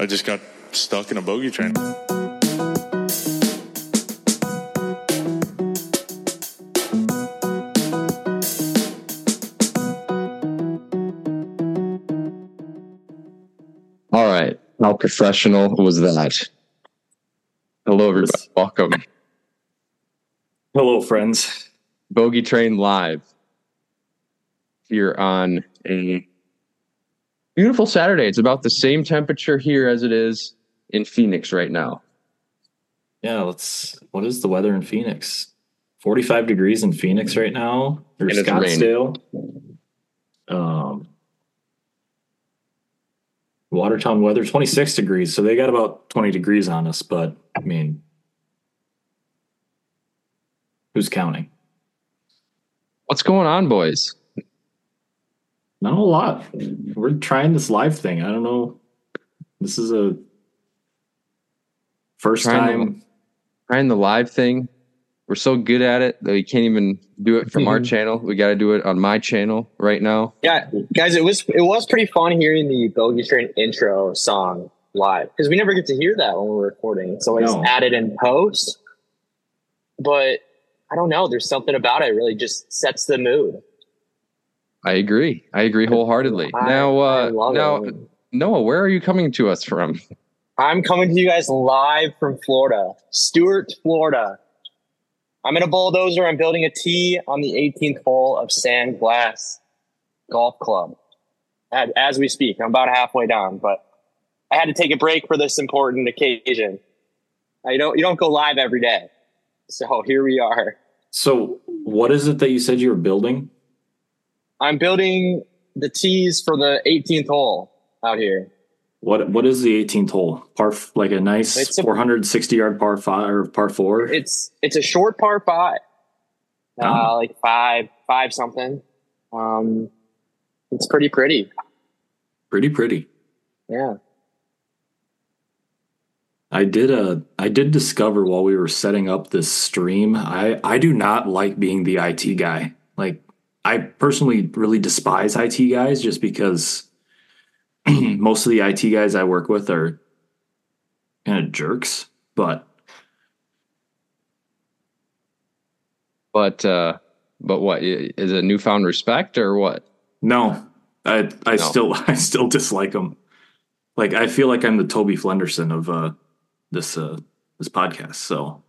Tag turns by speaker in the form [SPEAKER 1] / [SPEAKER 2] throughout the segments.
[SPEAKER 1] I just got stuck in a bogey train.
[SPEAKER 2] All right. How professional was that? Hello, everybody. Welcome.
[SPEAKER 3] Hello, friends.
[SPEAKER 2] Bogey Train Live here on a beautiful Saturday. It's about the same temperature here as it is in Phoenix right now.
[SPEAKER 3] Yeah, let's. What is the weather in Phoenix? 45 degrees in Phoenix right now, or
[SPEAKER 2] And
[SPEAKER 3] Scottsdale. Um, Watertown weather 26 degrees, so they got about 20 degrees on us. But I mean, who's counting?
[SPEAKER 2] What's going on, boys?
[SPEAKER 3] Not a lot. We're trying this live thing. I don't know. This is a first
[SPEAKER 2] Trying
[SPEAKER 3] time.
[SPEAKER 2] Trying the live thing. We're so good at it that we can't even do it from our channel. We got to do it on my channel right now.
[SPEAKER 4] Yeah, guys, it was it was pretty fun hearing the Bogey Train intro song live because we never get to hear that when we're recording. It's always
[SPEAKER 3] No.
[SPEAKER 4] added in post. But I don't know. There's something about it. it really just sets the mood.
[SPEAKER 2] I agree. I agree wholeheartedly.
[SPEAKER 4] I-
[SPEAKER 2] now, uh, now,
[SPEAKER 4] it.
[SPEAKER 2] Noah, where are you coming to us from?
[SPEAKER 4] I'm coming to you guys live from Florida, Stewart, Florida. I'm in a bulldozer. I'm building a tee on the 18th hole of Sand Glass Golf Club. As, as we speak, I'm about halfway down, but I had to take a break for this important occasion. I don't you don't go live every day, so here we are.
[SPEAKER 3] So, what is it that you said you were building?
[SPEAKER 4] I'm building the tees for the 18th hole out here.
[SPEAKER 3] What What is the 18th hole? Par like a nice
[SPEAKER 4] It's a-
[SPEAKER 3] 460 yard par five or par four.
[SPEAKER 4] It's it's a short par five,
[SPEAKER 3] Oh.
[SPEAKER 4] uh, like five five something. Um, it's pretty pretty.
[SPEAKER 3] Pretty pretty.
[SPEAKER 4] Yeah.
[SPEAKER 3] I did a I did discover while we were setting up this stream. I I do not like being the IT guy. Like I personally really despise IT guys just because most of the IT guys I work with are kind of jerks. But
[SPEAKER 2] But, uh, but what is it newfound respect or what?
[SPEAKER 3] No, I I
[SPEAKER 2] No.
[SPEAKER 3] still I still dislike them. Like I feel like I'm the Toby Flenderson of uh this uh this podcast. So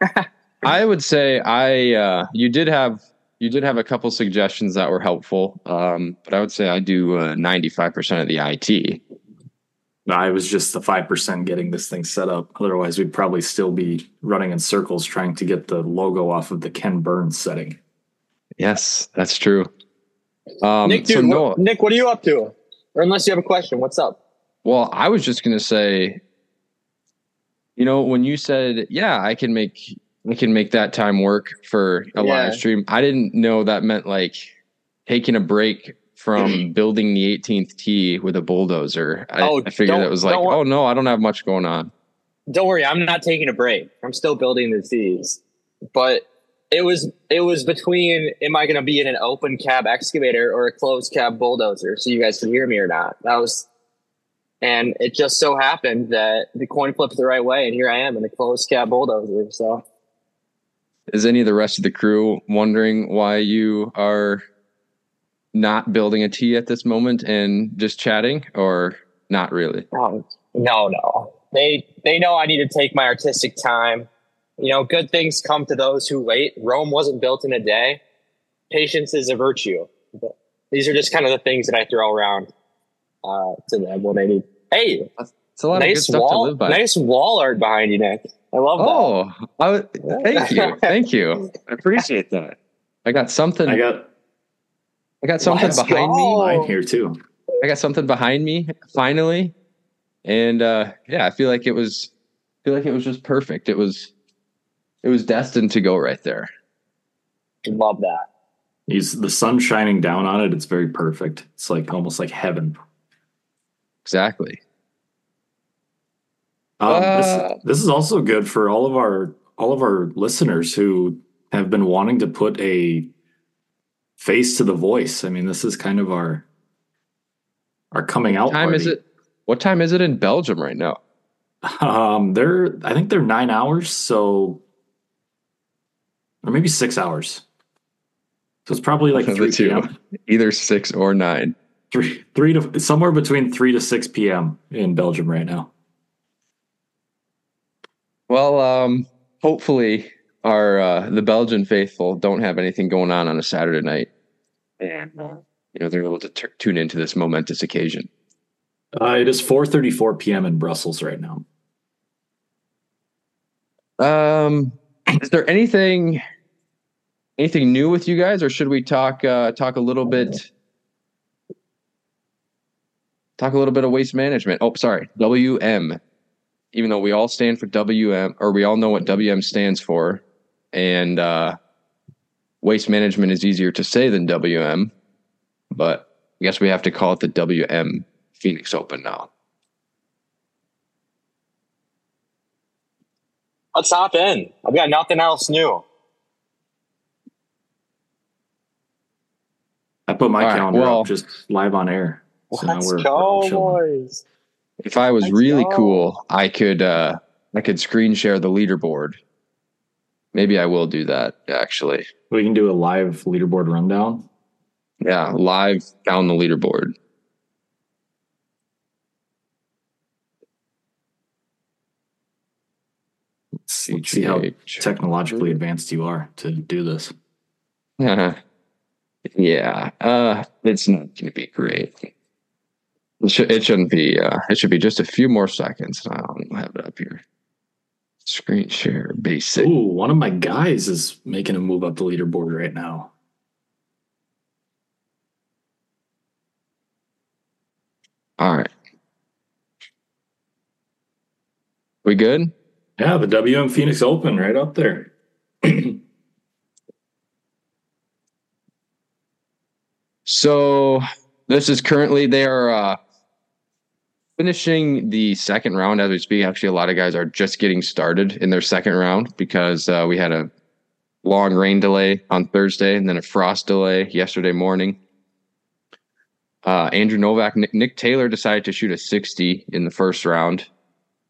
[SPEAKER 2] I would say I, uh, you did have, you did have a couple suggestions that were helpful. Um, but I would say I do uh, 95% of the IT.
[SPEAKER 3] I was just the five percent getting this thing set up. Otherwise, we'd probably still be running in circles trying to get the logo off of the Ken Burns setting.
[SPEAKER 2] Yes, that's true. Um,
[SPEAKER 4] Nick,
[SPEAKER 2] so
[SPEAKER 4] dude,
[SPEAKER 2] Noah,
[SPEAKER 4] what, Nick, what are you up to? Or unless you have a question, what's up?
[SPEAKER 2] Well, I was just gonna say, you know, when you said, "Yeah, I can make, I can make that time work for a
[SPEAKER 4] Yeah.
[SPEAKER 2] live stream," I didn't know that meant like taking a break from building the 18th tee with a bulldozer. I,
[SPEAKER 4] Oh,
[SPEAKER 2] I figured it was like, oh no, I don't have much going on.
[SPEAKER 4] Don't worry, I'm not taking a break. I'm still building the tees. But it was it was between am I gonna be in an open cab excavator or a closed cab bulldozer so you guys can hear me or not. That was and it just so happened that the coin flipped the right way and here I am in a closed cab bulldozer. So
[SPEAKER 2] Is any of the rest of the crew wondering why you are not building a tee at this moment and just chatting, or not really?
[SPEAKER 4] Um, no, no. They they know I need to take my artistic time. You know, good things come to those who wait. Rome wasn't built in a day. Patience is a virtue. These are just kind of the things that I throw around uh, to them when they need. Hey,
[SPEAKER 2] It's a lot of good
[SPEAKER 4] nice
[SPEAKER 2] stuff to
[SPEAKER 4] wall,
[SPEAKER 2] live by.
[SPEAKER 4] nice wall art behind you, Nick. I love that.
[SPEAKER 2] Oh, I, thank you, thank you. I appreciate that. I got something.
[SPEAKER 3] I got,
[SPEAKER 2] I got,
[SPEAKER 3] got
[SPEAKER 2] something
[SPEAKER 4] Let's
[SPEAKER 2] behind
[SPEAKER 4] go.
[SPEAKER 2] me.
[SPEAKER 3] mine here too.
[SPEAKER 2] I got something behind me finally, and uh, yeah, I feel like it was. I feel like it was just perfect. It was. It was destined to go right there.
[SPEAKER 4] Love that.
[SPEAKER 3] He's the sun shining down on it. It's very perfect. It's like almost like heaven.
[SPEAKER 2] Exactly.
[SPEAKER 3] Um,
[SPEAKER 2] Uh,
[SPEAKER 3] this, this is also good for all of our all of our listeners who have been wanting to put a face to the voice. I mean, this is kind of our our coming out.
[SPEAKER 2] Time is it? What time is it in Belgium right now?
[SPEAKER 3] Um, they're I think they're nine hours, so or maybe six hours. So it's probably like three
[SPEAKER 2] two.
[SPEAKER 3] p.m.
[SPEAKER 2] Either six or nine.
[SPEAKER 3] Three three to somewhere between three to six p.m. in Belgium right now.
[SPEAKER 2] Well, um, hopefully our uh, the Belgian faithful don't have anything going on on a Saturday night, and uh, you know they're able to t- tune into this momentous occasion.
[SPEAKER 3] Uh, it is four thirty four p.m. in Brussels right now.
[SPEAKER 2] Um, is there anything anything new with you guys, or should we talk uh, talk a little bit? Talk a little bit of waste management. Oh, sorry, WM. Even though we all stand for WM, or we all know what WM stands for, and uh, waste management is easier to say than WM, but I guess we have to call it the WM Phoenix Open now.
[SPEAKER 4] Let's hop in. I've got nothing else new.
[SPEAKER 3] I put my
[SPEAKER 2] All right,
[SPEAKER 3] calendar
[SPEAKER 2] well-
[SPEAKER 3] up just live on air. So
[SPEAKER 4] Let's
[SPEAKER 3] we're-
[SPEAKER 4] go,
[SPEAKER 3] we're
[SPEAKER 4] boys.
[SPEAKER 2] If I was really cool, I could uh I could screen share the leaderboard. Maybe I will do that actually.
[SPEAKER 3] We can do a live leaderboard rundown.
[SPEAKER 2] Yeah, live down the leaderboard.
[SPEAKER 3] Let's see, see how technologically advanced you are to do this.
[SPEAKER 2] yeah, uh it's not going to be great. It, should, it shouldn't be uh it should be just a few more seconds. I don't have it up here. Screen share basic.
[SPEAKER 3] Ooh, one of my guys is making a move up the leaderboard right now.
[SPEAKER 2] All right. We good?
[SPEAKER 3] Yeah, the WM Phoenix Open right up there.
[SPEAKER 2] So this is currently they are uh, finishing the second round as we speak. Actually, a lot of guys are just getting started in their second round because uh, we had a long rain delay on Thursday and then a frost delay yesterday morning. Uh, Andrew Novak, Nick, Nick Taylor decided to shoot a 60 in the first round.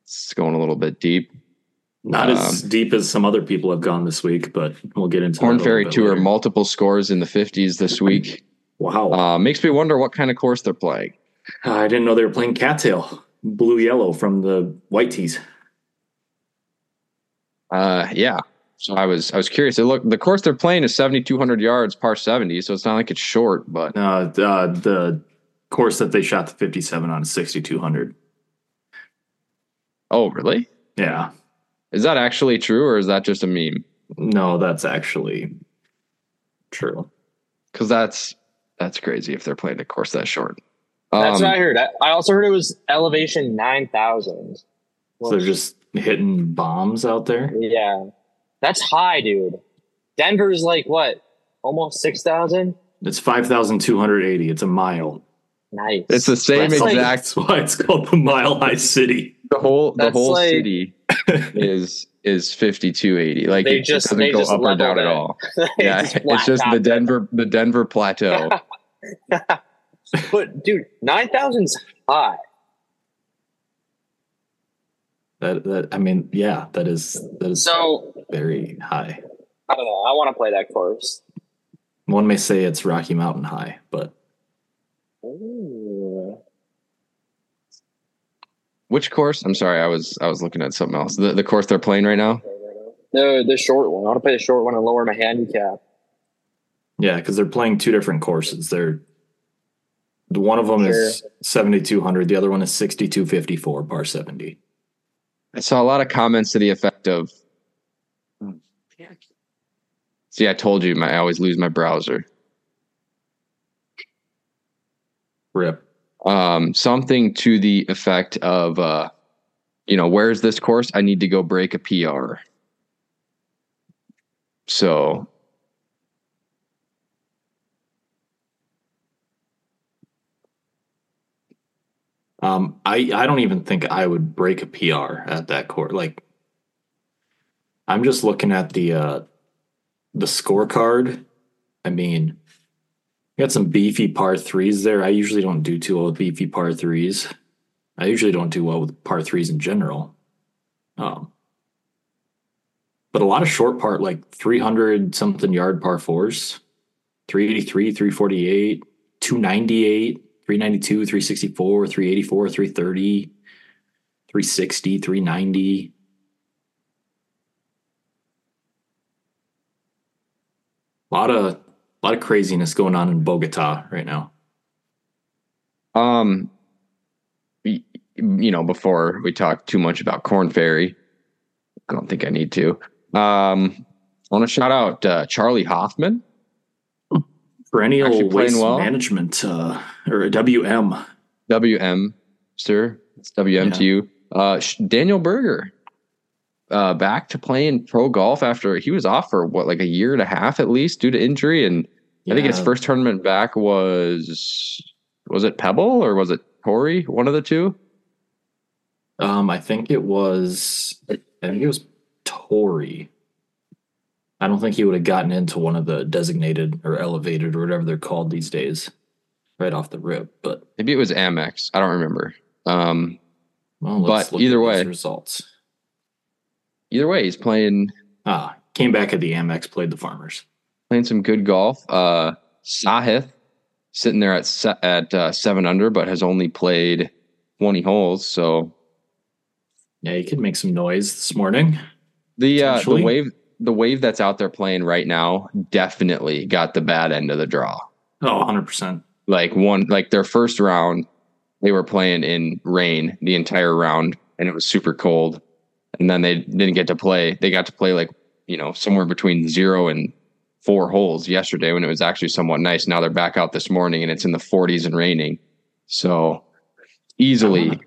[SPEAKER 2] It's going a little bit deep.
[SPEAKER 3] Not as deep as some other people have gone this week, but we'll get into that a
[SPEAKER 2] Horn
[SPEAKER 3] little
[SPEAKER 2] Ferry Tour,
[SPEAKER 3] later.
[SPEAKER 2] multiple scores in the 50s this week.
[SPEAKER 3] Wow.
[SPEAKER 2] Uh, makes me wonder what kind of course they're playing.
[SPEAKER 3] I didn't know they were playing cattail, blue yellow from the white tees.
[SPEAKER 2] Uh, yeah. So I was I was curious. It look the course they're playing is seventy two hundred yards, par seventy. So it's not like it's short, but
[SPEAKER 3] Uh, uh, the course that they shot the 57 on is 6200.
[SPEAKER 2] oh really?
[SPEAKER 3] Yeah.
[SPEAKER 2] Is that actually true or is that just a meme?
[SPEAKER 3] No, that's actually true.
[SPEAKER 2] Because that's that's crazy if they're playing a course that short.
[SPEAKER 4] That's
[SPEAKER 2] Um,
[SPEAKER 4] what I heard. I, I also heard it was elevation 9,000.
[SPEAKER 3] So they're just hitting bombs out there.
[SPEAKER 4] Yeah. That's high, dude. Denver's like what? Almost 6,000?
[SPEAKER 3] It's 5,280. It's a mile.
[SPEAKER 4] Nice.
[SPEAKER 2] It's the same
[SPEAKER 4] That's
[SPEAKER 2] exact.
[SPEAKER 3] That's why it's called the Mile High City.
[SPEAKER 2] the whole the
[SPEAKER 4] That's
[SPEAKER 2] whole
[SPEAKER 4] like-
[SPEAKER 2] city is is fifty two eighty. Like
[SPEAKER 4] They
[SPEAKER 2] it
[SPEAKER 4] just-
[SPEAKER 2] doesn't
[SPEAKER 4] they
[SPEAKER 2] go
[SPEAKER 4] just
[SPEAKER 2] up or down
[SPEAKER 4] leveled
[SPEAKER 2] at all. Yeah,
[SPEAKER 4] It's
[SPEAKER 2] it's just the. Denver the Denver plateau.
[SPEAKER 4] But dude, 9,000's high.
[SPEAKER 3] That that I mean, yeah, that is that is
[SPEAKER 4] So,
[SPEAKER 3] very high.
[SPEAKER 4] I don't know. I want to play that course.
[SPEAKER 3] One may say it's Rocky Mountain high, but
[SPEAKER 4] Ooh.
[SPEAKER 2] Which course? I'm sorry, I was I was looking at something else. The the course they're playing right now.
[SPEAKER 4] The, the short one. I want to play the short one and lower my handicap.
[SPEAKER 3] yeah, because they're playing two different courses. They're the one of them is seventy two hundred, the other one is sixty two fifty four, par seventy.
[SPEAKER 2] I saw a lot of comments to the effect of, "See, I told you, my, I always lose my browser."
[SPEAKER 3] Rip.
[SPEAKER 2] Um, something to the effect of, uh, you know, where's this course? I need to go break a PR. So,
[SPEAKER 3] Um, I I don't even think I would break a PR at that court. Like, I'm just looking at the uh, the scorecard. I mean, got some beefy par threes there. I usually don't do too well with beefy par threes. I usually don't do well with par threes in general. Um, but a lot of short part, like 300 something yard par fours, 383, 348, 298, 392, 364, 384, 330, 360, 390. A lot of a lot of craziness going on in Bogota right now.
[SPEAKER 2] Um, you know, before we talk too much about Korn Ferry, I don't think I need to. Um, I want to shout out uh, Charley Hoffman.
[SPEAKER 3] Perennial waste
[SPEAKER 2] well.
[SPEAKER 3] management uh, or WM.
[SPEAKER 2] WM, sir. It's WM to you. Uh, Daniel Berger, uh, back to playing pro golf after he was off for what, like a year and a half at least due to injury. And I think his first tournament back was, was it Pebble or was it Torrey? One of the two?
[SPEAKER 3] Um, I think it was. I think it was Torrey. I don't think he would have gotten into one of the designated or elevated or whatever they're called these days, right off the rip. But
[SPEAKER 2] Maybe it was Amex. I don't remember. Um,
[SPEAKER 3] well, let's
[SPEAKER 2] But
[SPEAKER 3] look
[SPEAKER 2] either way-
[SPEAKER 3] results.
[SPEAKER 2] either way, he's playing
[SPEAKER 3] Ah, came back at the Amex, played the Farmers.
[SPEAKER 2] playing some good golf. Uh, Sahith sitting there at at uh, seven under, but has only played twenty holes. So
[SPEAKER 3] Yeah, he could make some noise this morning.
[SPEAKER 2] the uh, the wave the wave that's out there playing right now definitely got the bad end of the draw.
[SPEAKER 3] Oh, 100 percent.
[SPEAKER 2] Like one like their first round, they were playing in rain the entire round, and it was super cold. And then they didn't get to play. They got to play like you know somewhere between zero and four holes yesterday when it was actually somewhat nice. Now they're back out this morning and it's in the 40s and raining. So easily,
[SPEAKER 3] I'm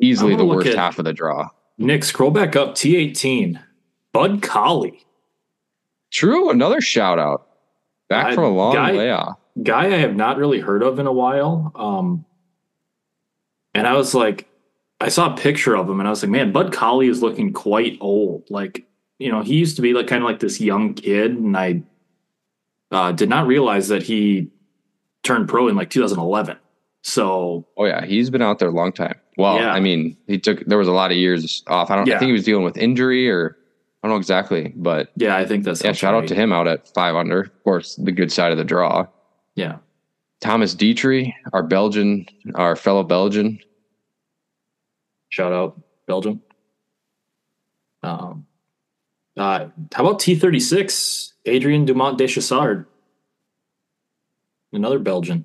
[SPEAKER 2] easily the worst half of the draw.
[SPEAKER 3] Nick, scroll back up. T18. Bud Cauley,
[SPEAKER 2] True, another shout out. Back
[SPEAKER 3] I-
[SPEAKER 2] from a long
[SPEAKER 3] guy-
[SPEAKER 2] layoff.
[SPEAKER 3] Guy I have not really heard of in a while. Um, and I was like, I saw a picture of him, and I was like, man, Bud Cauley is looking quite old. Like, you know, he used to be like kind of like this young kid, and I uh, did not realize that he turned pro in like 2011. So
[SPEAKER 2] Oh yeah, he's been out there a long time. Well,
[SPEAKER 3] Yeah.
[SPEAKER 2] I mean, he took there was a lot of years off. I don't.
[SPEAKER 3] Yeah.
[SPEAKER 2] I think he was dealing with injury or I don't know exactly, but
[SPEAKER 3] yeah, I think that's
[SPEAKER 2] yeah. Shout out to him out at five under. Of course, the good side of the draw.
[SPEAKER 3] Yeah,
[SPEAKER 2] Thomas Detry, our Belgian, our fellow Belgian.
[SPEAKER 3] shout out Belgium. Um, uh, how about T36? Adrien Dumont de Chassart, another Belgian.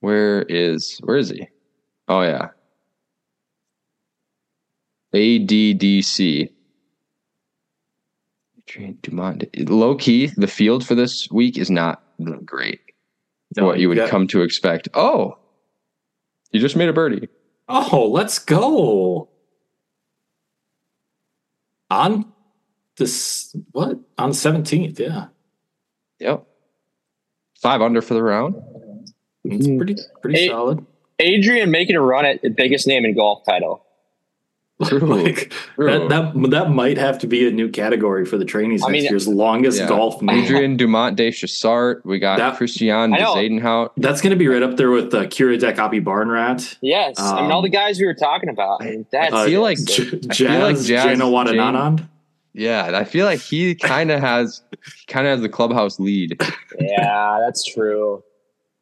[SPEAKER 2] Where is where is he? Oh yeah. ADDC. Adrien Dumont. Low key, the field for this week is not great.
[SPEAKER 3] No,
[SPEAKER 2] what you would
[SPEAKER 3] got-
[SPEAKER 2] come to expect. Oh, you just made a birdie.
[SPEAKER 3] Oh, let's go. On this what? On the 17th, yeah.
[SPEAKER 2] Yep. Five under for the round.
[SPEAKER 3] It's pretty pretty
[SPEAKER 4] Hey,
[SPEAKER 3] solid.
[SPEAKER 4] Adrien making a run at the biggest name in golf title.
[SPEAKER 2] True.
[SPEAKER 3] like
[SPEAKER 2] True.
[SPEAKER 3] that, that that might have to be a new category for the trainees
[SPEAKER 4] I
[SPEAKER 3] next
[SPEAKER 4] mean-
[SPEAKER 3] year's longest
[SPEAKER 2] Yeah.
[SPEAKER 3] golf name.
[SPEAKER 2] Adrien Dumont de Chassart. We got
[SPEAKER 3] That-
[SPEAKER 2] Christian
[SPEAKER 4] I know.
[SPEAKER 2] Zadenhout.
[SPEAKER 3] That's going to be right up there with uh, Kiradech Aphibarnrat.
[SPEAKER 4] Yes, I mean all
[SPEAKER 3] Um,
[SPEAKER 4] the guys we were talking about. I mean, that's
[SPEAKER 2] I feel like
[SPEAKER 3] J-
[SPEAKER 2] I feel like
[SPEAKER 3] Jazz,
[SPEAKER 2] Jazz
[SPEAKER 3] Janewattananond.
[SPEAKER 2] Yeah, I feel like he kind of has kind of has the clubhouse lead,
[SPEAKER 4] yeah, that's true.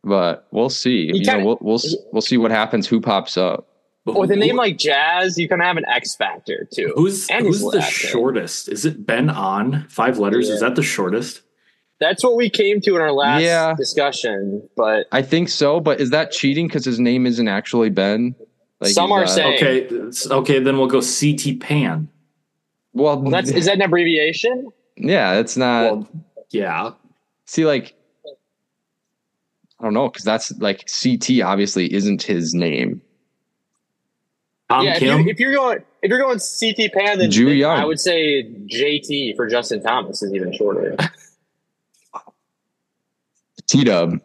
[SPEAKER 2] but we'll see.
[SPEAKER 4] He
[SPEAKER 2] You
[SPEAKER 4] kinda-
[SPEAKER 2] we'll we'll s- we'll see what happens. Who pops up?
[SPEAKER 4] With a name like Jazz, you kind of have an X factor too.
[SPEAKER 3] Who's
[SPEAKER 4] And
[SPEAKER 3] who's the
[SPEAKER 4] Latin.
[SPEAKER 3] shortest? Is it Ben An? Five letters. Is that the shortest?
[SPEAKER 4] That's what we came to in our last
[SPEAKER 2] Yeah.
[SPEAKER 4] discussion. But
[SPEAKER 2] I think so, but is that cheating because his name isn't actually Ben?
[SPEAKER 4] Like,
[SPEAKER 2] Some
[SPEAKER 4] are
[SPEAKER 2] uh,
[SPEAKER 4] saying-
[SPEAKER 3] Okay, okay. Then we'll go CT Pan.
[SPEAKER 2] Well,
[SPEAKER 4] well, that's is that an abbreviation?
[SPEAKER 2] yeah, it's not.
[SPEAKER 3] well, yeah.
[SPEAKER 2] see, like, I don't know, because that's like CT obviously isn't his name.
[SPEAKER 3] Tom
[SPEAKER 4] yeah, if,
[SPEAKER 3] Kim.
[SPEAKER 4] you, if you're going if you're going CT Pan, then,
[SPEAKER 2] Young.
[SPEAKER 4] I would say JT for Justin Thomas is even shorter.
[SPEAKER 2] T Dub.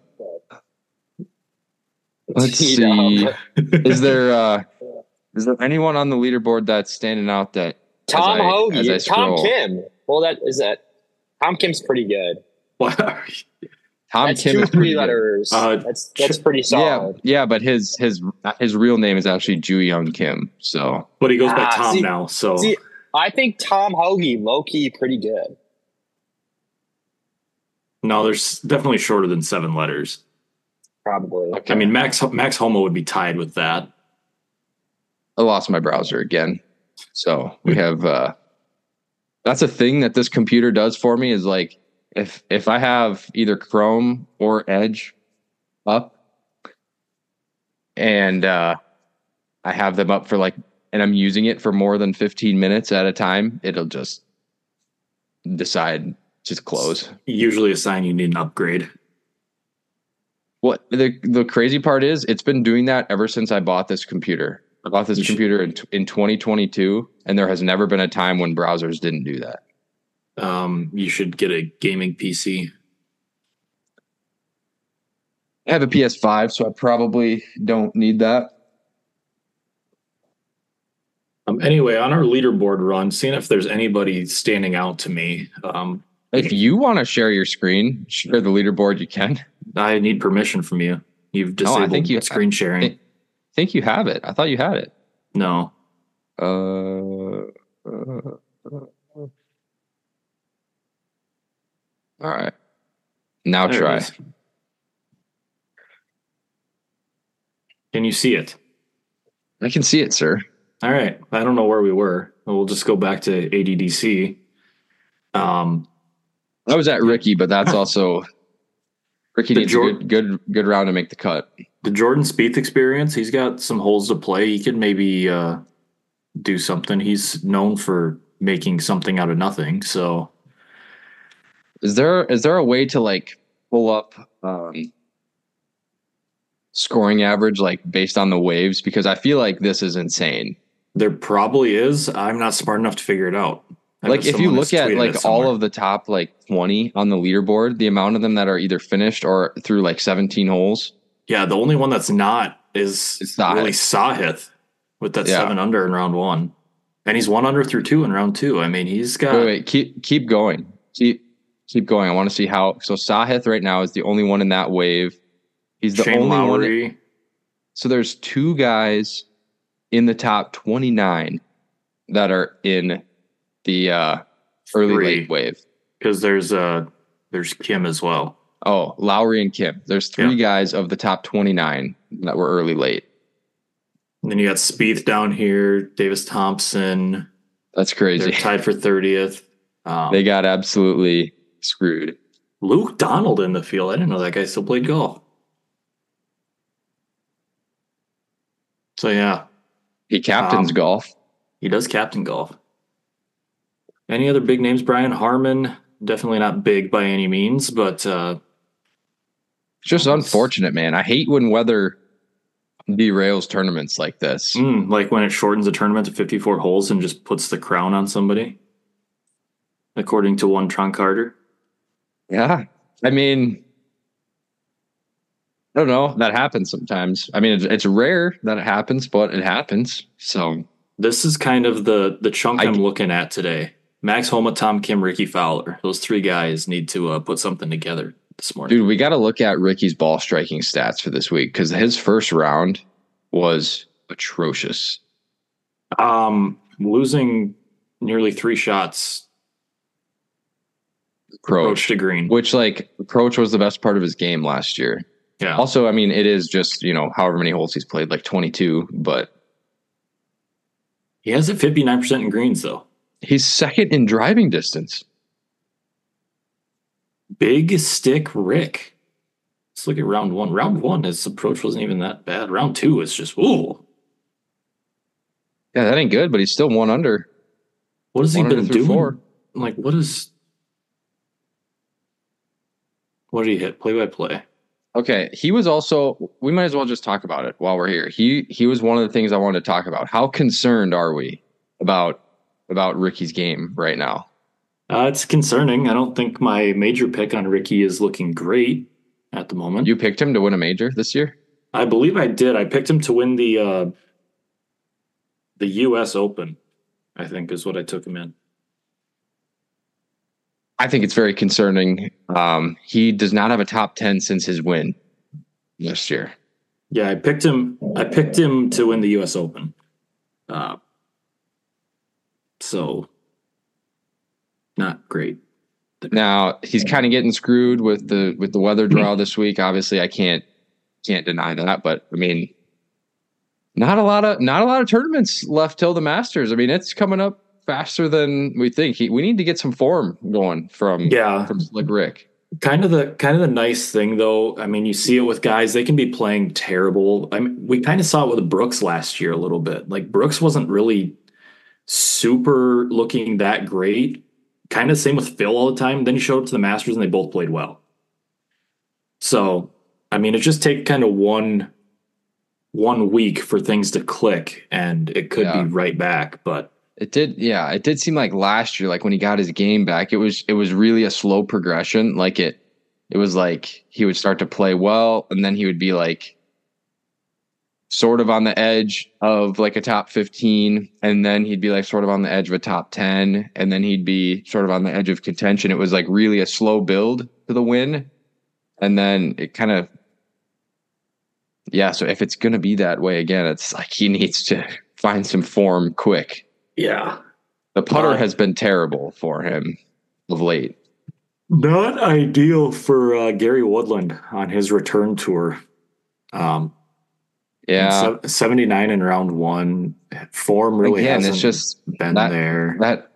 [SPEAKER 2] Let's
[SPEAKER 4] You
[SPEAKER 2] see. is there uh is there anyone on the leaderboard that's standing out that
[SPEAKER 4] Tom
[SPEAKER 2] I- Hoge,
[SPEAKER 4] Tom? Kim. Well, that is that. Tom Kim's pretty good.
[SPEAKER 3] What?
[SPEAKER 2] Tom Tom
[SPEAKER 4] That's
[SPEAKER 2] Kim
[SPEAKER 4] two
[SPEAKER 2] is pretty
[SPEAKER 4] three letters.
[SPEAKER 3] Uh,
[SPEAKER 4] that's that's pretty
[SPEAKER 2] Yeah,
[SPEAKER 4] solid.
[SPEAKER 2] yeah, but his his his real name is actually Joohyung Kim. So
[SPEAKER 3] But he goes by
[SPEAKER 4] Ah,
[SPEAKER 3] Tom
[SPEAKER 4] see-
[SPEAKER 3] now. So
[SPEAKER 4] See, I think Tom Hoge, low key, pretty good.
[SPEAKER 3] no, there's definitely shorter than seven letters.
[SPEAKER 4] Probably.
[SPEAKER 2] okay.
[SPEAKER 3] I mean, Max Max Homa would be tied with that.
[SPEAKER 2] I lost my browser again. So we have uh that's a thing that this computer does for me is like if if I have either Chrome or Edge up and uh I have them up for like and I'm using it for more than 15 minutes at a time, it'll just decide just close.
[SPEAKER 3] Usually a sign you need an upgrade.
[SPEAKER 2] What the the crazy part is, it's been doing that ever since I bought this computer. I bought this
[SPEAKER 3] You should-
[SPEAKER 2] computer in, in 2022, and there has never been a time when browsers didn't do that.
[SPEAKER 3] Um, you should get a gaming PC.
[SPEAKER 2] I have a PS5, so I probably don't need that.
[SPEAKER 3] Um, anyway, on our leaderboard run, seeing if there's anybody standing out to me. Um,
[SPEAKER 2] If you want to share your screen, share the leaderboard, you can.
[SPEAKER 3] I need permission from you. You've
[SPEAKER 2] No, I
[SPEAKER 3] disabled
[SPEAKER 2] think you-
[SPEAKER 3] screen sharing.
[SPEAKER 2] I think you have it. I thought you had it.
[SPEAKER 3] no.
[SPEAKER 2] Uh, uh, uh, all right. Now
[SPEAKER 3] There
[SPEAKER 2] try.
[SPEAKER 3] Can you see it?
[SPEAKER 2] I can see it, sir.
[SPEAKER 3] All right. I don't know where we were. We'll just go back to ADDC. Um,
[SPEAKER 2] I was at Rickie, but that's also
[SPEAKER 3] Rickie
[SPEAKER 2] needs
[SPEAKER 3] Jor-
[SPEAKER 2] a good, good, good round to make the cut.
[SPEAKER 3] the Jordan Spieth experience, he's got some holes to play. He could maybe uh, do something. He's known for making something out of nothing. So
[SPEAKER 2] Is there is there a way to like pull up um, scoring average like based on the waves? Because I feel like this is insane.
[SPEAKER 3] there probably is. I'm not smart enough to figure it out. I
[SPEAKER 2] like if you look at like all of the top like 20 on the leaderboard the amount of them that are either finished or through like 17 holes
[SPEAKER 3] yeah, the only one that's not is
[SPEAKER 2] It's Sahith.
[SPEAKER 3] really Sahith with that
[SPEAKER 2] Yeah.
[SPEAKER 3] seven under in round one, and he's one under through two in round two. I mean, he's got
[SPEAKER 2] wait wait keep keep going keep keep going i want to see how so sahith right now is the only one in that wave he's the
[SPEAKER 3] Shane
[SPEAKER 2] only one so there's two guys in the top 29 that are in the uh early
[SPEAKER 3] Three.
[SPEAKER 2] late wave
[SPEAKER 3] because there's uh there's Kim as well.
[SPEAKER 2] oh lowry and kim there's three
[SPEAKER 3] Yeah.
[SPEAKER 2] guys of the top 29 that were early late
[SPEAKER 3] And then you got Spieth down here, Davis Thompson.
[SPEAKER 2] that's crazy.
[SPEAKER 3] They're tied for thirtieth. Um,
[SPEAKER 2] they got absolutely screwed
[SPEAKER 3] Luke Donald in the field. I didn't know that guy still played golf. So yeah,
[SPEAKER 2] he captains
[SPEAKER 3] Um,
[SPEAKER 2] golf
[SPEAKER 3] he does captain golf. Any other big names? Brian Harman, definitely not big by any means, but uh,
[SPEAKER 2] It's just unfortunate, man. I hate when weather derails tournaments like this.
[SPEAKER 3] mm, like when it shortens a tournament to 54 holes and just puts the crown on somebody, according to one Tron Carter.
[SPEAKER 2] Yeah. I mean, I don't know. That happens sometimes. I mean, it's, it's rare that it happens, but it happens. So,
[SPEAKER 3] This is kind of the the chunk
[SPEAKER 2] I-
[SPEAKER 3] I'm looking at today. Max Homa, Tom Kim, Rickie Fowler. Those three guys need to uh, put something together this morning.
[SPEAKER 2] dude, we got to look at Rickie's ball striking stats for this week because his first round was atrocious.
[SPEAKER 3] Um, losing nearly three shots approach
[SPEAKER 2] Approach,
[SPEAKER 3] to green.
[SPEAKER 2] which like approach was the best part of his game last year.
[SPEAKER 3] Yeah,
[SPEAKER 2] Also, I mean, it is just you know however many holes he's played, like twenty two, but
[SPEAKER 3] he has a 59 percent in greens though.
[SPEAKER 2] he's second in driving distance.
[SPEAKER 3] Big stick Rick. Let's look at round one. Round one, his approach wasn't even that bad. Round two is just ooh.
[SPEAKER 2] Yeah, that ain't good, but he's still one under.
[SPEAKER 3] What has he
[SPEAKER 2] One under
[SPEAKER 3] been doing?
[SPEAKER 2] four.
[SPEAKER 3] Like what is? What did he hit? Play by play.
[SPEAKER 2] Okay, he was also. We might as well just talk about it while we're here. He he was one of the things I wanted to talk about. How concerned are we about about Rickie's game right now?
[SPEAKER 3] Uh, it's concerning. I don't think my major pick on Rickie is looking great at the moment.
[SPEAKER 2] You picked him to win a major this year.
[SPEAKER 3] I believe I did. I picked him to win the uh, the U.S. Open. I think is what I took him in.
[SPEAKER 2] I think it's very concerning. Um, he does not have a top ten since his win last year.
[SPEAKER 3] Yeah, I picked him. I picked him to win the U.S. Open. Uh, so, not great.
[SPEAKER 2] Now he's kind of getting screwed with the with the weather draw this week. Obviously, I can't can't deny that. But I mean, not a lot of not a lot of tournaments left till the Masters. I mean, it's coming up faster than we think. He, we need to get some form going from
[SPEAKER 3] Yeah,
[SPEAKER 2] from Slick Rick.
[SPEAKER 3] kind of the kind of the nice thing though. I mean, you see it with guys; they can be playing terrible. I mean, we kind of saw it with Brooks last year a little bit. Like Brooks wasn't really super looking that great. Kind of same with Phil all the time. Then he showed up to the Masters and they both played well. So, I mean, it just take kind of one one week for things to click, and it could
[SPEAKER 2] Yeah.
[SPEAKER 3] be right back. But
[SPEAKER 2] It did, yeah. It did seem like last year, like when he got his game back, it was it was really a slow progression. Like it, it was like he would start to play well, and then he would be like sort of on the edge of like a top fifteen, and then he'd be like sort of on the edge of a top ten, and then he'd be sort of on the edge of contention. It was like really a slow build to the win, and then it kind of, yeah. So if it's gonna be that way again, it's like he needs to find some form quick.
[SPEAKER 3] Yeah,
[SPEAKER 2] The putter
[SPEAKER 3] Uh,
[SPEAKER 2] has been terrible for him of late.
[SPEAKER 3] Not ideal for uh, Gary Woodland on his return tour. Um,
[SPEAKER 2] Yeah.
[SPEAKER 3] 79 in round one. Form really
[SPEAKER 2] Again,
[SPEAKER 3] hasn't
[SPEAKER 2] it's just
[SPEAKER 3] been
[SPEAKER 2] that-
[SPEAKER 3] there.
[SPEAKER 2] that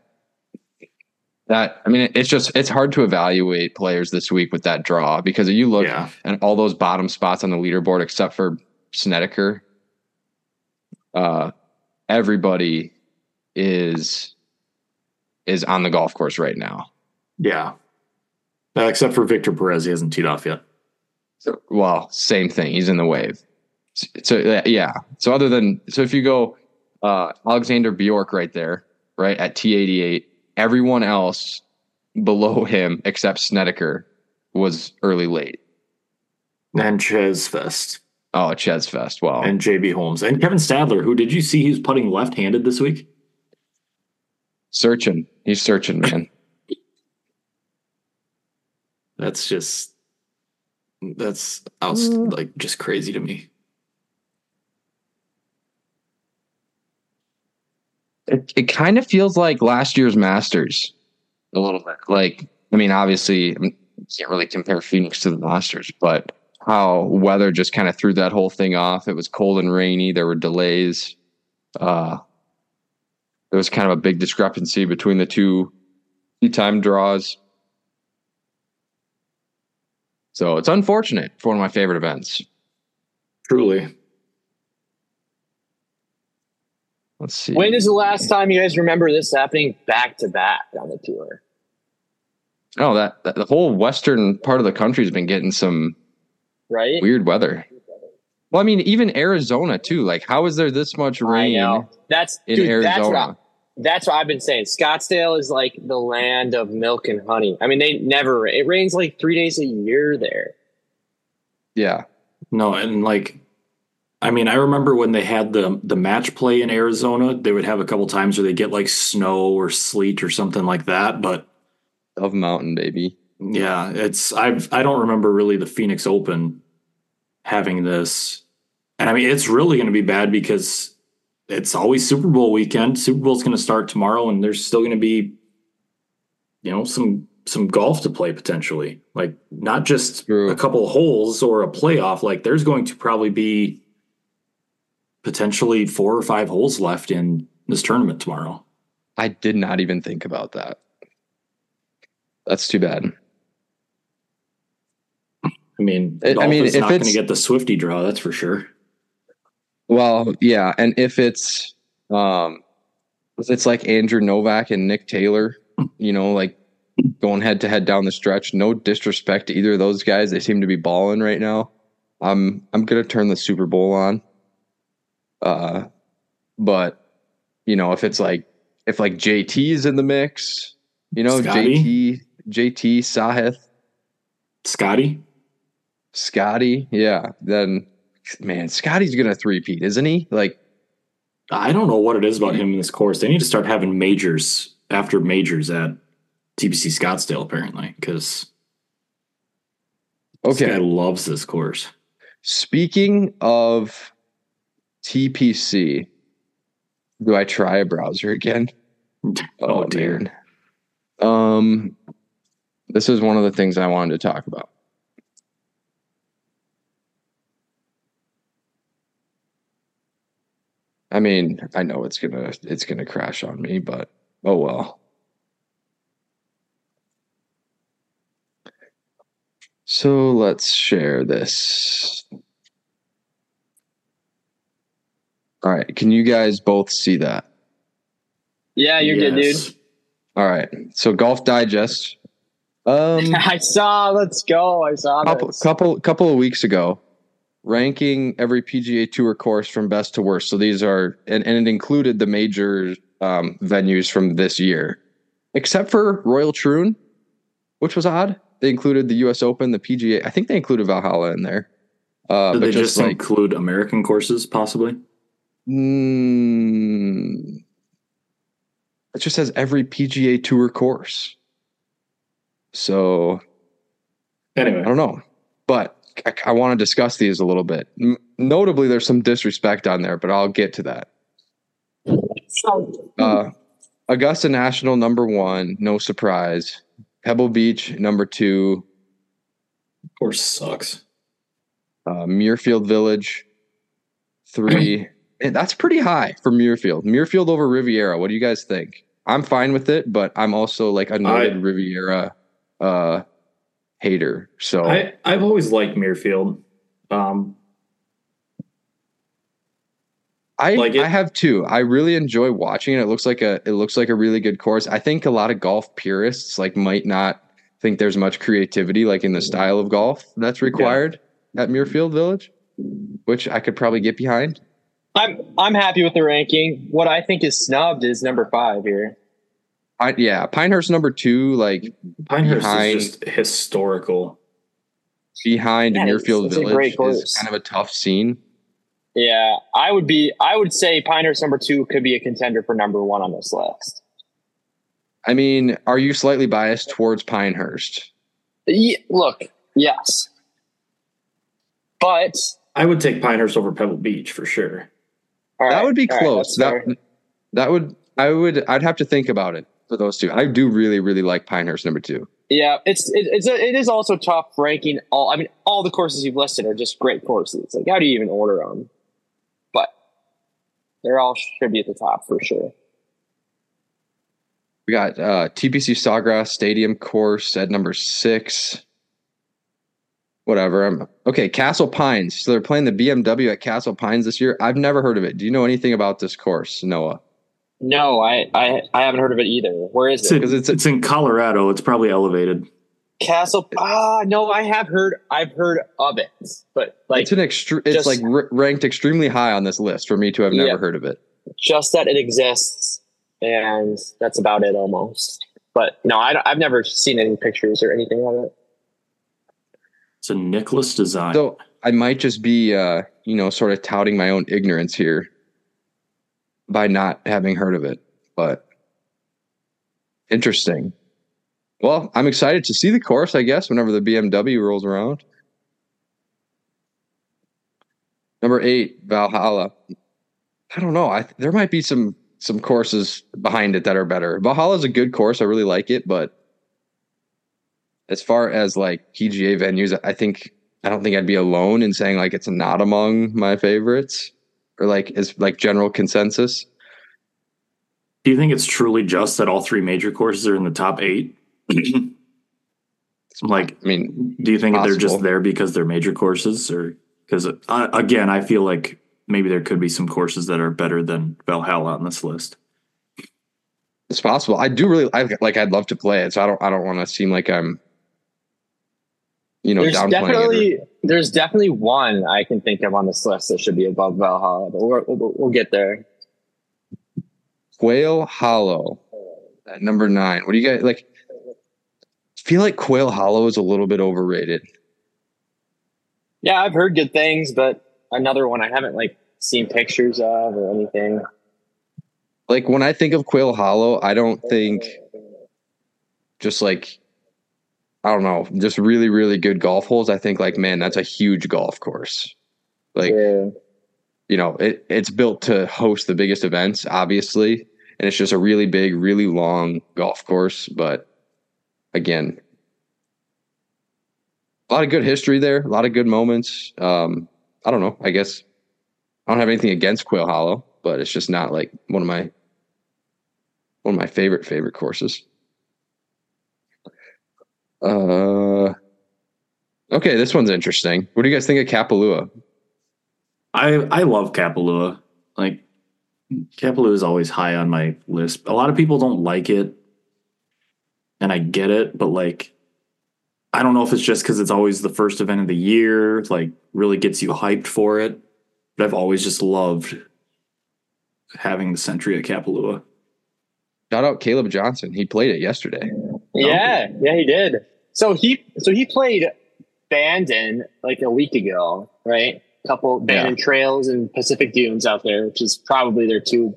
[SPEAKER 2] that I mean it's just it's hard to evaluate players this week with that draw because if you look
[SPEAKER 3] yeah,
[SPEAKER 2] at all those bottom spots on the leaderboard except for Snedeker, uh everybody is is on the golf course right now.
[SPEAKER 3] yeah. Uh, except for Victor Perez, he hasn't teed off yet.
[SPEAKER 2] So, well, same thing. He's in the wave. So uh, yeah. So other than so if you go uh Alexander Bjork right there, right at T88, everyone else below him except Snedeker was early late.
[SPEAKER 3] And Ches Fest
[SPEAKER 2] Oh, Ches Fest. Well,
[SPEAKER 3] and JB Holmes and Kevin Stadler, who did you see He's putting left handed this week?
[SPEAKER 2] Searching. He's searching, man.
[SPEAKER 3] That's just that's outs-
[SPEAKER 2] Mm.
[SPEAKER 3] like just crazy to me.
[SPEAKER 2] it, it kind of feels like last year's Masters a little bit. Like, I mean, obviously, I can't really compare Phoenix to the Masters, but how weather just kind of threw that whole thing off. It was cold and rainy. There were delays. Uh, there was kind of a big discrepancy between the two time draws. So it's unfortunate for one of my favorite events.
[SPEAKER 3] Truly.
[SPEAKER 2] Let's see.
[SPEAKER 4] When is the last time you guys remember this happening back to back on the tour?
[SPEAKER 2] Oh, that, that the whole western part of the country has been getting some
[SPEAKER 4] Right?
[SPEAKER 2] weird weather. Well, I mean, even Arizona too. Like, how is there this much
[SPEAKER 4] I
[SPEAKER 2] rain
[SPEAKER 4] know. That's
[SPEAKER 2] in
[SPEAKER 4] dude, that's what, I,
[SPEAKER 2] Arizona?
[SPEAKER 4] that's what I've been saying. Scottsdale is like the land of milk and honey. I mean, they never it rains like three days a year there.
[SPEAKER 2] Yeah,
[SPEAKER 3] No, and like, I mean, I remember when they had the the match play in Arizona, they would have a couple times where they get like snow or sleet or something like that. But
[SPEAKER 2] of mountain baby.
[SPEAKER 3] yeah, it's I've I don't remember really the Phoenix Open having this, and I mean it's really going to be bad because it's always Super Bowl weekend. Super Bowl's going to start tomorrow, and there's still going to be, you know, some some golf to play potentially. Like not just
[SPEAKER 2] True.
[SPEAKER 3] a couple holes or a playoff. Like there's going to probably be potentially four or five holes left in this tournament tomorrow.
[SPEAKER 2] I did not even think about that. That's too bad.
[SPEAKER 3] I mean,
[SPEAKER 2] I- I mean, if
[SPEAKER 3] not going to get the Swifty draw. That's for sure.
[SPEAKER 2] Well, yeah, and if it's um, it's like Andrew Novak and Nick Taylor, you know, like going head to head down the stretch. No disrespect to either of those guys; they seem to be balling right now. I'm I'm gonna turn the Super Bowl on. Uh, but you know, if it's like if like JT is in the mix, you know,
[SPEAKER 3] Scotty?
[SPEAKER 2] JT, JT, Sahith,
[SPEAKER 3] Scotty,
[SPEAKER 2] Scotty, yeah, then man, Scotty's gonna three-peat, isn't he? Like,
[SPEAKER 3] I don't know what it is about him in this course. They need to start having majors after majors at TPC Scottsdale apparently because this guy loves this course.
[SPEAKER 2] Speaking of TPC, do I try a browser again?
[SPEAKER 3] Oh, dear.
[SPEAKER 2] man. Um, this is one of the things I wanted to talk about. I mean, I know it's gonna it's gonna crash on me, but oh well. So let's share this. All right, can you guys both see that?
[SPEAKER 4] Yeah, you're good, dude.
[SPEAKER 2] All right. So Golf Digest. Um
[SPEAKER 4] I saw. Let's go. I saw
[SPEAKER 2] couple
[SPEAKER 4] this.
[SPEAKER 2] couple couple of weeks ago, ranking every PGA Tour course from best to worst. So these are and, and it included the major um, venues from this year, except for Royal Troon, which was odd. They included the U.S. Open, the PGA. I think they included Valhalla in there. Uh,
[SPEAKER 3] Did
[SPEAKER 2] but
[SPEAKER 3] they
[SPEAKER 2] just,
[SPEAKER 3] just
[SPEAKER 2] like
[SPEAKER 3] include American courses possibly?
[SPEAKER 2] mm, it just says every PGA Tour course. So
[SPEAKER 3] Anyway,
[SPEAKER 2] I don't know, but I, I want to discuss these a little bit. M- notably, there's some disrespect on there, but I'll get to that. Uh, Augusta National, number one, no surprise. Pebble Beach, number two.
[SPEAKER 3] Of course sucks.
[SPEAKER 2] Uh, Muirfield Village, three. and that's pretty high for Muirfield. Muirfield over Riviera. What do you guys think? I'm fine with it, but I'm also like a noted
[SPEAKER 3] I-
[SPEAKER 2] Riviera uh, hater. So
[SPEAKER 3] I I've always liked Muirfield. Um,
[SPEAKER 2] I
[SPEAKER 3] Like it-
[SPEAKER 2] I have two. I really enjoy watching it. It looks like a it looks like a really good course. I think a lot of golf purists like might not think there's much creativity like in the style of golf that's required at Muirfield Village, which I could probably get behind.
[SPEAKER 4] I'm I'm happy with the ranking. What I think is snubbed is number five here.
[SPEAKER 2] I, yeah, Pinehurst number two, like
[SPEAKER 3] Pinehurst
[SPEAKER 2] Behind-
[SPEAKER 3] is just historical.
[SPEAKER 2] behind
[SPEAKER 4] Yeah, it's-
[SPEAKER 2] Muirfield
[SPEAKER 4] it's a
[SPEAKER 2] Village
[SPEAKER 4] great
[SPEAKER 2] is kind of a tough scene.
[SPEAKER 4] Yeah, I would be. I would say Pinehurst number two could be a contender for number one on this list.
[SPEAKER 2] I mean, are you slightly biased towards Pinehurst?
[SPEAKER 4] Ye- look, yes, but
[SPEAKER 3] I would take Pinehurst over Pebble Beach for sure.
[SPEAKER 4] all
[SPEAKER 2] that would be close.
[SPEAKER 4] that's
[SPEAKER 2] that
[SPEAKER 4] fair.
[SPEAKER 2] that would I would I'd have to think about it for those two. I do really really like Pinehurst number two.
[SPEAKER 4] yeah, it's it, it's a, it is also tough ranking all. I mean, all the courses you've listed are just great courses. Like, how do you even order them? But they're all should be at the top for sure.
[SPEAKER 2] We got uh, TPC Sawgrass Stadium course at number six. Whatever. I'm okay. Castle Pines. So they're playing the BMW at Castle Pines this year. I've never heard of it. Do you know anything about this course, Noah?
[SPEAKER 4] No, I I, I haven't heard of it either. Where is
[SPEAKER 3] It's,
[SPEAKER 4] it?
[SPEAKER 3] in,
[SPEAKER 2] 'Cause it's
[SPEAKER 3] it's, in Colorado. It's probably elevated.
[SPEAKER 4] Castle. Ah, no, I have heard. I've heard of it, but like
[SPEAKER 2] it's an extre- It's
[SPEAKER 4] just-
[SPEAKER 2] like r- ranked extremely high on this list for me to have never
[SPEAKER 4] Yeah.
[SPEAKER 2] heard of it.
[SPEAKER 4] just that it exists, and that's about it almost. But no, I, don't- I've never seen any pictures or anything of it.
[SPEAKER 3] It's a Nicklaus design.
[SPEAKER 2] So I might just be, uh, you know, sort of touting my own ignorance here by not having heard of it. But interesting. Well, I'm excited to see the course. I guess whenever the BMW rolls around. Number eight, Valhalla. I don't know. I there might be some some courses behind it that are better. Valhalla is a good course. I really like it, but as far as like PGA venues, I think I don't think I'd be alone in saying like it's not among my favorites or like is like general consensus.
[SPEAKER 3] Do you think it's truly just that all three major courses are in the top eight? like,
[SPEAKER 2] I mean,
[SPEAKER 3] do you think they're just there because they're major courses, or because uh, again, I feel like maybe there could be some courses that are better than Valhalla on this list.
[SPEAKER 2] it's possible. I do really I, like. I'd love to play it, so I don't. I don't want to seem like I'm, you know,
[SPEAKER 4] There's
[SPEAKER 2] downplaying it.
[SPEAKER 4] definitely there's definitely one I can think of on this list that should be above Valhalla, but we're, we'll, we'll get there.
[SPEAKER 2] Quail Hollow at number nine. What do you guys like? I feel like Quail Hollow is a little bit overrated.
[SPEAKER 4] Yeah, I've heard good things, but another one I haven't like seen pictures of or anything.
[SPEAKER 2] Like when I think of Quail Hollow, I don't think just like I don't know, just really really good golf holes, I think like man, that's a huge golf course. Like
[SPEAKER 4] Yeah.
[SPEAKER 2] you know, it, it's built to host the biggest events, obviously, and it's just a really big, really long golf course. But again, a lot of good history there, a lot of good moments. Um, I don't know. I guess I don't have anything against Quail Hollow, but it's just not like one of my one of my favorite favorite courses. Uh, okay, this one's interesting. What do you guys think of Kapalua?
[SPEAKER 3] I I love Kapalua. Like Kapalua is always high on my list. A lot of people don't like it, and I get it, but like I don't know if it's just because it's always the first event of the year, like really gets you hyped for it. But I've always just loved having the Sentry at Kapalua.
[SPEAKER 2] Shout out Caleb Johnson. He played it yesterday.
[SPEAKER 4] Yeah, yeah, he did. So he so he played Bandon like a week ago, right? Couple Bandon Trails and Pacific Dunes out there, which is probably their two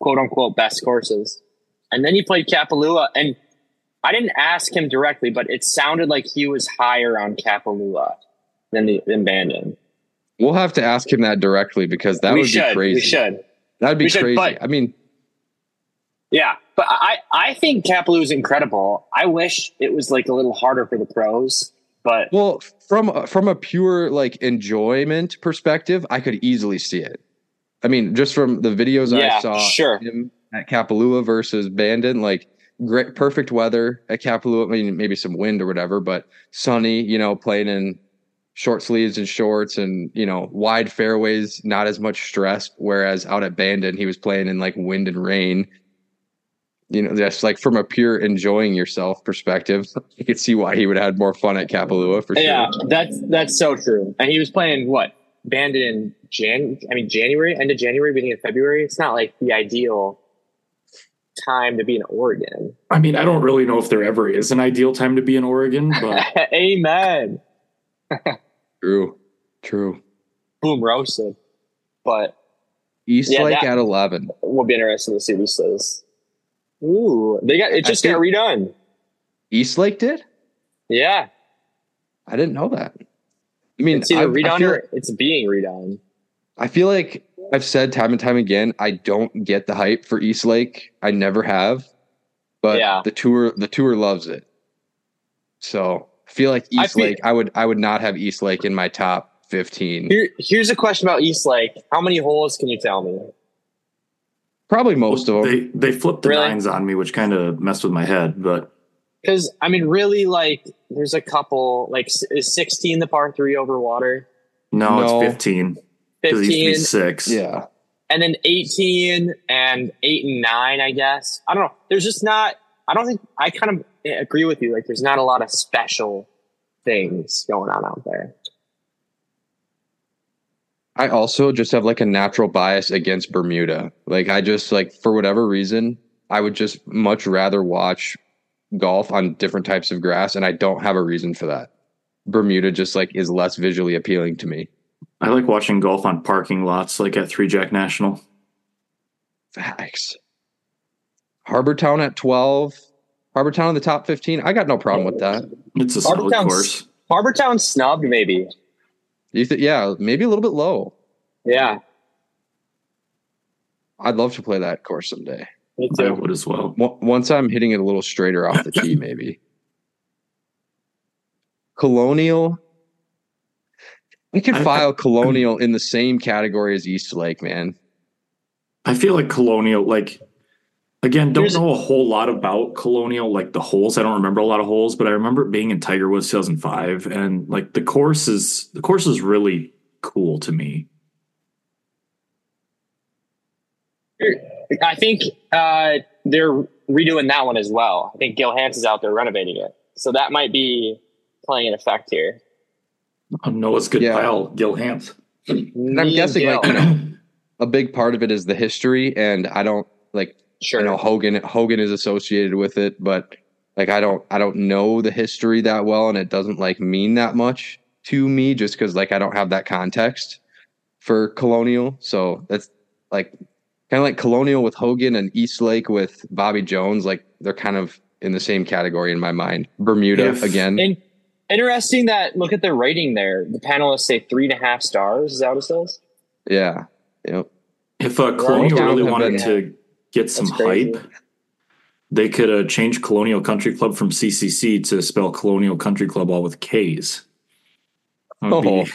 [SPEAKER 4] quote unquote best courses. And then he played Kapalua, and I didn't ask him directly, but it sounded like he was higher on Kapalua than the than Bandon.
[SPEAKER 2] We'll have to ask him that directly because that
[SPEAKER 4] we
[SPEAKER 2] would
[SPEAKER 4] should,
[SPEAKER 2] be crazy.
[SPEAKER 4] we should.
[SPEAKER 2] That'd be
[SPEAKER 4] We should,
[SPEAKER 2] crazy.
[SPEAKER 4] but-
[SPEAKER 2] I mean,
[SPEAKER 4] Yeah, but I I think Kapalua is incredible. I wish it was like a little harder for the pros, but
[SPEAKER 2] well, from from a pure like enjoyment perspective, I could easily see it. I mean, just from the videos
[SPEAKER 4] Yeah,
[SPEAKER 2] I saw
[SPEAKER 4] sure.
[SPEAKER 2] him at Kapalua versus Bandon, like great, perfect weather at Kapalua. I mean, maybe some wind or whatever, but sunny. You know, playing in short sleeves and shorts, and you know, wide fairways, not as much stress. Whereas out at Bandon, he was playing in like wind and rain. You know, just like from a pure enjoying yourself perspective, you could see why he would have had more fun at Kapalua for sure.
[SPEAKER 4] Yeah, that's that's so true. And he was playing what Bandon in Jan. I mean January, end of January, beginning of February. It's not like the ideal time to be in Oregon.
[SPEAKER 3] I mean, I don't really know if there ever is an ideal time to be in Oregon, but
[SPEAKER 4] Amen.
[SPEAKER 2] True. True.
[SPEAKER 4] Boom roasted. But
[SPEAKER 2] East
[SPEAKER 4] Yeah,
[SPEAKER 2] Lake at 11.
[SPEAKER 4] we'll be interested to see what he says. Ooh, they got it.
[SPEAKER 2] I
[SPEAKER 4] Just got redone.
[SPEAKER 2] East Lake did?
[SPEAKER 4] Yeah,
[SPEAKER 2] I didn't know that. I mean,
[SPEAKER 4] it's either
[SPEAKER 2] I, I feel,
[SPEAKER 4] or it's being redone.
[SPEAKER 2] I feel like I've said time and time again, I don't get the hype for East Lake. I never have. But
[SPEAKER 4] Yeah.
[SPEAKER 2] the tour the tour loves it. So I feel like
[SPEAKER 4] I
[SPEAKER 2] East
[SPEAKER 4] feel-
[SPEAKER 2] Lake, I would I would not have East Lake in my top 15.
[SPEAKER 4] Here, here's a question about East Lake. How many holes can you tell me?
[SPEAKER 2] Probably most of them.
[SPEAKER 3] they they flipped the
[SPEAKER 4] Really?
[SPEAKER 3] nines on me, which kind of messed with my head. But
[SPEAKER 4] Because I mean, really, like, there's a couple. Like, is 16 the par three over water?
[SPEAKER 3] no,
[SPEAKER 2] No.
[SPEAKER 3] it's fifteen because it used to be
[SPEAKER 4] 15,
[SPEAKER 3] six.
[SPEAKER 2] yeah.
[SPEAKER 4] and then 18 and eight and nine. I guess I don't know. There's just not. I don't think I kind of eh, agree with you. Like, there's not a lot of special things going on out there.
[SPEAKER 2] I also just have like a natural bias against Bermuda. Like I just like for whatever reason, I would just much rather watch golf on different types of grass and I don't have a reason for that. Bermuda just like is less visually appealing to me.
[SPEAKER 3] I like watching golf on parking lots, like at Three Jack National.
[SPEAKER 2] Facts. Harbor Town at 12. Harbor Town in the top 15. I got no problem with that.
[SPEAKER 3] It's a solid
[SPEAKER 4] Harbortown's-
[SPEAKER 3] course.
[SPEAKER 4] Harbortown snubbed, maybe.
[SPEAKER 2] You think yeah, maybe a little bit low.
[SPEAKER 4] Yeah,
[SPEAKER 2] I'd love to play that course someday.
[SPEAKER 3] I would as well.
[SPEAKER 2] Once I'm hitting it a little straighter off the tee, maybe. Colonial. I could
[SPEAKER 3] I- I-
[SPEAKER 2] file Colonial in the same category as East Lake, man.
[SPEAKER 3] I feel like Colonial, like again, don't
[SPEAKER 4] Here's-
[SPEAKER 3] know a whole lot about Colonial, like the holes. I don't remember a lot of holes, but I remember it being in Tiger Woods 2005, and like the course is the course is really cool to me.
[SPEAKER 4] I think uh, they're redoing that one as well. I think Gil Hanse is out there renovating it, so that might be playing an effect here.
[SPEAKER 3] Oh, Noah's good
[SPEAKER 2] Yeah.
[SPEAKER 3] pal, Gil Hanse.
[SPEAKER 2] And I'm guessing, like, you know, a big part of it is the history, and I don't like
[SPEAKER 4] sure.
[SPEAKER 2] I know Hogan Hogan is associated with it, but like I don't I don't know the history that well, and it doesn't like mean that much to me just because like I don't have that context for Colonial. So that's like kind of like Colonial with Hogan and East Lake with Bobby Jones. Like they're kind of in the same category in my mind. Bermuda
[SPEAKER 3] If-
[SPEAKER 2] again.
[SPEAKER 4] And interesting that look at the rating there. The panelists say three and a half stars. Is that what it says?
[SPEAKER 2] yeah. Yep.
[SPEAKER 3] If uh,
[SPEAKER 4] Well,
[SPEAKER 3] Colonial really wanted
[SPEAKER 2] been-
[SPEAKER 3] to get some hype, they could uh, change Colonial Country Club from CCC to spell Colonial Country Club all with K's.
[SPEAKER 2] Oh.
[SPEAKER 3] be,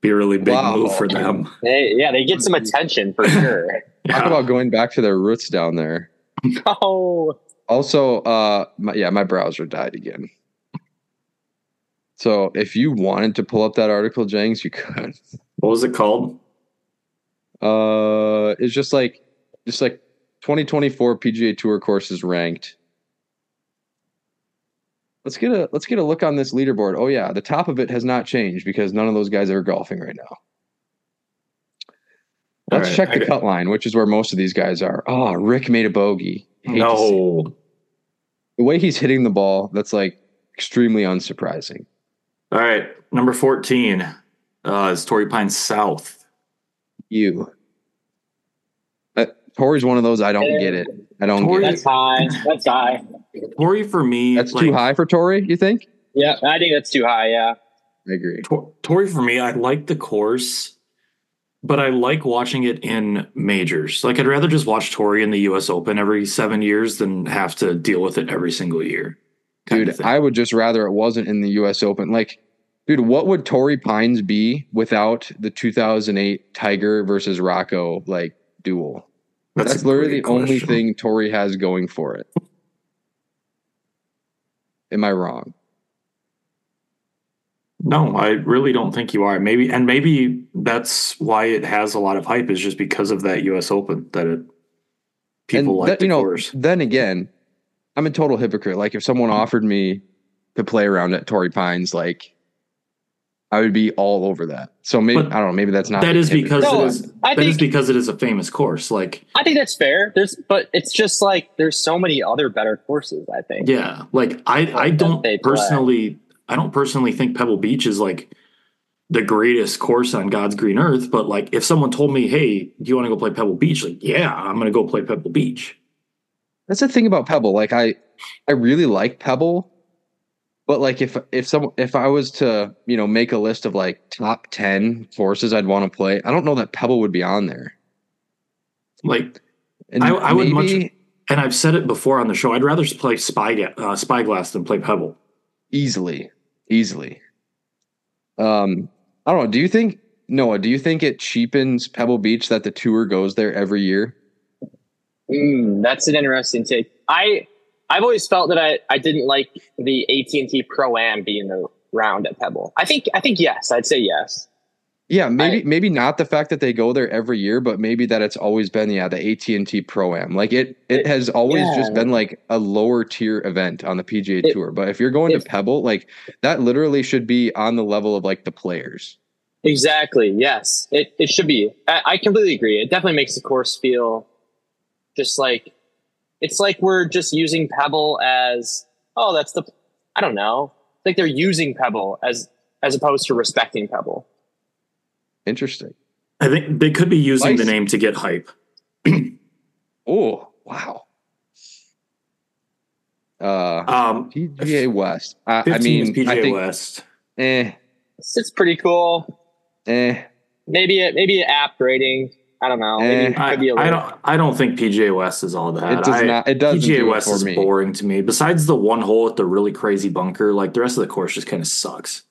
[SPEAKER 3] be a really big
[SPEAKER 2] Wow.
[SPEAKER 3] move for them.
[SPEAKER 4] They, yeah, they get some attention for sure.
[SPEAKER 2] Talk about going back to their roots down there.
[SPEAKER 4] oh,
[SPEAKER 2] Also, uh, my, yeah, my browser died again. So if you wanted to pull up that article, Jengs, you could.
[SPEAKER 3] What was it called?
[SPEAKER 2] Uh, it's just like, just like 2024 PGA Tour courses ranked. Let's get a let's get a look on this leaderboard. Oh yeah, the top of it has not changed because none of those guys are golfing right now. Let's
[SPEAKER 3] right,
[SPEAKER 2] check the cut line, which is where most of these guys are. Oh, Rick made a bogey. Hate to see it.
[SPEAKER 3] No.
[SPEAKER 2] the way he's hitting the ball, that's like extremely unsurprising.
[SPEAKER 3] All right, number 14 uh, is Torrey Pines South.
[SPEAKER 2] You, Torrey's one of those I don't get it. I don't
[SPEAKER 3] Torrey-
[SPEAKER 2] get
[SPEAKER 4] that's
[SPEAKER 2] it.
[SPEAKER 4] high. That's high.
[SPEAKER 3] Torrey for me,
[SPEAKER 2] That's
[SPEAKER 3] like,
[SPEAKER 2] too high for Torrey. You think?
[SPEAKER 4] Yeah, I think that's too high. Yeah.
[SPEAKER 2] I agree.
[SPEAKER 3] Tor- Torrey for me, I like the course, but I like watching it in majors. Like I'd rather just watch Torrey in the U.S. Open every seven years than have to deal with it every single year.
[SPEAKER 2] Dude. I would just rather it wasn't in the U.S. Open. Like, dude, what would Torrey Pines be without the 2008 Tiger versus Rocco like duel? That's,
[SPEAKER 3] a
[SPEAKER 2] literally the
[SPEAKER 3] great
[SPEAKER 2] only
[SPEAKER 3] question.
[SPEAKER 2] thing Torrey has going for it. Am I wrong?
[SPEAKER 3] No, I really don't think you are. Maybe, and maybe that's why it has a lot of hype is just because of that U.S. Open that it people
[SPEAKER 2] and
[SPEAKER 3] like
[SPEAKER 2] that-
[SPEAKER 3] the
[SPEAKER 2] you know,
[SPEAKER 3] course.
[SPEAKER 2] then again, I'm a total hypocrite. Like if someone mm-hmm. offered me to play around at Torrey Pines, like I would be all over that. So maybe
[SPEAKER 3] But
[SPEAKER 2] I don't know. Maybe that's not.
[SPEAKER 3] That
[SPEAKER 2] the
[SPEAKER 3] is
[SPEAKER 2] hypocrite.
[SPEAKER 3] because
[SPEAKER 4] No,
[SPEAKER 3] it is.
[SPEAKER 4] I
[SPEAKER 3] That is
[SPEAKER 4] think
[SPEAKER 3] because it is a famous course. Like,
[SPEAKER 4] I think that's fair. There's, but it's just like there's so many other better courses. I think.
[SPEAKER 3] yeah, like I, I don't
[SPEAKER 4] they play.
[SPEAKER 3] personally, I don't personally think Pebble Beach is like the greatest course on God's green earth. But like, if someone told me, "Hey, do you want to go play Pebble Beach?" Like, yeah, I'm going to go play Pebble Beach.
[SPEAKER 2] That's the thing about Pebble. Like I, I really like Pebble, but like if if some if I was to you know make a list of like top ten courses I'd want to play, I don't know that Pebble would be on there.
[SPEAKER 3] Like,
[SPEAKER 2] And
[SPEAKER 3] I- I would much- and I've said it before on the show. I'd rather play Spy uh, Spyglass than play Pebble.
[SPEAKER 2] easily, easily. Um, I don't know. Do you think Noah? Do you think it cheapens Pebble Beach that the tour goes there every year?
[SPEAKER 4] Mm, that's an interesting take. I I've always felt that I, I didn't like the AT and T Pro Am being around at Pebble. I think I think yes. I'd say yes.
[SPEAKER 2] Yeah, maybe
[SPEAKER 4] I-
[SPEAKER 2] maybe not the fact that they go there every year, but maybe that it's always been yeah the AT and T Pro Am. Like it it
[SPEAKER 4] It-
[SPEAKER 2] has always just been like a lower tier event on the PGA
[SPEAKER 4] It-
[SPEAKER 2] Tour. But if you're going
[SPEAKER 4] if-
[SPEAKER 2] to Pebble, like that literally should be on the level of like the players.
[SPEAKER 4] Exactly. Yes. It it should be. I, I completely agree. It definitely makes the course feel just like it's like we're just using Pebble as oh that's the I don't know like they're using Pebble as as opposed to respecting Pebble.
[SPEAKER 2] Interesting.
[SPEAKER 3] I think they could be using the name to get hype.
[SPEAKER 2] Oh wow. Uh,
[SPEAKER 3] Um,
[SPEAKER 2] PGA West. I, I mean,
[SPEAKER 3] is PGA
[SPEAKER 2] I think,
[SPEAKER 3] West.
[SPEAKER 2] eh,
[SPEAKER 4] It's, it's pretty cool.
[SPEAKER 2] eh.
[SPEAKER 4] Maybe it maybe an app rating. I don't know. Maybe
[SPEAKER 2] Eh,
[SPEAKER 3] I,
[SPEAKER 4] could be a
[SPEAKER 3] I don't. I don't think PGA West is all that.
[SPEAKER 2] It does
[SPEAKER 3] I-
[SPEAKER 2] not. It doesn't
[SPEAKER 3] PGA
[SPEAKER 2] do
[SPEAKER 3] West
[SPEAKER 2] it for
[SPEAKER 3] is
[SPEAKER 2] me.
[SPEAKER 3] boring to me. Besides the one hole with the really crazy bunker, like the rest of the course just kind of sucks.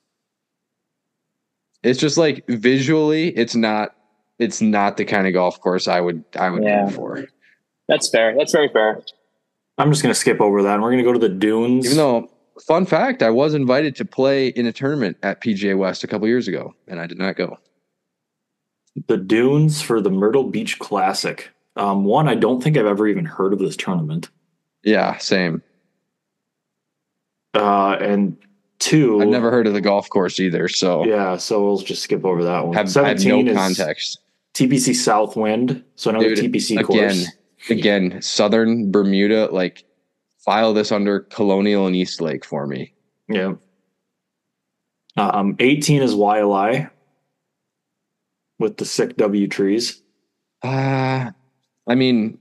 [SPEAKER 2] It's just like visually, it's not. It's not the kind of golf course I would. I would
[SPEAKER 4] Yeah.
[SPEAKER 2] go for.
[SPEAKER 4] That's fair. That's very fair.
[SPEAKER 3] I'm just gonna skip over that. and We're gonna go to the dunes.
[SPEAKER 2] Even though, fun fact, I was invited to play in a tournament at PGA West a couple years ago, and I did not go.
[SPEAKER 3] The dunes for the Myrtle Beach Classic. Um, one, I don't think I've ever even heard of this tournament.
[SPEAKER 2] Yeah, same.
[SPEAKER 3] Uh, and two,
[SPEAKER 2] I've never heard of the golf course either, so
[SPEAKER 3] Yeah, so we'll just skip over that one.
[SPEAKER 2] have, I have no context.
[SPEAKER 3] TPC Southwind. So another
[SPEAKER 2] Dude,
[SPEAKER 3] TPC
[SPEAKER 2] again,
[SPEAKER 3] course.
[SPEAKER 2] again, Southern Bermuda, like file this under Colonial and East Lake for me.
[SPEAKER 3] Yeah. Um, 18 is Waialae with the sick W trees.
[SPEAKER 2] Uh I mean,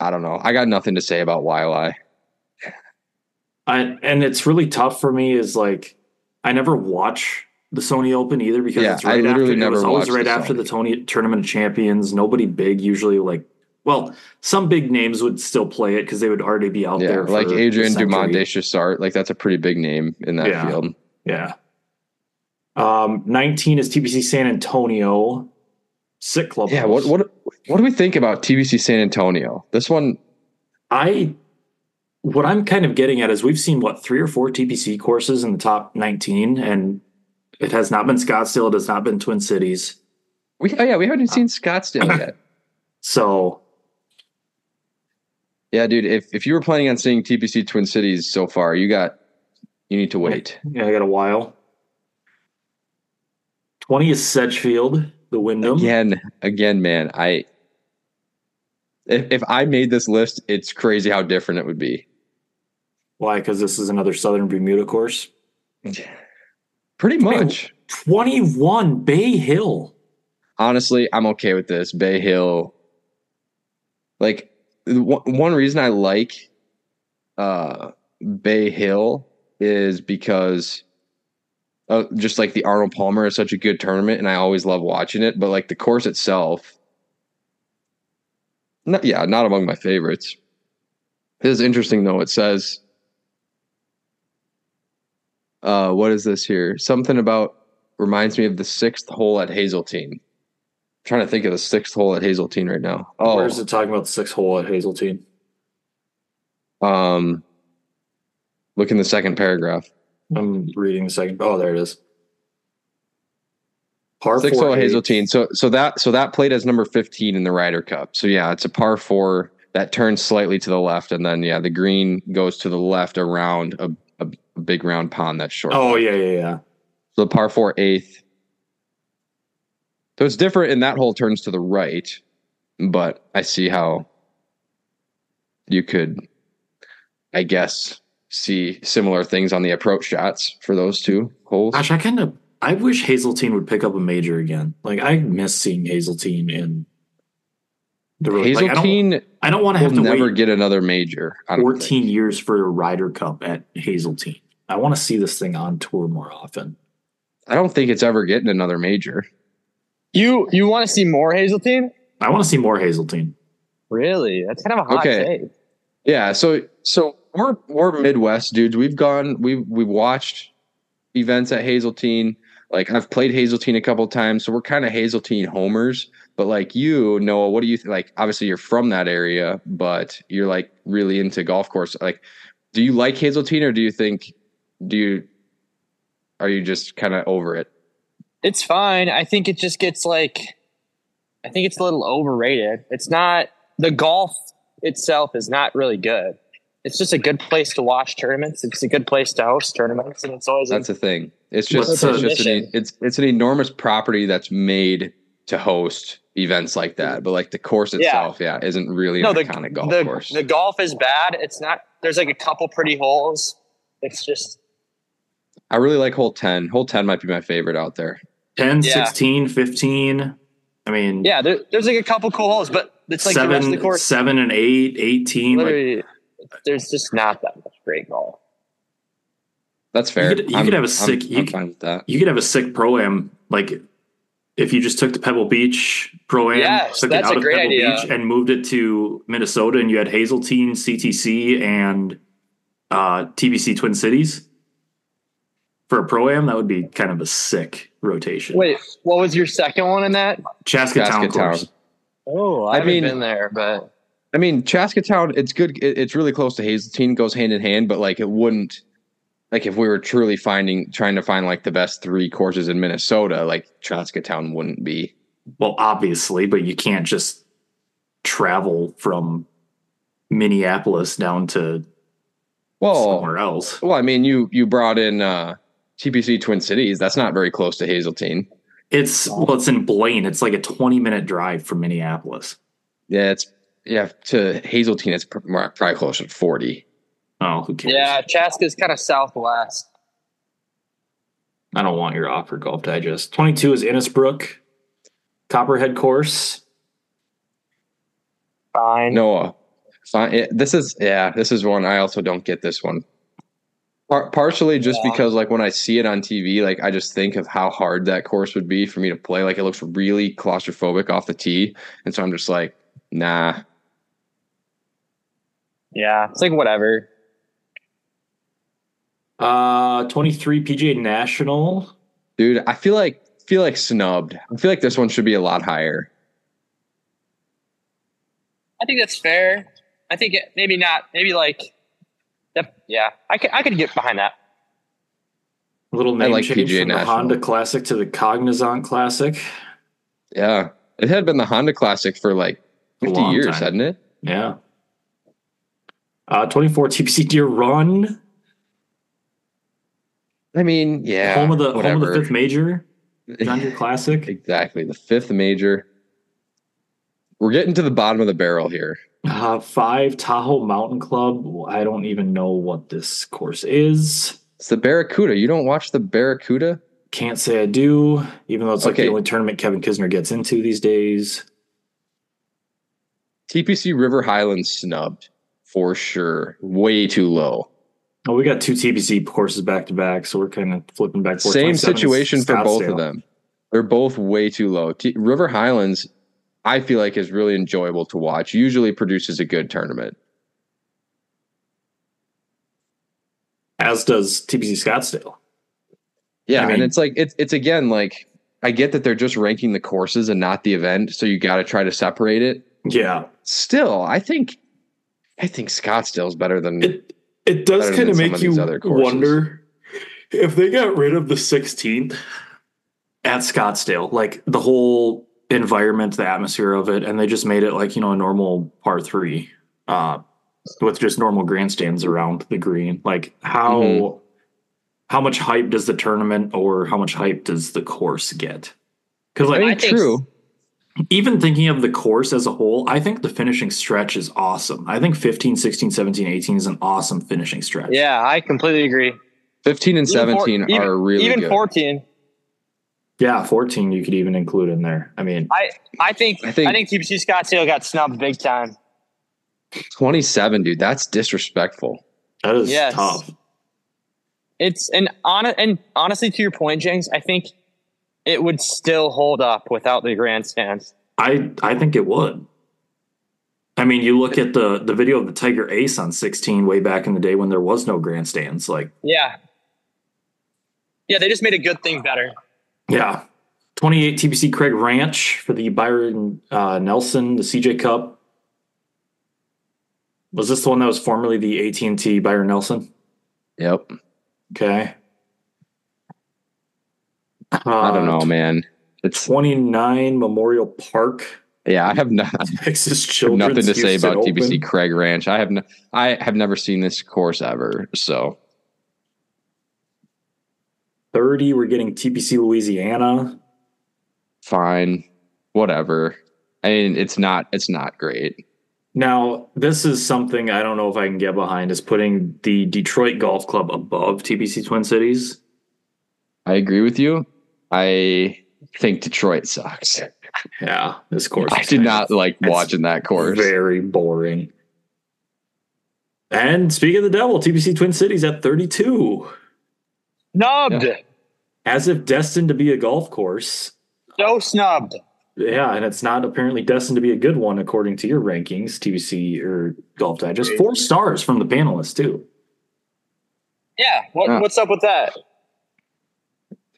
[SPEAKER 2] I don't know. I got nothing to say about Waialae.
[SPEAKER 3] I, and it's really tough for me is like I never watch the Sony Open either because
[SPEAKER 2] Yeah,
[SPEAKER 3] it's
[SPEAKER 2] I
[SPEAKER 3] right after
[SPEAKER 2] literally
[SPEAKER 3] it was always right
[SPEAKER 2] the
[SPEAKER 3] after the Tony Tournament of Champions. Nobody big usually like well, some big names would still play it because they would already be out
[SPEAKER 2] Yeah,
[SPEAKER 3] there.
[SPEAKER 2] like Adrien Dumont.
[SPEAKER 3] de
[SPEAKER 2] Chassart. Like that's a pretty big name in that
[SPEAKER 3] Yeah.
[SPEAKER 2] field.
[SPEAKER 3] Yeah. Um, 19 is TPC San Antonio. Sick club.
[SPEAKER 2] Yeah. What what what do we think about TPC San Antonio? This one,
[SPEAKER 3] I what I'm kind of getting at is we've seen what three or four TPC courses in the top 19, and it has not been Scottsdale, it has not been Twin Cities.
[SPEAKER 2] we oh yeah, we haven't seen Scottsdale yet.
[SPEAKER 3] So
[SPEAKER 2] Yeah, dude. If if you were planning on seeing TPC Twin Cities so far, you got you need to wait.
[SPEAKER 3] yeah, I got a while. 20 is Sedgefield, the Wyndham.
[SPEAKER 2] Again, again, man. I if if I made this list, it's crazy how different it would be.
[SPEAKER 3] Why? Because this is another Southern Bermuda course.
[SPEAKER 2] Pretty much.
[SPEAKER 3] 21 Bay Hill.
[SPEAKER 2] honestly, I'm okay with this. Bay Hill, like one one reason I like uh, Bay Hill is because uh, just like the Arnold Palmer is such a good tournament, and I always love watching it. But like the course itself, not yeah, not among my favorites. This is interesting though. It says, uh, what is this here? Something about reminds me of the sixth hole at Hazeltine trying to think of the sixth hole at Hazeltine right now. Oh,
[SPEAKER 3] Where's it talking about the sixth hole at Hazeltine?
[SPEAKER 2] um, look in the second paragraph.
[SPEAKER 3] I'm reading the second. Oh, there it is. Par four
[SPEAKER 2] hole. Hazeltine. So, so that so that played as number fifteen in the Ryder Cup. So yeah, it's a par four that turns slightly to the left, and then yeah, the green goes to the left around a, a, a big round pond that's short.
[SPEAKER 3] Oh yeah, yeah, yeah.
[SPEAKER 2] So the par four eighth. So it's different, and that hole turns to the right, but I see how you could, I guess, see similar things on the approach shots for those two holes.
[SPEAKER 3] Gosh, I kind of I wish Hazeltine would pick up a major again. Like I miss seeing Hazeltine in the like, I don't,
[SPEAKER 2] Hazeltine
[SPEAKER 3] I don't want to have to
[SPEAKER 2] never
[SPEAKER 3] wait
[SPEAKER 2] get another major.
[SPEAKER 3] 14
[SPEAKER 2] think.
[SPEAKER 3] years for a Ryder Cup at Hazeltine. I want to see this thing on tour more often.
[SPEAKER 2] I don't think it's ever getting another major.
[SPEAKER 4] You you want to see more Hazeltine?
[SPEAKER 3] I want to see more Hazeltine.
[SPEAKER 4] Really? That's kind of a hot
[SPEAKER 2] Okay.
[SPEAKER 4] take.
[SPEAKER 2] Yeah, so so we're we're Midwest dudes. We've gone we've we've watched events at Hazeltine. Like I've played Hazeltine a couple times, so we're kind of Hazeltine homers. But like you, Noah, what do you think? Like obviously you're from that area, but you're like really into golf course. Like, do you like Hazeltine, or do you think do you are you just kind of over it?
[SPEAKER 4] It's fine. I think it just gets like, I think it's a little overrated. It's not the golf itself is not really good. It's just a good place to watch tournaments. It's a good place to host tournaments, and it's always
[SPEAKER 2] That's the thing. It's just
[SPEAKER 3] What's
[SPEAKER 2] it's just an, it's it's an enormous property that's made to host events like that. But like the course itself, yeah, isn't really
[SPEAKER 4] no
[SPEAKER 2] an
[SPEAKER 4] the
[SPEAKER 2] iconic golf
[SPEAKER 4] the,
[SPEAKER 2] course.
[SPEAKER 4] the golf is bad. It's not. There's like a couple pretty holes. It's just
[SPEAKER 2] I really like hole 10. Hole 10 might be my favorite out there.
[SPEAKER 3] 10,
[SPEAKER 4] Yeah.
[SPEAKER 3] 16, 15. I mean,
[SPEAKER 4] yeah. There, there's like a couple cool holes, but it's like the rest of
[SPEAKER 3] seven,
[SPEAKER 4] the course.
[SPEAKER 3] seven and eight, 18. Like,
[SPEAKER 4] Literally, there's just not that much great golf.
[SPEAKER 2] That's fair.
[SPEAKER 3] could- you could have a
[SPEAKER 2] I'm-
[SPEAKER 3] sick-
[SPEAKER 2] I'm,
[SPEAKER 3] you could-
[SPEAKER 2] fine with that.
[SPEAKER 3] you could have a sick pro am like if you just took the Pebble Beach pro am,
[SPEAKER 4] Yes,
[SPEAKER 3] took
[SPEAKER 4] that's
[SPEAKER 3] it
[SPEAKER 4] a
[SPEAKER 3] out of
[SPEAKER 4] great
[SPEAKER 3] Pebble
[SPEAKER 4] idea.
[SPEAKER 3] Beach and moved it to Minnesota, and you had Hazeltine, CTC, and uh, TPC Twin Cities for a pro am. That would be kind of a sick rotation.
[SPEAKER 4] Wait, what was your second one in that?
[SPEAKER 3] Chaska, Town
[SPEAKER 2] Chaska
[SPEAKER 3] course.
[SPEAKER 2] Town.
[SPEAKER 4] Oh, I,
[SPEAKER 2] I
[SPEAKER 4] haven't
[SPEAKER 2] mean-
[SPEAKER 4] been there, but
[SPEAKER 2] I mean, Chaskatown, it's good. It, it's really close to Hazeltine, goes hand in hand, but like it wouldn't, like if we were truly finding, trying to find like the best three courses in Minnesota, like Chaskatown wouldn't be.
[SPEAKER 3] Well, obviously, but you can't just travel from Minneapolis down to
[SPEAKER 2] Well,
[SPEAKER 3] somewhere else.
[SPEAKER 2] well, I mean, you you brought in uh, TPC Twin Cities. That's not very close to Hazeltine.
[SPEAKER 3] It's well, it's in Blaine. It's like a twenty minute drive from Minneapolis.
[SPEAKER 2] Yeah, it's yeah to Hazeltine. It's probably closer to forty.
[SPEAKER 3] Oh, who cares?
[SPEAKER 4] yeah, Chaska's kind of southwest.
[SPEAKER 3] I don't want your offer golf digest. 22 is Innisbrook, Copperhead course.
[SPEAKER 4] Fine.
[SPEAKER 2] Noah, Fine. This is yeah. This is one I also don't get this one. Par- partially just
[SPEAKER 4] Yeah.
[SPEAKER 2] because like when I see it on TV, like I just think of how hard that course would be for me to play. Like it looks really claustrophobic off the tee, and so I'm just like, nah.
[SPEAKER 4] Yeah, it's like whatever.
[SPEAKER 3] Uh, 23 PGA National.
[SPEAKER 2] Dude, I feel like feel like snubbed. I feel like this one should be a lot higher.
[SPEAKER 4] I think that's fair. I think it, maybe not. Maybe like, yep, yeah. I could I could get behind that.
[SPEAKER 3] A little name
[SPEAKER 2] like
[SPEAKER 3] change
[SPEAKER 2] PGA
[SPEAKER 3] from the Honda Classic to the Cognizant Classic.
[SPEAKER 2] Yeah, it had been the Honda Classic for like 50 years,
[SPEAKER 3] time.
[SPEAKER 2] hadn't it?
[SPEAKER 3] Yeah. Uh, 24 TPC Deere Run.
[SPEAKER 2] I mean, yeah,
[SPEAKER 3] home of the
[SPEAKER 2] whatever.
[SPEAKER 3] home of the fifth major. John Deere Classic.
[SPEAKER 2] exactly the fifth major. We're getting to the bottom of the barrel here.
[SPEAKER 3] Uh, five Tahoe Mountain Club. I don't even know what this course is.
[SPEAKER 2] It's the Barracuda. You don't watch the Barracuda?
[SPEAKER 3] Can't say I do, even though it's like
[SPEAKER 2] Okay.
[SPEAKER 3] the only tournament Kevin Kisner gets into these days.
[SPEAKER 2] TPC River Highlands snubbed for sure. Way too low.
[SPEAKER 3] Oh, we got two TPC courses back to back, so we're kind of flipping back. forth.
[SPEAKER 2] Same situation for both of them. They're both way too low. T- River Highlands, I feel like, is really enjoyable to watch. Usually produces a good tournament.
[SPEAKER 3] As does TPC Scottsdale.
[SPEAKER 2] Yeah,
[SPEAKER 3] I mean-
[SPEAKER 2] and it's like it's it's again like I get that they're just ranking the courses and not the event, so you got to try to separate it.
[SPEAKER 3] Yeah,
[SPEAKER 2] Still, I think I think Scottsdale's better than
[SPEAKER 3] it it does kind of make you
[SPEAKER 2] other
[SPEAKER 3] wonder if they got rid of the 16th at Scottsdale, like the whole environment, the atmosphere of it, and they just made it like you know a normal par three, uh, with just normal grandstands around the green. Like how
[SPEAKER 2] Mhm.
[SPEAKER 3] how much hype does the tournament or how much hype does the course get? Because like
[SPEAKER 2] I mean,
[SPEAKER 4] I think-
[SPEAKER 2] true.
[SPEAKER 3] Even thinking of the course as a whole, I think the finishing stretch is awesome. I think 15, 16, 17, 18 is an awesome finishing stretch.
[SPEAKER 4] Yeah, I completely agree.
[SPEAKER 2] 15 and
[SPEAKER 4] Even four-
[SPEAKER 2] 17
[SPEAKER 4] even-
[SPEAKER 2] are really
[SPEAKER 4] even
[SPEAKER 2] good.
[SPEAKER 4] 14.
[SPEAKER 3] Yeah, 14 you could even include in there. I mean,
[SPEAKER 4] I I think
[SPEAKER 2] I
[SPEAKER 4] I
[SPEAKER 2] think-
[SPEAKER 4] think, TPC Scottsdale got snubbed big time.
[SPEAKER 2] 27, dude. That's disrespectful.
[SPEAKER 3] that is
[SPEAKER 4] Yes.
[SPEAKER 3] tough.
[SPEAKER 4] It's and on and honestly, to your point, James, I think it would still hold up without the grandstands.
[SPEAKER 3] I I think it would. I mean, you look at the the video of the Tiger Ace on 16 way back in the day when there was no grandstands. Like,
[SPEAKER 4] Yeah, yeah, they just made a good thing better.
[SPEAKER 3] yeah, 28 TPC Craig Ranch for the Byron uh, Nelson, the CJ Cup. Was this the one that was formerly the AT and T Byron Nelson?
[SPEAKER 2] Yep.
[SPEAKER 3] Okay.
[SPEAKER 2] I don't know, uh, man. It's
[SPEAKER 3] 29 Memorial Park,
[SPEAKER 2] yeah, I have not
[SPEAKER 3] Texas Children's
[SPEAKER 2] nothing to say
[SPEAKER 3] Houston
[SPEAKER 2] about
[SPEAKER 3] Open.
[SPEAKER 2] TPC Craig Ranch. I have no, I have never seen this course ever. So
[SPEAKER 3] 30, we're getting TPC Louisiana.
[SPEAKER 2] fine. Whatever. I mean, it's not it's not great.
[SPEAKER 3] Now, this is something I don't know if I can get behind is putting the Detroit Golf Club above TPC Twin Cities.
[SPEAKER 2] I agree with you. I think Detroit sucks.
[SPEAKER 3] Yeah, this course.
[SPEAKER 2] I did not like watching that course.
[SPEAKER 3] Very boring. And speaking of the devil, TPC Twin Cities at 32.
[SPEAKER 4] Snubbed,
[SPEAKER 2] Yeah.
[SPEAKER 3] As if destined to be a golf course.
[SPEAKER 4] so snubbed.
[SPEAKER 3] Yeah, and it's not apparently destined to be a good one according to your rankings, TPC or Golf Digest. Four stars from the panelists too.
[SPEAKER 4] Yeah, what,
[SPEAKER 2] Yeah.
[SPEAKER 4] what's up with that?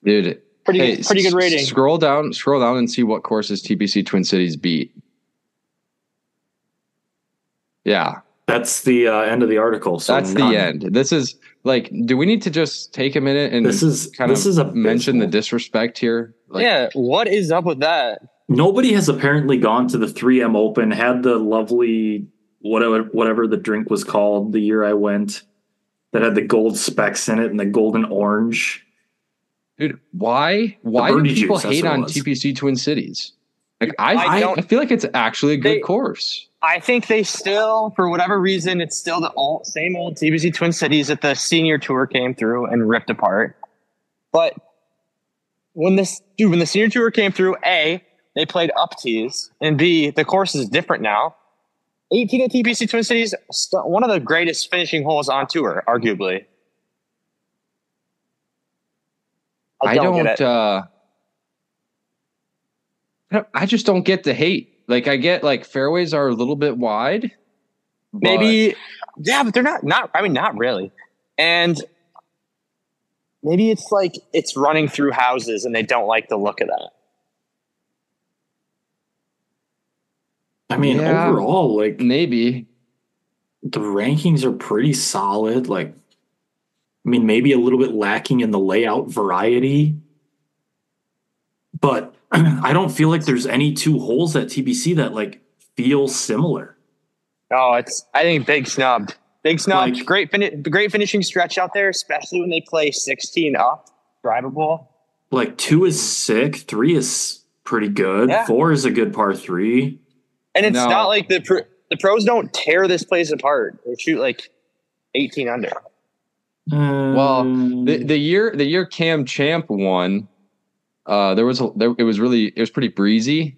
[SPEAKER 2] Dude,
[SPEAKER 4] Pretty
[SPEAKER 2] hey,
[SPEAKER 4] good, pretty good
[SPEAKER 2] s-
[SPEAKER 4] rating.
[SPEAKER 2] Scroll down, scroll down and see what courses TPC Twin Cities beat. Yeah,
[SPEAKER 3] That's the uh, end of the article. So
[SPEAKER 2] that's
[SPEAKER 3] none.
[SPEAKER 2] the end. This is like, do we need to just take a minute and
[SPEAKER 3] This is
[SPEAKER 2] kind
[SPEAKER 3] this
[SPEAKER 2] of
[SPEAKER 3] is a
[SPEAKER 2] mention the disrespect here? Like,
[SPEAKER 4] yeah, what is up with that?
[SPEAKER 3] Nobody has apparently gone to the 3M Open, had the lovely whatever whatever the drink was called the year I went that had the gold specks in it and the golden orange.
[SPEAKER 2] Dude, why? Why do people
[SPEAKER 3] juice,
[SPEAKER 2] hate on. TPC Twin Cities? Like, I,
[SPEAKER 4] I
[SPEAKER 2] I, I feel like it's actually a good
[SPEAKER 4] They-
[SPEAKER 2] course.
[SPEAKER 4] I think they still, for whatever reason, it's still the old, same old TPC Twin Cities that the senior tour came through and ripped apart. But when this dude, when the senior tour came through, A, they played up tees, and B, the course is different now. 18 at TPC Twin Cities, st- one of the greatest finishing holes on tour, arguably.
[SPEAKER 2] I
[SPEAKER 4] don't,
[SPEAKER 2] don't.
[SPEAKER 4] get it.
[SPEAKER 2] uh I I just don't get the hate. Like I get like fairways are a little bit wide. but-
[SPEAKER 4] maybe, yeah, but they're not. Not. I mean, not really. And maybe it's like it's running through houses, and they don't like the look of that.
[SPEAKER 3] I mean,
[SPEAKER 2] Yeah.
[SPEAKER 3] overall, like
[SPEAKER 2] maybe.
[SPEAKER 3] the rankings are pretty solid. Like, I mean, maybe a little bit lacking in the layout variety, but I don't feel like there's any two holes at TPC that like feel similar.
[SPEAKER 4] Oh, it's. I think big snubbed. Big snubbed.
[SPEAKER 3] Like-
[SPEAKER 4] great, fin- great finishing stretch out there, especially when they play 16 up, drivable.
[SPEAKER 3] Like two is sick, three is pretty good,
[SPEAKER 4] Yeah.
[SPEAKER 3] four is a good par three.
[SPEAKER 4] And it's
[SPEAKER 2] No.
[SPEAKER 4] not like the pro- the pros don't tear this place apart. They shoot like 18 under.
[SPEAKER 2] Well,
[SPEAKER 3] Um,
[SPEAKER 2] The the year the year Cam Champ won, uh, there was a, there it was really it was pretty breezy,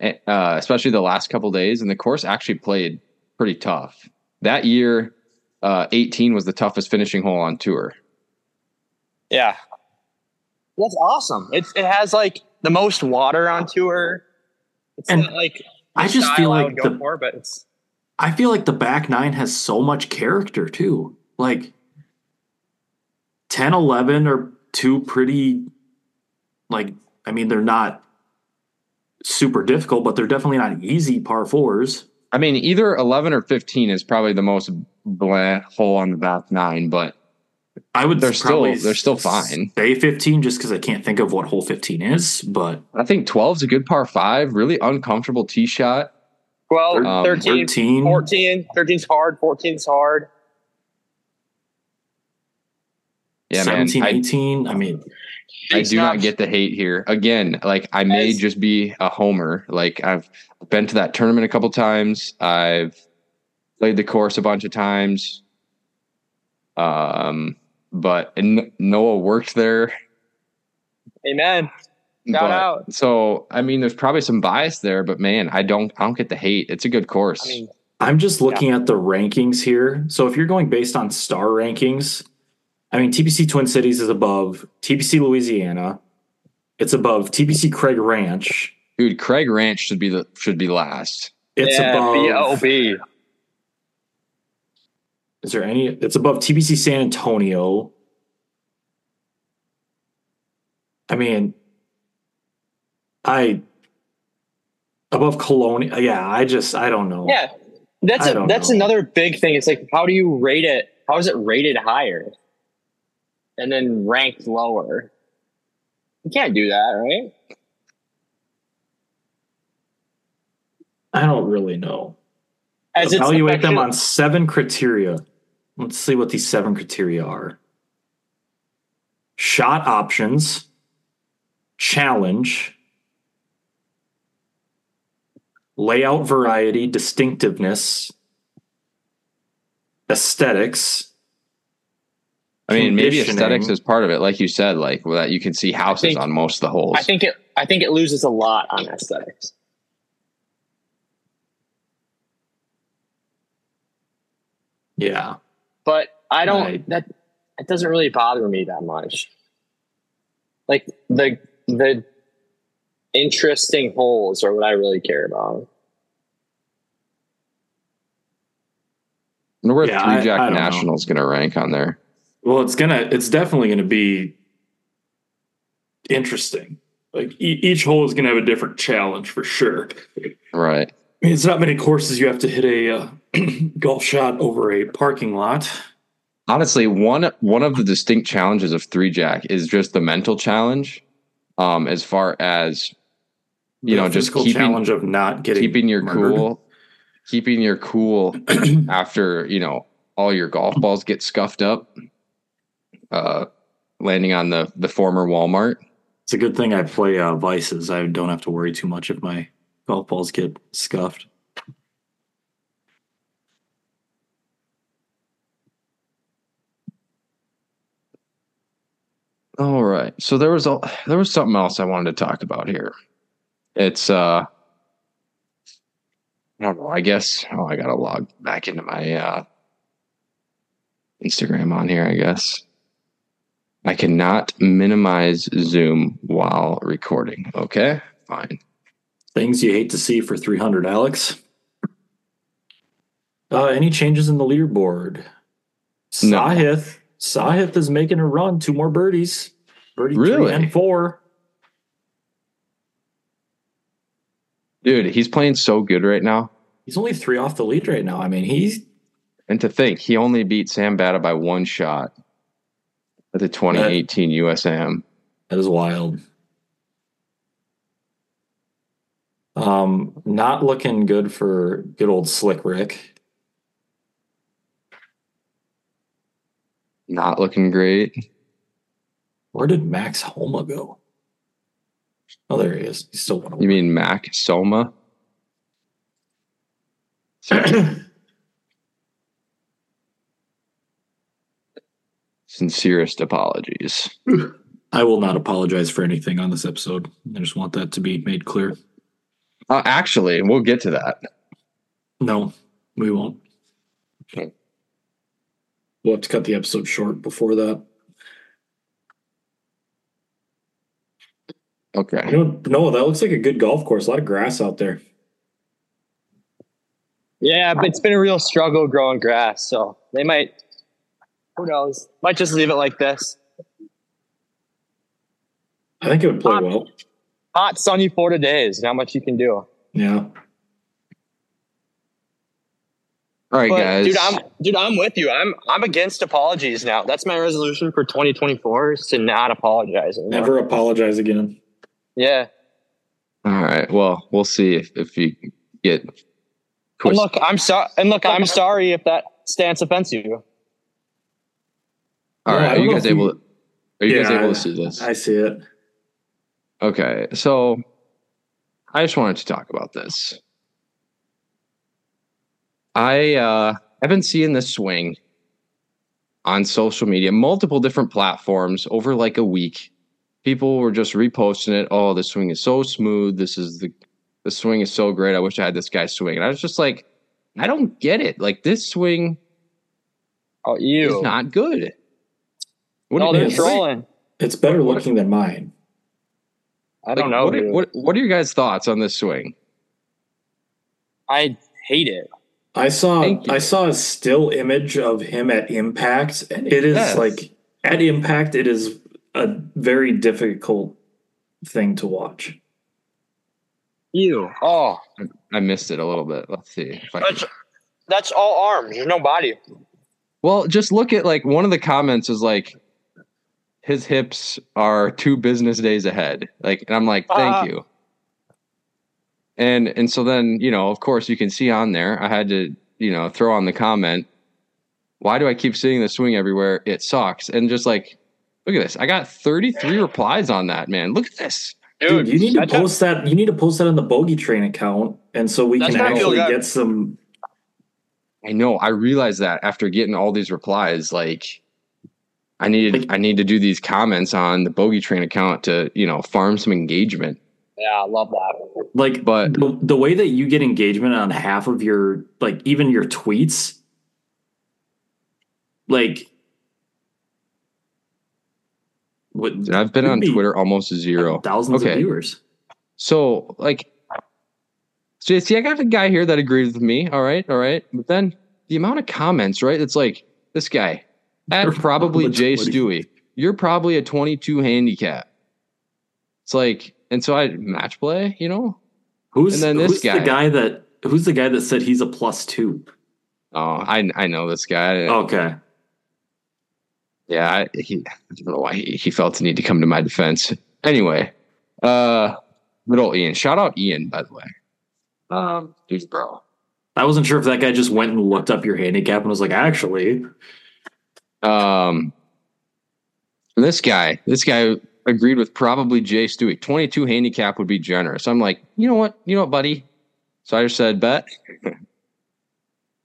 [SPEAKER 2] eh, uh, especially the last couple days, and the course actually played pretty tough. That year, uh, 18 was the toughest finishing hole on tour.
[SPEAKER 4] Yeah. That's awesome. It's it has like the most water on tour. It's
[SPEAKER 3] And
[SPEAKER 4] like
[SPEAKER 3] I just feel like the-
[SPEAKER 4] for, but it's
[SPEAKER 3] I feel like the back nine has so much character too. Like 10, 11 are two pretty, like, I mean, they're not super difficult, but they're definitely not easy par fours.
[SPEAKER 2] I mean, either 11 or 15 is probably the most blah hole on the back nine, but
[SPEAKER 3] I would
[SPEAKER 2] They're still- they're still fine.
[SPEAKER 3] Say 15 just because I can't think of what hole 15 is, but
[SPEAKER 2] I think 12 is a good par five. Really uncomfortable tee shot.
[SPEAKER 4] 12,
[SPEAKER 2] Um,
[SPEAKER 4] 13,
[SPEAKER 3] 13.
[SPEAKER 4] 14. 13's hard, 14's hard.
[SPEAKER 2] Yeah,
[SPEAKER 3] 17,
[SPEAKER 2] man. I,
[SPEAKER 3] 18. I mean,
[SPEAKER 2] I
[SPEAKER 4] Big
[SPEAKER 2] do not get the hate here. Again, like I may
[SPEAKER 4] As-
[SPEAKER 2] just be a homer. Like I've been to that tournament a couple times. I've played the course a bunch of times. Um, but and Noah worked there.
[SPEAKER 4] Amen. Shout
[SPEAKER 2] but-
[SPEAKER 4] out.
[SPEAKER 2] So I mean, there's probably some bias there, but man, I don't, I don't get the hate. It's a good course.
[SPEAKER 4] I mean,
[SPEAKER 3] I'm just looking at the rankings here. So if you're going based on star rankings, I mean TPC Twin Cities is above TPC Louisiana. It's above TPC Craig Ranch.
[SPEAKER 2] dude, Craig Ranch should be the should be last.
[SPEAKER 3] It's
[SPEAKER 4] yeah,
[SPEAKER 3] above.
[SPEAKER 4] B-O-B.
[SPEAKER 3] Is there any? It's above TPC San Antonio. I mean, I above Colonia. Yeah, I just I don't know.
[SPEAKER 4] Yeah. That's
[SPEAKER 3] I
[SPEAKER 4] a,
[SPEAKER 3] don't
[SPEAKER 4] that's
[SPEAKER 3] know.
[SPEAKER 4] another big thing. It's like how do you rate it? How is it rated higher? And then ranked lower? You can't do that, right?
[SPEAKER 3] I don't really know.
[SPEAKER 4] As
[SPEAKER 3] Evaluate them on seven criteria. Let's see what these seven criteria are. Shot options, challenge, layout variety, distinctiveness, aesthetics.
[SPEAKER 2] I mean, maybe aesthetics is part of it, like you said, like well, that you can see houses
[SPEAKER 4] think-
[SPEAKER 2] on most of the holes.
[SPEAKER 4] I think it I think it loses a lot on aesthetics.
[SPEAKER 3] Yeah.
[SPEAKER 4] But I don't
[SPEAKER 3] Right.
[SPEAKER 4] that it doesn't really bother me that much. Like the the interesting holes are what I really care about.
[SPEAKER 2] I wonder where
[SPEAKER 3] Yeah,
[SPEAKER 2] Three Jack
[SPEAKER 3] I don't.
[SPEAKER 2] National is going to rank on there.
[SPEAKER 3] Well, it's gonna. It's definitely gonna be interesting. Like e- each hole is gonna have a different challenge for sure.
[SPEAKER 2] Right.
[SPEAKER 3] I mean, it's not many courses you have to hit a uh, golf shot over a parking lot.
[SPEAKER 2] Honestly, one one of the distinct challenges of Three Jack is just the mental challenge. Um, as far as you
[SPEAKER 3] The
[SPEAKER 2] know, just keeping
[SPEAKER 3] challenge of not getting
[SPEAKER 2] keeping your
[SPEAKER 3] murdered.
[SPEAKER 2] cool, keeping your cool after you know all your golf balls get scuffed up, uh, landing on the the former Walmart.
[SPEAKER 3] It's a good thing I play uh, vices. I don't have to worry too much if my golf balls get scuffed.
[SPEAKER 2] All right. So there was a there was something else I wanted to talk about here. It's uh I don't know. I guess. Oh, I gotta log back into my uh, Instagram on here. I guess I cannot minimize Zoom while recording. Okay, fine.
[SPEAKER 3] Things you hate to see for 300, Alex. Uh, any changes in the leaderboard?
[SPEAKER 2] No.
[SPEAKER 3] Sahith. Sahith is making a run. Two more birdies. Birdie
[SPEAKER 2] Really?
[SPEAKER 3] three and four.
[SPEAKER 2] Dude, he's playing so good right now.
[SPEAKER 3] He's only three off the lead right now. I mean, he's
[SPEAKER 2] And to think, he only beat Sam Bata by one shot at the 2018 USAM.
[SPEAKER 3] that is wild. Um, not looking good for good old Slick Rick.
[SPEAKER 2] Not looking great.
[SPEAKER 3] Where did Max Homa go? Oh, there he is. He's still one.
[SPEAKER 2] You mean Mac Soma? Sincerest apologies.
[SPEAKER 3] I will not apologize for anything on this episode. I just want that to be made clear.
[SPEAKER 2] Uh, actually, we'll get to that.
[SPEAKER 3] No, we won't.
[SPEAKER 2] Okay.
[SPEAKER 3] We'll have to cut the episode short before that.
[SPEAKER 2] Okay.
[SPEAKER 3] You know, no, that looks like a good golf course. A lot of grass out there.
[SPEAKER 4] Yeah, but it's been a real struggle growing grass, so they might. Who knows? Might just leave it like this.
[SPEAKER 3] I think it would play
[SPEAKER 4] Hot.
[SPEAKER 3] well.
[SPEAKER 4] Hot, sunny Florida days. Not much you can do.
[SPEAKER 3] Yeah.
[SPEAKER 2] All right,
[SPEAKER 4] But,
[SPEAKER 2] guys.
[SPEAKER 4] dude, I'm dude, I'm with you. I'm I'm against apologies now. That's my resolution for 2024 is to not apologize. anymore.
[SPEAKER 3] Never apologize again.
[SPEAKER 4] Yeah.
[SPEAKER 2] All right. Well, we'll see if, if you get.
[SPEAKER 4] And look, I'm sorry. And look, I'm sorry if that stance offends you.
[SPEAKER 2] All
[SPEAKER 3] Yeah,
[SPEAKER 2] right. Are you guys
[SPEAKER 3] if you-
[SPEAKER 2] able? Are you guys able to see this?
[SPEAKER 3] I see it.
[SPEAKER 2] Okay, so I just wanted to talk about this. I uh I've been seeing this swing on social media, multiple different platforms over like a week. People were just reposting it. Oh, the swing is so smooth. This is the the swing is so great. I wish I had this guy swing. And I was just like, I don't get it. Like this swing
[SPEAKER 4] Oh, you.
[SPEAKER 2] is not good. What
[SPEAKER 4] no,
[SPEAKER 2] oh,
[SPEAKER 4] they're
[SPEAKER 2] guys-
[SPEAKER 4] trolling.
[SPEAKER 3] It's better looking than mine.
[SPEAKER 4] I don't
[SPEAKER 2] like,
[SPEAKER 4] know.
[SPEAKER 2] What are,
[SPEAKER 4] dude.
[SPEAKER 2] what, what are your guys' thoughts on this swing?
[SPEAKER 4] I hate it.
[SPEAKER 3] I saw I saw a still image of him at Impact, and it is
[SPEAKER 2] Yes.
[SPEAKER 3] like at Impact, it is a very difficult thing to watch.
[SPEAKER 4] You. Oh,
[SPEAKER 2] I missed it a little bit. Let's see. If I can
[SPEAKER 4] that's that's all arms. There's no body.
[SPEAKER 2] Well, just look at like one of the comments is like his hips are two business days ahead. Like and I'm like, thank
[SPEAKER 4] Ah.
[SPEAKER 2] you. And and so then, you know, of course you can see on there, I had to, you know, throw on the comment, why do I keep seeing the swing everywhere? It sucks. And just like look at this. I got 33 replies on that, man. Look at this.
[SPEAKER 3] Dude, you need to post that. You need to post that on the Bogey Train account, and so we can actually get some.
[SPEAKER 2] I know. I realized that after getting all these replies, like I needed I need to do these comments on the Bogey Train account to, you know, farm some engagement.
[SPEAKER 4] Yeah, I love that.
[SPEAKER 3] Like,
[SPEAKER 2] But-
[SPEAKER 3] the, the way that you get engagement on half of your, like, even your tweets, like, what,
[SPEAKER 2] I've been on
[SPEAKER 3] be
[SPEAKER 2] Twitter almost zero.
[SPEAKER 3] thousands
[SPEAKER 2] Okay.
[SPEAKER 3] of viewers.
[SPEAKER 2] So like so see, I got a guy here that agrees with me. All right, all right. But then the amount of comments, right? It's like this guy
[SPEAKER 3] You're
[SPEAKER 2] probably Jay
[SPEAKER 3] 20.
[SPEAKER 2] Stewie. You're probably a 22 handicap. It's like, and so I match play, you know?
[SPEAKER 3] Who's
[SPEAKER 2] And then this
[SPEAKER 3] who's
[SPEAKER 2] guy.
[SPEAKER 3] the guy that who's the guy that said he's a plus two?
[SPEAKER 2] Oh, I I know this guy.
[SPEAKER 3] Okay,
[SPEAKER 2] Yeah, I, he, I don't know why he, he felt the need to come to my defense. Anyway, uh, little Ian. Shout out Ian, by the way. Um, dude, bro.
[SPEAKER 3] I wasn't sure if that guy just went and looked up your handicap and was like, actually,
[SPEAKER 2] Um, this guy, this guy agreed with probably Jay Stewie. 22 handicap would be generous. I'm like, you know what? You know what, buddy? So I just said, bet.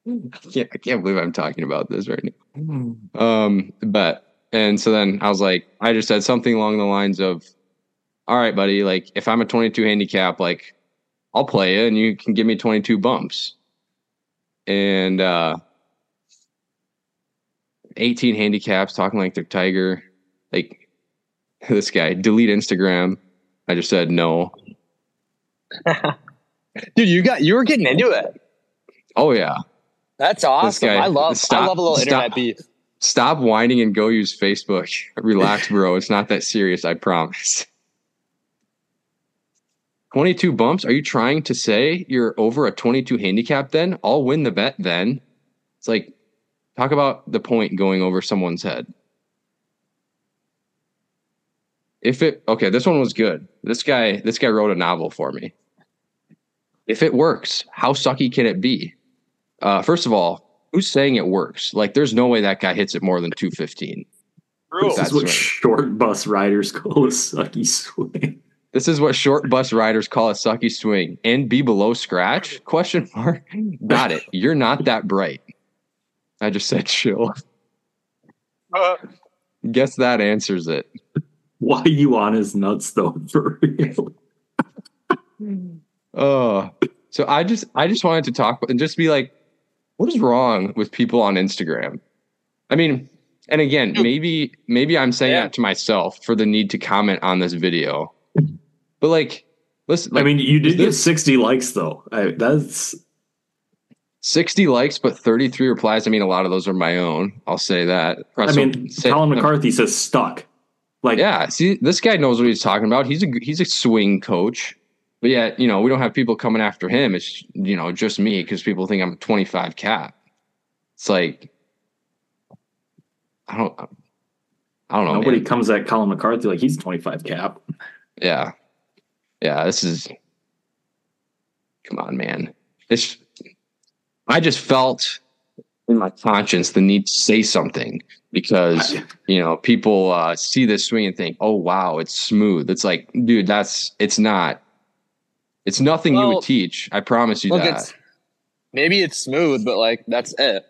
[SPEAKER 2] I can't, I can't believe I'm talking about this right now. Um, bet. And so then I was like, I just said something along the lines of, all right, buddy, like if I'm a 22 handicap, like I'll play it and you can give me 22 bumps. And uh 18 handicaps talking like they're Tiger. Like this guy, delete Instagram. I just said no.
[SPEAKER 4] Dude, you got you were getting into it.
[SPEAKER 2] Oh yeah.
[SPEAKER 4] That's awesome.
[SPEAKER 2] guy-
[SPEAKER 4] I love I love a little
[SPEAKER 2] stop.
[SPEAKER 4] internet beef.
[SPEAKER 2] Stop whining and go use Facebook. Relax, bro. It's not that serious, I promise. 22 bumps? Are you trying to say you're over a 22 handicap then? I'll win the bet then. It's like, talk about the point going over someone's head. If it, okay, this one was good. This guy, this guy wrote a novel for me. If it works, how sucky can it be? Uh, first of all, who's saying it works? Like, there's no way that guy hits it more than 215.
[SPEAKER 3] This
[SPEAKER 2] That's
[SPEAKER 3] is what
[SPEAKER 2] right.
[SPEAKER 3] short bus riders call a sucky swing.
[SPEAKER 2] This is what short bus riders call a sucky swing and be below scratch? Question mark. Got it. You're not that bright. I just said chill.
[SPEAKER 4] Uh,
[SPEAKER 2] Guess that answers it.
[SPEAKER 3] Why you on his nuts though? For real?
[SPEAKER 2] Oh, so I just I just wanted to talk and just be like, what is wrong with people on Instagram? I mean, and again, maybe maybe I'm saying
[SPEAKER 4] Yeah.
[SPEAKER 2] that to myself for the need to comment on this video, but like, listen, like
[SPEAKER 3] I mean, you did
[SPEAKER 2] is
[SPEAKER 3] get 60 likes though. I, that's
[SPEAKER 2] 60 likes, but 33 replies. I mean, a lot of those are my own. I'll say that.
[SPEAKER 3] I
[SPEAKER 2] So-
[SPEAKER 3] mean,
[SPEAKER 2] say-
[SPEAKER 3] Colin McCarthy says stuck. Like,
[SPEAKER 2] Yeah, see, this guy knows what he's talking about. He's a he's a swing coach, but yet you know we don't have people coming after him. It's you know just me because people think I'm a 25 cap. It's like I don't I don't know.
[SPEAKER 3] nobody
[SPEAKER 2] man.
[SPEAKER 3] comes at Colin McCarthy like he's 25 cap.
[SPEAKER 2] Yeah, yeah. This is come on, man. It's I just felt in my conscience the need to say something because you know people uh, see this swing and think, "Oh wow, it's smooth." It's like, dude, that's it's not. It's nothing you would teach. I promise you
[SPEAKER 4] look,
[SPEAKER 2] that.
[SPEAKER 4] it's maybe it's smooth, but like that's it.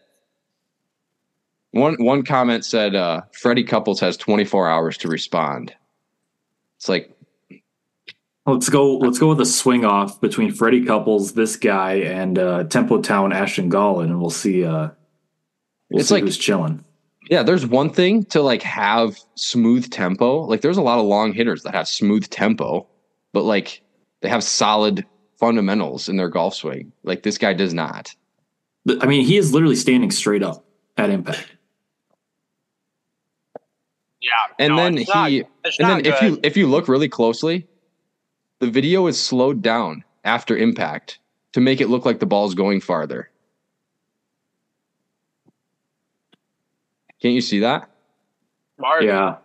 [SPEAKER 2] One one comment said, uh, "Freddie Couples has 24 hours to respond." It's like,
[SPEAKER 3] Let's go. Let's go with a swing off between Freddie Couples, this guy, and uh, Tempo Town Ashton Gallin, and we'll see. Uh, we'll
[SPEAKER 2] It's
[SPEAKER 3] see
[SPEAKER 2] like-
[SPEAKER 3] who's chilling.
[SPEAKER 2] yeah, there's one thing to like have smooth tempo. Like, there's a lot of long hitters that have smooth tempo, but like they have solid fundamentals in their golf swing. Like this guy does not.
[SPEAKER 3] But, I mean, he is literally standing straight up at impact.
[SPEAKER 4] Yeah,
[SPEAKER 2] And then he,
[SPEAKER 4] it's
[SPEAKER 2] and then if you if you look really closely, the video is slowed down after impact to make it look like the ball's going farther. Can't you see that?
[SPEAKER 4] smart.
[SPEAKER 3] Yeah,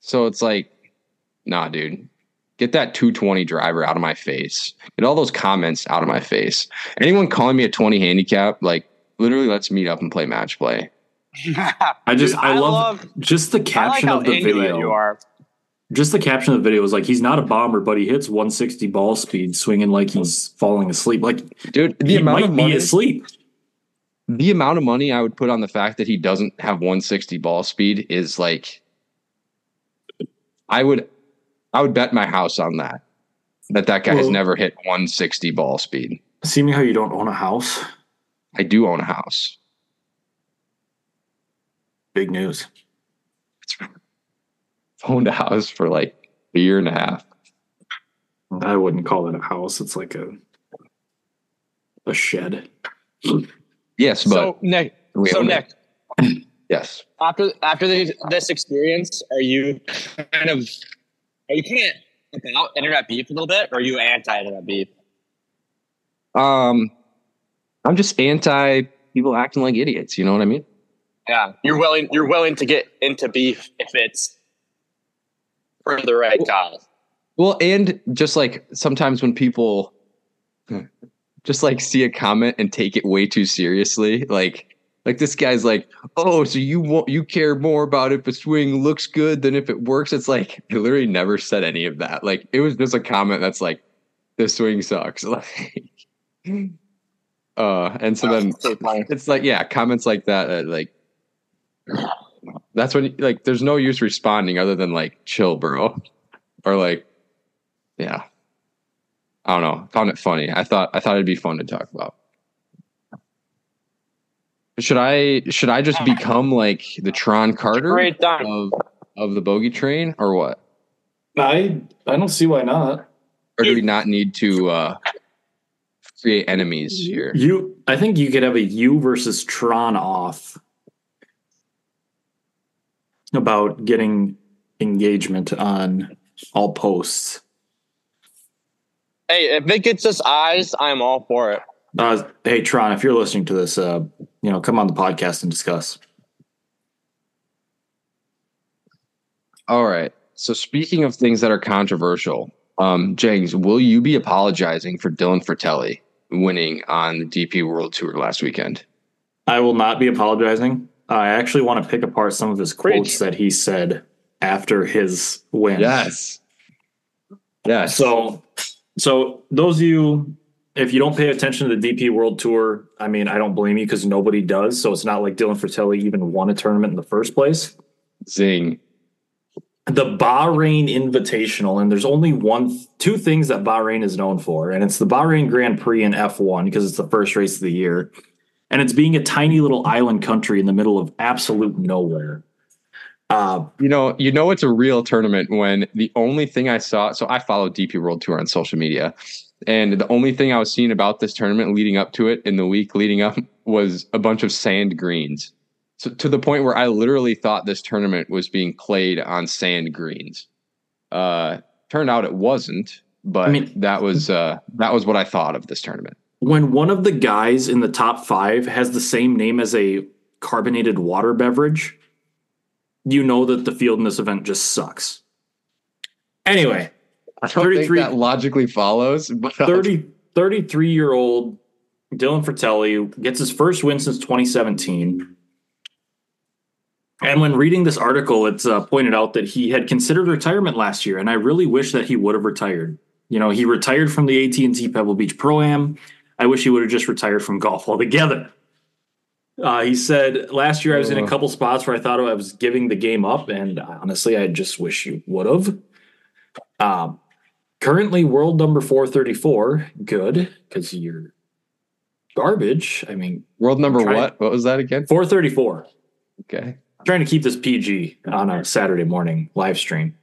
[SPEAKER 2] So it's like, nah, dude. Get that 220 driver out of my face. Get all those comments out of my face. Anyone calling me a 20 handicap, like literally let's meet up and play match play.
[SPEAKER 3] I just
[SPEAKER 4] Dude,
[SPEAKER 3] I,
[SPEAKER 4] I
[SPEAKER 3] love,
[SPEAKER 4] love-
[SPEAKER 3] just the
[SPEAKER 4] I like
[SPEAKER 3] caption
[SPEAKER 4] how
[SPEAKER 3] of the video.
[SPEAKER 4] you are.
[SPEAKER 3] Just the caption of the video was like, he's not a bomber, but he hits 160 ball speed, swinging like he's falling asleep. Like
[SPEAKER 2] Dude, the
[SPEAKER 3] he
[SPEAKER 2] amount
[SPEAKER 3] might
[SPEAKER 2] of
[SPEAKER 3] be
[SPEAKER 2] money,
[SPEAKER 3] asleep.
[SPEAKER 2] the amount of money I would put on the fact that he doesn't have 160 ball speed is like I would I would bet my house on that. That that guy has never hit 160 ball speed.
[SPEAKER 3] Seeing how you don't own a house,
[SPEAKER 2] I do own a house.
[SPEAKER 3] big news.
[SPEAKER 2] Owned a house for like a year and a half.
[SPEAKER 3] I wouldn't call it a house. It's like a a shed.
[SPEAKER 2] Yes, but
[SPEAKER 4] so Nick,
[SPEAKER 2] we
[SPEAKER 4] so
[SPEAKER 2] own.
[SPEAKER 4] Nick,
[SPEAKER 2] Yes.
[SPEAKER 4] after after this, this experience, are you kind of are you kind of about internet beef a little bit, or are you anti internet beef?
[SPEAKER 2] Um, I'm just anti people acting like idiots. You know what I mean?
[SPEAKER 4] Yeah, you're willing you're willing to get into beef if it's for the right cause.
[SPEAKER 2] Well, and just like sometimes when people just like see a comment and take it way too seriously, like like this guy's like, oh, so you want you care more about if a swing looks good than if it works? It's like I literally never said any of that. Like it was just a comment that's like, this swing sucks. Like, uh, and so then
[SPEAKER 4] So
[SPEAKER 2] it's like yeah comments like that uh, like that's when like there's no use responding other than like chill bro or like yeah I don't know. Found it funny. I thought I thought it'd be fun to talk about. Should I should I just become like the Tron Carter of of the bogey train or what?
[SPEAKER 3] I I don't see why not.
[SPEAKER 2] Or do we not need to uh create enemies here?
[SPEAKER 3] You, I think you could have a you versus Tron off about getting engagement on all posts.
[SPEAKER 4] Hey, if it gets us eyes, I'm all for it.
[SPEAKER 3] Uh, hey Tron, if you're listening to this, uh, you know, come on the podcast and discuss.
[SPEAKER 2] All right. So speaking of things that are controversial, um, James, will you be apologizing for Dylan Frittelli winning on the DP World Tour last weekend?
[SPEAKER 3] I will not be apologizing. I actually want to pick apart some of his quotes
[SPEAKER 4] Preach.
[SPEAKER 3] that he said after his win.
[SPEAKER 2] Yes. Yes.
[SPEAKER 3] So, so those of you, if you don't pay attention to the DP World Tour, I mean, I don't blame you because nobody does. So it's not like Dylan Frittelli even won a tournament in the first place.
[SPEAKER 2] Zing.
[SPEAKER 3] The Bahrain Invitational, and there's only one, two things that Bahrain is known for, and it's the Bahrain Grand Prix and F1 because it's the first race of the year, and it's being a tiny little island country in the middle of absolute nowhere. Uh,
[SPEAKER 2] You know, you know it's a real tournament when the only thing I saw. So I follow DP World Tour on social media, and the only thing I was seeing about this tournament leading up to it in the week leading up was a bunch of sand greens. So to the point where I literally thought this tournament was being played on sand greens. Uh, turned out it wasn't, but
[SPEAKER 3] I mean-
[SPEAKER 2] that was uh, that was what I thought of this tournament.
[SPEAKER 3] When one of the guys in the top five has the same name as a carbonated water beverage, you know that the field in this event just sucks. Anyway,
[SPEAKER 2] I don't
[SPEAKER 3] 33
[SPEAKER 2] think that logically follows, but
[SPEAKER 3] 30, 33 year old Dylan Frittelli gets his first win since 2017. And when reading this article, it's uh, pointed out that he had considered retirement last year, and I really wish that he would have retired. You know, he retired from the AT and T Pebble Beach Pro Am. I wish he would have just retired from golf altogether. Uh, he said last year I was in a couple spots where I thought I was giving the game up, and honestly, I just wish you would have. Um, currently, world number four thirty four. Good because you're garbage. I mean,
[SPEAKER 2] world number what? What was that again?
[SPEAKER 3] four thirty four.
[SPEAKER 2] Okay.
[SPEAKER 3] Trying to keep this PG on a Saturday morning live stream.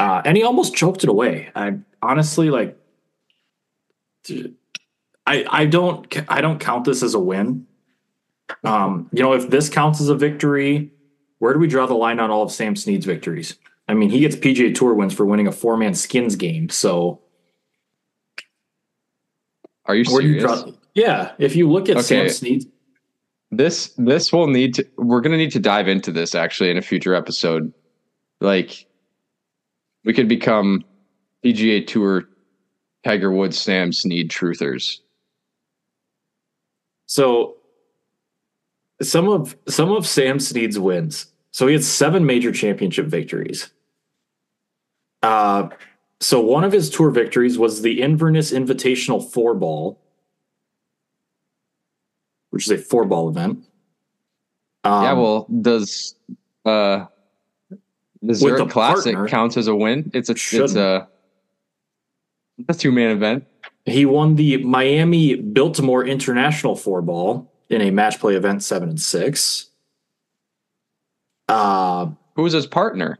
[SPEAKER 3] Uh, and he almost choked it away. I honestly like. I I don't I don't count this as a win. Um, you know, if this counts as a victory, where do we draw the line on all of Sam Snead's victories? I mean, he gets PGA Tour wins for winning a four man skins game. So
[SPEAKER 2] Are you
[SPEAKER 3] do you
[SPEAKER 2] serious?
[SPEAKER 3] draw? Yeah, if you look at Sam Snead,
[SPEAKER 2] this this will need to we're gonna need to dive into this actually in a future episode like we could become pga tour tiger woods sam snead truthers
[SPEAKER 3] So some of some of Sam Snead's wins. So he had seven major championship victories. Uh so one of his tour victories was the Inverness Invitational four ball, which is a four ball event. Um,
[SPEAKER 2] yeah well does uh the Zurich classic
[SPEAKER 3] partner.
[SPEAKER 2] counts as a win it's a it's
[SPEAKER 3] Shouldn't.
[SPEAKER 2] a a two-man event
[SPEAKER 3] he won the Miami Biltmore International four ball in a match play event seven and six. Uh
[SPEAKER 2] who was his partner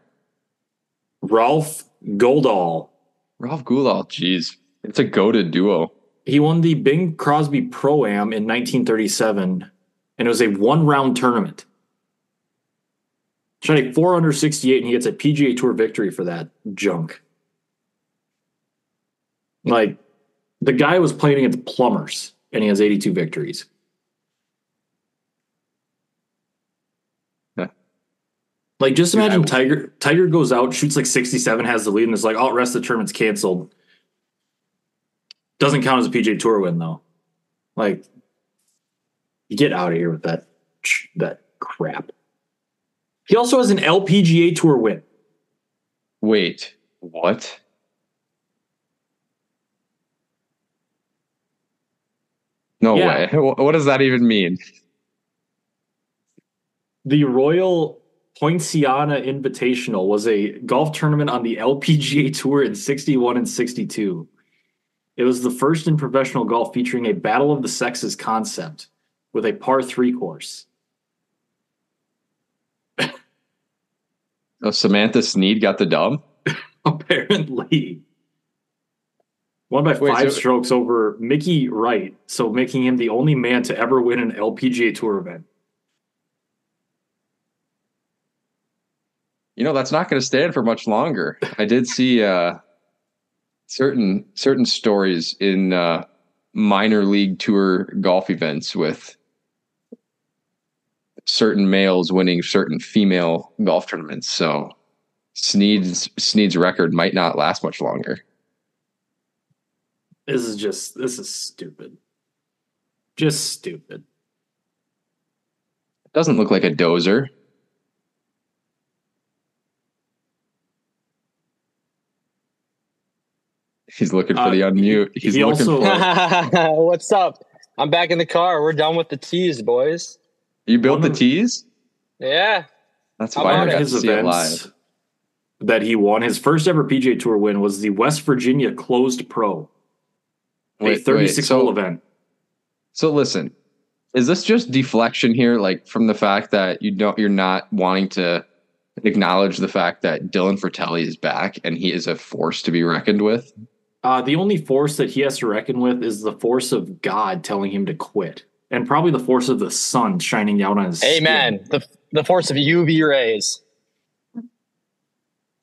[SPEAKER 3] Ralph Guldahl
[SPEAKER 2] ralph guldahl jeez it's a goaded duo
[SPEAKER 3] He won the Bing Crosby Pro Am in 1937, and it was a one round tournament. Shot a 4 under 68, and he gets a PGA Tour victory for that junk. Like, the guy was playing against plumbers, and he has 82 victories. Like, just imagine Tiger Tiger goes out, shoots like 67, has the lead, and it's like, oh, rest of the tournament's canceled. Doesn't count as a PGA Tour win though. Like, you get out of here with that that crap. He also has an LPGA Tour win.
[SPEAKER 2] wait what no
[SPEAKER 3] Yeah.
[SPEAKER 2] way what does that even mean
[SPEAKER 3] The Royal Poinciana Invitational was a golf tournament on the LPGA Tour in 61 and 62. It was the first in professional golf featuring a battle of the sexes concept with a par three course.
[SPEAKER 2] Oh, Samantha Snead got the dub.
[SPEAKER 3] Apparently. Won by
[SPEAKER 2] Wait,
[SPEAKER 3] five
[SPEAKER 2] so-
[SPEAKER 3] strokes over Mickey Wright, so making him the only man to ever win an LPGA Tour event.
[SPEAKER 2] You know, that's not going to stand for much longer. I did see uh, certain certain stories in uh, minor league tour golf events with certain males winning certain female golf tournaments. So Snead's Snead's record might not last much longer.
[SPEAKER 3] This is just this is stupid. Just stupid.
[SPEAKER 2] Doesn't look like a dozer. He's looking for
[SPEAKER 3] Uh,
[SPEAKER 2] the unmute. He's
[SPEAKER 3] he
[SPEAKER 2] looking
[SPEAKER 3] also-
[SPEAKER 2] for.
[SPEAKER 4] What's up? I'm back in the car. We're done with the teas, boys.
[SPEAKER 2] You built the
[SPEAKER 3] of-
[SPEAKER 2] tees?
[SPEAKER 4] Yeah.
[SPEAKER 2] That's
[SPEAKER 4] I'm
[SPEAKER 2] why I
[SPEAKER 3] One
[SPEAKER 2] got
[SPEAKER 3] of
[SPEAKER 2] to
[SPEAKER 3] his
[SPEAKER 2] see it
[SPEAKER 3] events
[SPEAKER 2] live.
[SPEAKER 3] that he won, his first ever PGA Tour win was the West Virginia Closed Pro, a
[SPEAKER 2] Wait,
[SPEAKER 3] 36
[SPEAKER 2] wait, so-
[SPEAKER 3] hole event.
[SPEAKER 2] So listen, is this just deflection here, like from the fact that you don't, you're not wanting to acknowledge the fact that Dylan Frittelli is back and he is a force to be reckoned with?
[SPEAKER 3] Uh, the only force that he has to reckon with is the force of God telling him to quit, and probably the force of the sun shining down on his. skin.
[SPEAKER 4] Amen. The the force of UV rays.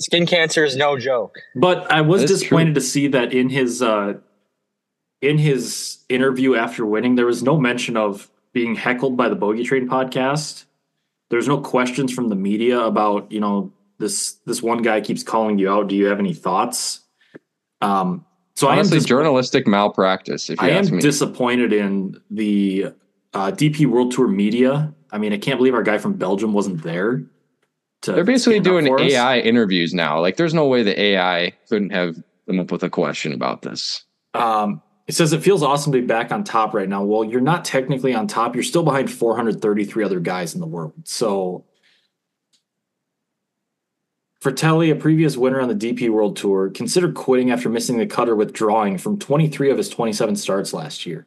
[SPEAKER 4] Skin cancer is no joke.
[SPEAKER 3] But I was
[SPEAKER 2] That's
[SPEAKER 3] disappointed to see that in his uh, in his interview after winning, there was no mention of being heckled by the Bogey Train podcast. There's no questions from the media about you know this this one guy keeps calling you out. Do you have any thoughts? Um, so
[SPEAKER 2] Honestly,
[SPEAKER 3] I am
[SPEAKER 2] journalistic malpractice. If you
[SPEAKER 3] I am
[SPEAKER 2] ask me,
[SPEAKER 3] disappointed in the uh, DP World Tour media. I mean, I can't believe our guy from Belgium wasn't there. To
[SPEAKER 2] they're basically doing. AI interviews now. Like, there's no way the AI couldn't have come up with a question about this.
[SPEAKER 3] Um, it says it feels awesome to be back on top right now. Well, you're not technically on top. You're still behind 433 other guys in the world. So, Frittelli, a previous winner on the DP World Tour, considered quitting after missing the cut or withdrawing from 23 of his 27 starts last year.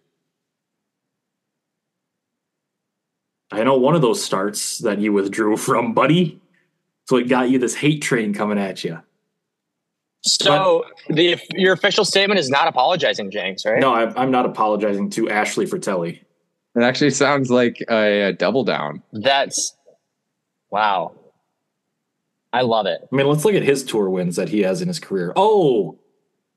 [SPEAKER 3] I know one of those starts that you withdrew from, buddy. So it got you this hate train coming at you.
[SPEAKER 4] So the your official statement is not apologizing, Jenks, right?
[SPEAKER 3] No, I, I'm not apologizing to Ashley Frittelli.
[SPEAKER 2] It actually sounds like a, a double down.
[SPEAKER 4] That's wow. I love it.
[SPEAKER 3] I mean, let's look at his tour wins that he has in his career. Oh,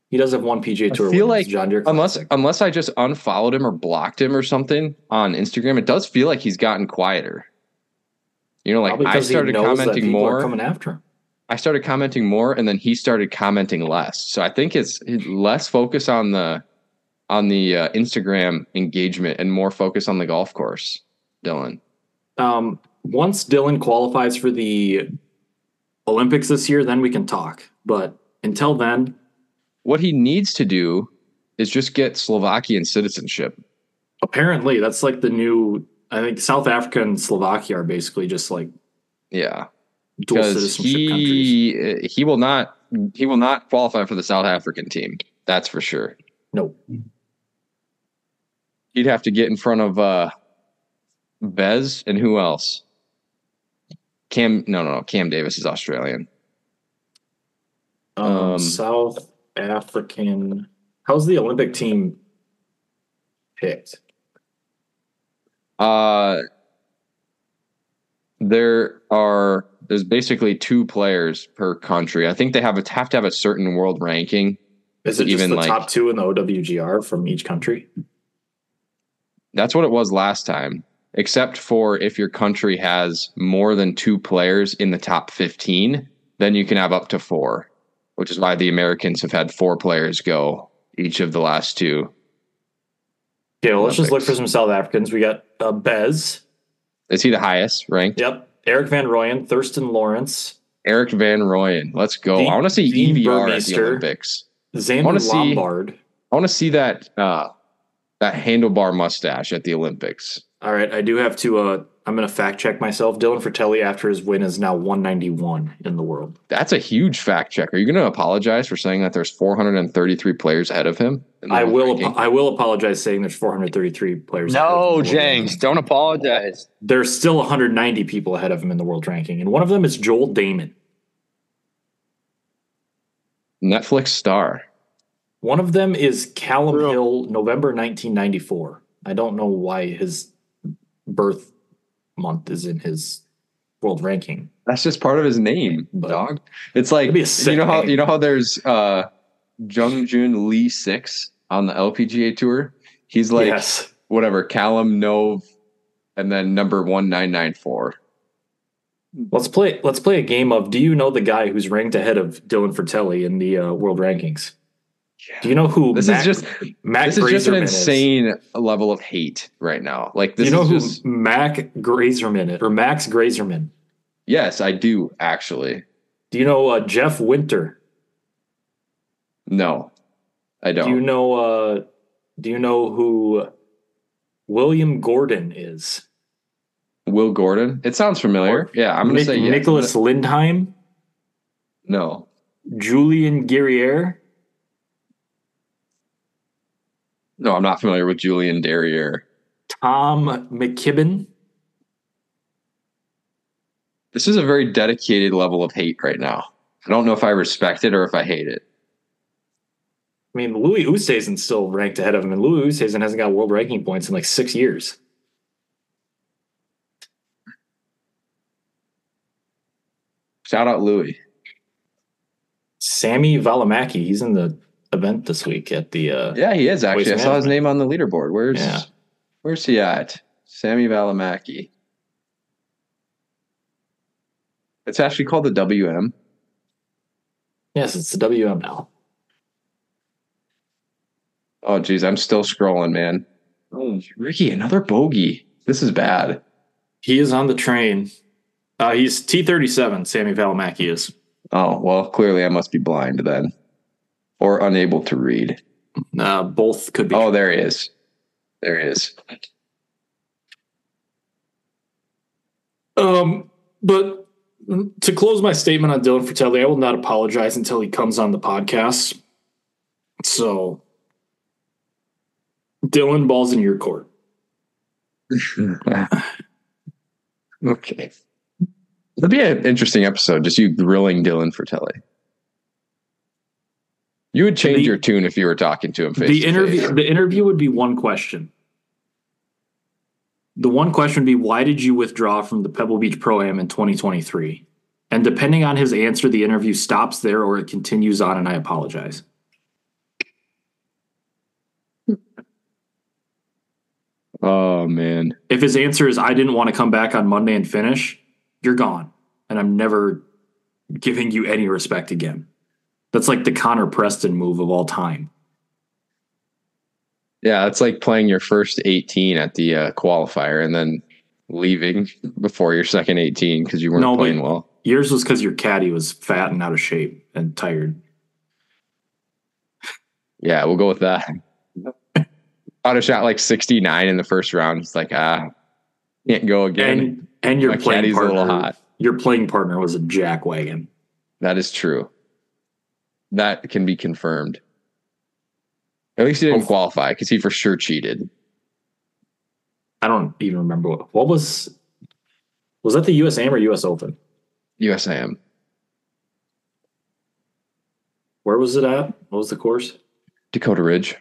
[SPEAKER 3] he does have one PGA Tour.
[SPEAKER 2] feel
[SPEAKER 3] win.
[SPEAKER 2] like
[SPEAKER 3] John Deere
[SPEAKER 2] Unless unless I just unfollowed him or blocked him or something on Instagram, it does feel like he's gotten quieter. You know, like
[SPEAKER 3] Probably
[SPEAKER 2] I
[SPEAKER 3] 'cause he
[SPEAKER 2] started commenting more.
[SPEAKER 3] coming after him.
[SPEAKER 2] I started commenting more, and then he started commenting less. So I think it's less focus on the on the uh, Instagram engagement and more focus on the golf course. Dylan,
[SPEAKER 3] Um, once Dylan qualifies for the Olympics this year, then we can talk. But until then,
[SPEAKER 2] what he needs to do is just get Slovakian citizenship.
[SPEAKER 3] apparently that's like the new. I think South Africa and Slovakia are basically just like
[SPEAKER 2] Yeah,
[SPEAKER 3] dual
[SPEAKER 2] because
[SPEAKER 3] citizenship countries.
[SPEAKER 2] he he will not he will not qualify for the South African team. That's for sure.
[SPEAKER 3] No,
[SPEAKER 2] He'd have to get in front of uh Bez and who else? Cam no no no Cam Davis is Australian.
[SPEAKER 3] um,
[SPEAKER 2] Um,
[SPEAKER 3] South African. How's the Olympic team picked?
[SPEAKER 2] Uh there are there's basically two players per country. I think they have a have to have a certain world ranking.
[SPEAKER 3] Is it just
[SPEAKER 2] Even
[SPEAKER 3] the
[SPEAKER 2] like-
[SPEAKER 3] top two in the OWGR from each country?
[SPEAKER 2] That's what it was last time, except for if your country has more than two players in the top 15, then you can have up to four, which is why the Americans have had four players go each of the last two.
[SPEAKER 3] Okay, well, let's just look for some South Africans. We got uh, Bez.
[SPEAKER 2] Is he the highest ranked?
[SPEAKER 3] Yep. Erik Van Rooyen, Thriston Lawrence,
[SPEAKER 2] Erik Van Rooyen. Let's go.
[SPEAKER 3] Dean-
[SPEAKER 2] I want to see
[SPEAKER 3] Dean
[SPEAKER 2] EVR at the Olympics.
[SPEAKER 3] Xander
[SPEAKER 2] wanna see- I want to see that uh, that handlebar mustache at the Olympics.
[SPEAKER 3] All right, I do have to uh, I'm going to fact check myself. Dylan Frittelli, after his win, is now 191 in the world.
[SPEAKER 2] That's a huge fact check. Are you going to apologize for saying that there's 433 players ahead of him?
[SPEAKER 3] I will.
[SPEAKER 2] ranking?
[SPEAKER 3] I will apologize saying there's 433 players. ahead of him
[SPEAKER 4] No, James, don't apologize.
[SPEAKER 3] There's still 190 people ahead of him in the world ranking, and one of them is Joel Dahmen.
[SPEAKER 2] Netflix star.
[SPEAKER 3] One of them is Callum
[SPEAKER 4] True.
[SPEAKER 3] Hill, November 1994. I don't know why his birth month is in his world ranking.
[SPEAKER 2] That's just part of his name,
[SPEAKER 3] But-
[SPEAKER 2] dog. It's like
[SPEAKER 3] be a sick
[SPEAKER 2] you know how
[SPEAKER 3] name.
[SPEAKER 2] you know how there's uh Jeongeun Lee six on the LPGA tour. He's like
[SPEAKER 3] yes.
[SPEAKER 2] whatever Callum Nove, and then number one nine nine four.
[SPEAKER 3] Let's play. Let's play a game of. Do you know the guy who's ranked ahead of Dylan Frittelli in the uh, world rankings? Do you know who?
[SPEAKER 2] This is just
[SPEAKER 3] Mac
[SPEAKER 2] this is just an
[SPEAKER 3] Greyserman is?
[SPEAKER 2] insane level of hate right now. Like
[SPEAKER 3] Do
[SPEAKER 2] this
[SPEAKER 3] you know
[SPEAKER 2] is
[SPEAKER 3] who
[SPEAKER 2] just
[SPEAKER 3] Mac Greyserman is, or Max Greyserman?
[SPEAKER 2] yes, I do actually.
[SPEAKER 3] Do you know uh, Jeff Winther?
[SPEAKER 2] No, I don't.
[SPEAKER 3] Do you know? Uh, do you know who William Gordon is?
[SPEAKER 2] Will Gordon? It sounds familiar.
[SPEAKER 3] Or
[SPEAKER 2] yeah, I'm gonna
[SPEAKER 3] Nic-
[SPEAKER 2] say yes.
[SPEAKER 3] Nicholas Lindheim,
[SPEAKER 2] No,
[SPEAKER 3] Julien Guerrier.
[SPEAKER 2] No, I'm not familiar with Julian Derriere.
[SPEAKER 3] Tom McKibben.
[SPEAKER 2] This is a very dedicated level of hate right now. I don't know if I respect it or if I hate it.
[SPEAKER 3] I mean, Louis Oosthuizen's still ranked ahead of him, and Louis Oosthuizen hasn't got world ranking points in like six years.
[SPEAKER 2] Shout out Louis.
[SPEAKER 3] Sami Valimaki, he's in the event this week at the. Uh,
[SPEAKER 2] Yeah, he is actually. I saw his name on the leaderboard. Where's
[SPEAKER 3] Yeah.
[SPEAKER 2] where's he at? Sami Valimaki. It's actually called the WM.
[SPEAKER 3] Yes, it's the WM now.
[SPEAKER 2] Oh geez, I'm still scrolling, man. Oh, Rickie, another bogey. This is bad.
[SPEAKER 3] He is on the train. Uh, he's T37, Sami Valimaki is.
[SPEAKER 2] Oh well, clearly I must be blind then, or unable to read.
[SPEAKER 3] Uh, both could be.
[SPEAKER 2] Oh, there he is. There he is.
[SPEAKER 3] Um, but to close my statement on Dylan Frittelli, I will not apologize until he comes on the podcast. So, Dylan, balls in your court.
[SPEAKER 2] okay. That'd be an interesting episode, just you grilling Dylan Frittelli. You would change
[SPEAKER 3] The-
[SPEAKER 2] your tune if you were talking to him face
[SPEAKER 3] the interview
[SPEAKER 2] face.
[SPEAKER 3] the interview would be one question. The one question would be why did you withdraw from the Pebble Beach Pro Am in 2023? And depending on his answer, the interview stops there or it continues on, and I apologize.
[SPEAKER 2] Oh man.
[SPEAKER 3] If his answer is I didn't want to come back on Monday and finish, you're gone. And I'm never giving you any respect again. That's like the Connor Preston move of all time.
[SPEAKER 2] Yeah, it's like playing your first 18 at the uh, qualifier and then leaving before your second 18 because you weren't
[SPEAKER 3] No,
[SPEAKER 2] playing well.
[SPEAKER 3] Yours was because your caddy was fat and out of shape and tired.
[SPEAKER 2] Yeah, we'll go with that. Auto shot like 69 in the first round. It's like, ah, can't go again.
[SPEAKER 3] And and your
[SPEAKER 2] My
[SPEAKER 3] playing
[SPEAKER 2] caddy's a
[SPEAKER 3] partner,
[SPEAKER 2] little hot.
[SPEAKER 3] your playing partner was a jackwagon.
[SPEAKER 2] That is true. That can be confirmed. At least he didn't
[SPEAKER 3] Oh.
[SPEAKER 2] qualify because he for sure cheated.
[SPEAKER 3] I don't even remember what, what was was that the USAM or US Open?
[SPEAKER 2] USAM.
[SPEAKER 3] Where was it at? What was the course?
[SPEAKER 2] Dakota Ridge.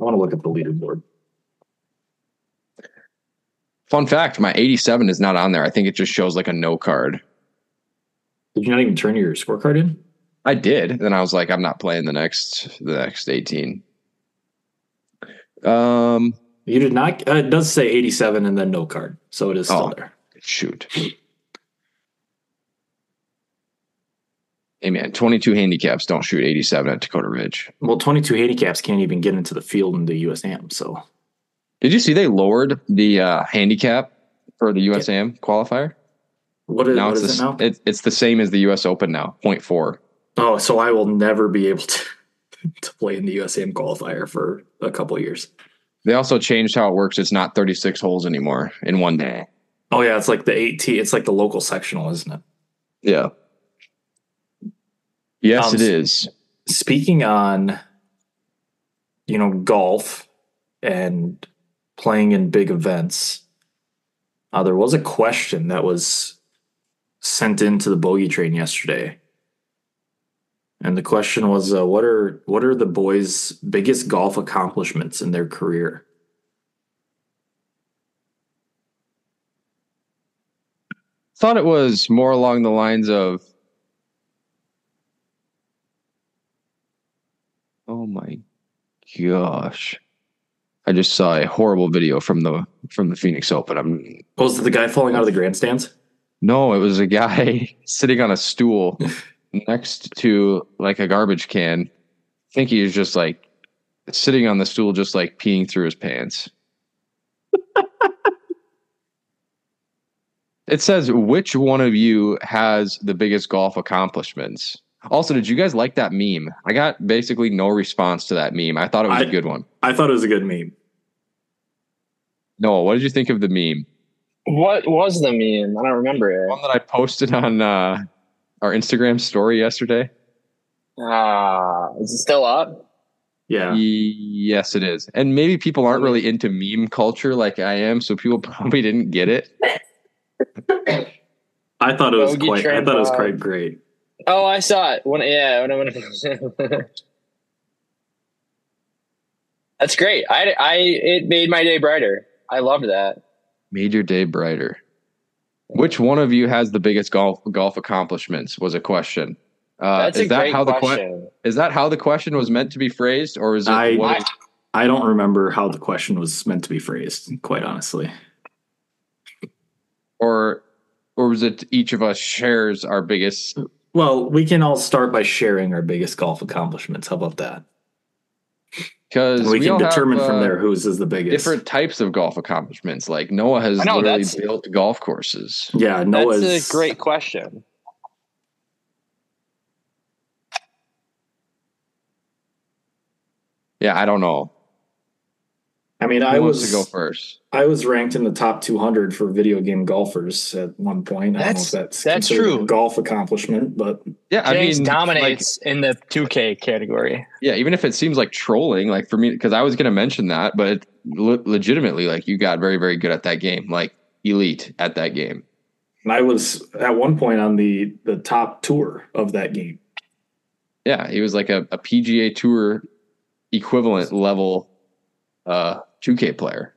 [SPEAKER 3] I want to look at the leaderboard.
[SPEAKER 2] Fun fact my 87 is not on there. I think it just shows like a no card.
[SPEAKER 3] Did you not even turn your scorecard in?
[SPEAKER 2] I did. Then I was like, I'm not playing the next the next 18. Um
[SPEAKER 3] You did not. Uh, it does say 87 and then no card, so it is still
[SPEAKER 2] Oh.
[SPEAKER 3] there.
[SPEAKER 2] shoot. Hey man, 22 handicaps don't shoot 87 at Dakota Ridge.
[SPEAKER 3] Well, 22 handicaps can't even get into the field in the USAM. So
[SPEAKER 2] Did you see they lowered the uh, handicap for the USAM qualifier?
[SPEAKER 3] what is,
[SPEAKER 2] now
[SPEAKER 3] what
[SPEAKER 2] it's
[SPEAKER 3] is
[SPEAKER 2] the,
[SPEAKER 3] it now?
[SPEAKER 2] It, it's the same as the US Open now, 0.4.
[SPEAKER 3] oh, so I will never be able to to play in the USAM qualifier for a couple of years.
[SPEAKER 2] They also changed how it works. It's not 36 holes anymore in one day.
[SPEAKER 3] Oh yeah, it's like the eight It's like the local sectional, isn't it?
[SPEAKER 2] Yeah. Yes,
[SPEAKER 3] Um,
[SPEAKER 2] it is.
[SPEAKER 3] Speaking on, you know, golf and playing in big events, uh, there was a question that was sent into the bogey train yesterday, and the question was, uh, "What are what are the boys' biggest golf accomplishments in their career?"
[SPEAKER 2] Thought it was more along the lines of Oh my gosh. I just saw a horrible video from the from the Phoenix Open. I'm
[SPEAKER 3] Oh, was it the guy falling out of the grandstands?
[SPEAKER 2] no, it was a guy sitting on a stool next to like a garbage can. I think he was just like sitting on the stool just like peeing through his pants. It says which one of you has the biggest golf accomplishments. Also, did you guys like that meme? I got basically no response to that meme. I thought it was a
[SPEAKER 3] I-
[SPEAKER 2] good one.
[SPEAKER 3] I thought it was a good meme.
[SPEAKER 2] Noah, what did you think of the meme?
[SPEAKER 4] What was the meme? I don't remember it.
[SPEAKER 2] One that I posted on uh, our Instagram story yesterday.
[SPEAKER 4] Ah, is it still up?
[SPEAKER 3] Yeah,
[SPEAKER 2] Yes, it is. And maybe people aren't really into meme culture like I am, so people probably didn't get it.
[SPEAKER 3] I thought it was
[SPEAKER 4] Bogey
[SPEAKER 3] quite. I thought it was quite great.
[SPEAKER 4] Oh, I saw it. When yeah, when, when, That's great. I, I it made my day brighter. I loved that.
[SPEAKER 2] Made your day brighter. Which one of you has the biggest golf golf accomplishments? Was a question. Uh,
[SPEAKER 4] That's
[SPEAKER 2] is
[SPEAKER 4] a
[SPEAKER 2] that
[SPEAKER 4] great
[SPEAKER 2] how the
[SPEAKER 4] question.
[SPEAKER 2] que- is that how the question was meant to be phrased, or is it
[SPEAKER 3] I-
[SPEAKER 2] what
[SPEAKER 4] I-
[SPEAKER 2] is-
[SPEAKER 3] I don't remember how the question was meant to be phrased. Quite honestly,
[SPEAKER 2] or or was it each of us shares our biggest?
[SPEAKER 3] well, we can all start by sharing our biggest golf accomplishments. How about that?
[SPEAKER 2] Because
[SPEAKER 3] And we, can
[SPEAKER 2] all have,
[SPEAKER 3] determine from
[SPEAKER 2] uh,
[SPEAKER 3] there whose is the biggest.
[SPEAKER 2] different types of golf accomplishments. Like Noah has
[SPEAKER 4] I know,
[SPEAKER 2] literally built golf courses.
[SPEAKER 3] Yeah, Noah's
[SPEAKER 4] That's a great question.
[SPEAKER 2] Yeah, I don't know.
[SPEAKER 3] I mean,
[SPEAKER 2] Who
[SPEAKER 3] I
[SPEAKER 2] wants
[SPEAKER 3] was
[SPEAKER 2] to go first?
[SPEAKER 3] I was ranked in the top 200 for video game golfers at one point. I
[SPEAKER 4] That's-
[SPEAKER 3] don't know if that's
[SPEAKER 4] that's
[SPEAKER 3] considered a
[SPEAKER 4] true.
[SPEAKER 3] golf accomplishment, but
[SPEAKER 2] Yeah,
[SPEAKER 4] James
[SPEAKER 2] I mean, like,
[SPEAKER 4] dominates in the 2K category.
[SPEAKER 2] yeah, even if it seems like trolling, like for me, because I was going to mention that, but it, le- legitimately, like you got very, very good at that game, like elite at that game.
[SPEAKER 3] I was at one point on the the top tour of that game.
[SPEAKER 2] Yeah, he was like a, a PGA Tour equivalent level uh 2K player.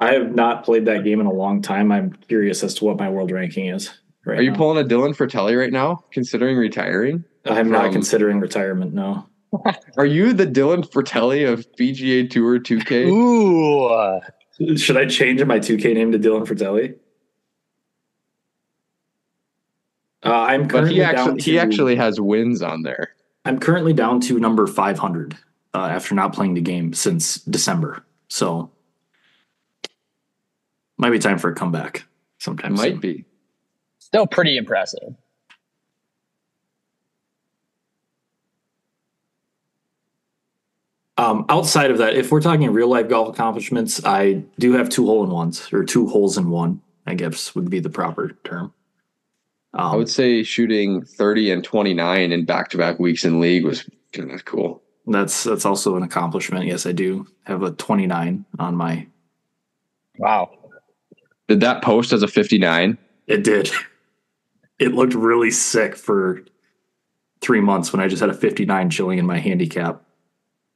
[SPEAKER 3] I have not played that game in a long time. I'm curious as to what my world ranking is. Right
[SPEAKER 2] Are you
[SPEAKER 3] now.
[SPEAKER 2] pulling a Dylan Frittelli right now, considering retiring?
[SPEAKER 3] I'm not
[SPEAKER 2] from-
[SPEAKER 3] considering retirement. No.
[SPEAKER 2] Are you the Dylan Frittelli of PGA Tour 2K?
[SPEAKER 4] Ooh,
[SPEAKER 3] Should I change my 2K name to Dylan Frittelli? Uh, I'm
[SPEAKER 2] But
[SPEAKER 3] currently
[SPEAKER 2] he
[SPEAKER 3] down
[SPEAKER 2] actually
[SPEAKER 3] to,
[SPEAKER 2] he actually has wins on there.
[SPEAKER 3] I'm currently down to number 500 uh, after not playing the game since December. So might be time for a comeback sometime.
[SPEAKER 2] Might
[SPEAKER 3] soon.
[SPEAKER 2] be.
[SPEAKER 4] still pretty impressive.
[SPEAKER 3] Um, outside of that, if we're talking real life golf accomplishments, I do have two hole in ones or two holes in one. I guess would be the proper term. Um,
[SPEAKER 2] I would say shooting 30 and 29 in back to back weeks in league was kind of cool.
[SPEAKER 3] That's that's also an accomplishment. Yes, I do have a 29 on my.
[SPEAKER 4] Wow.
[SPEAKER 2] Did that post as a 59?
[SPEAKER 3] It did. It looked really sick for three months when I just had a 59 chilling in my handicap,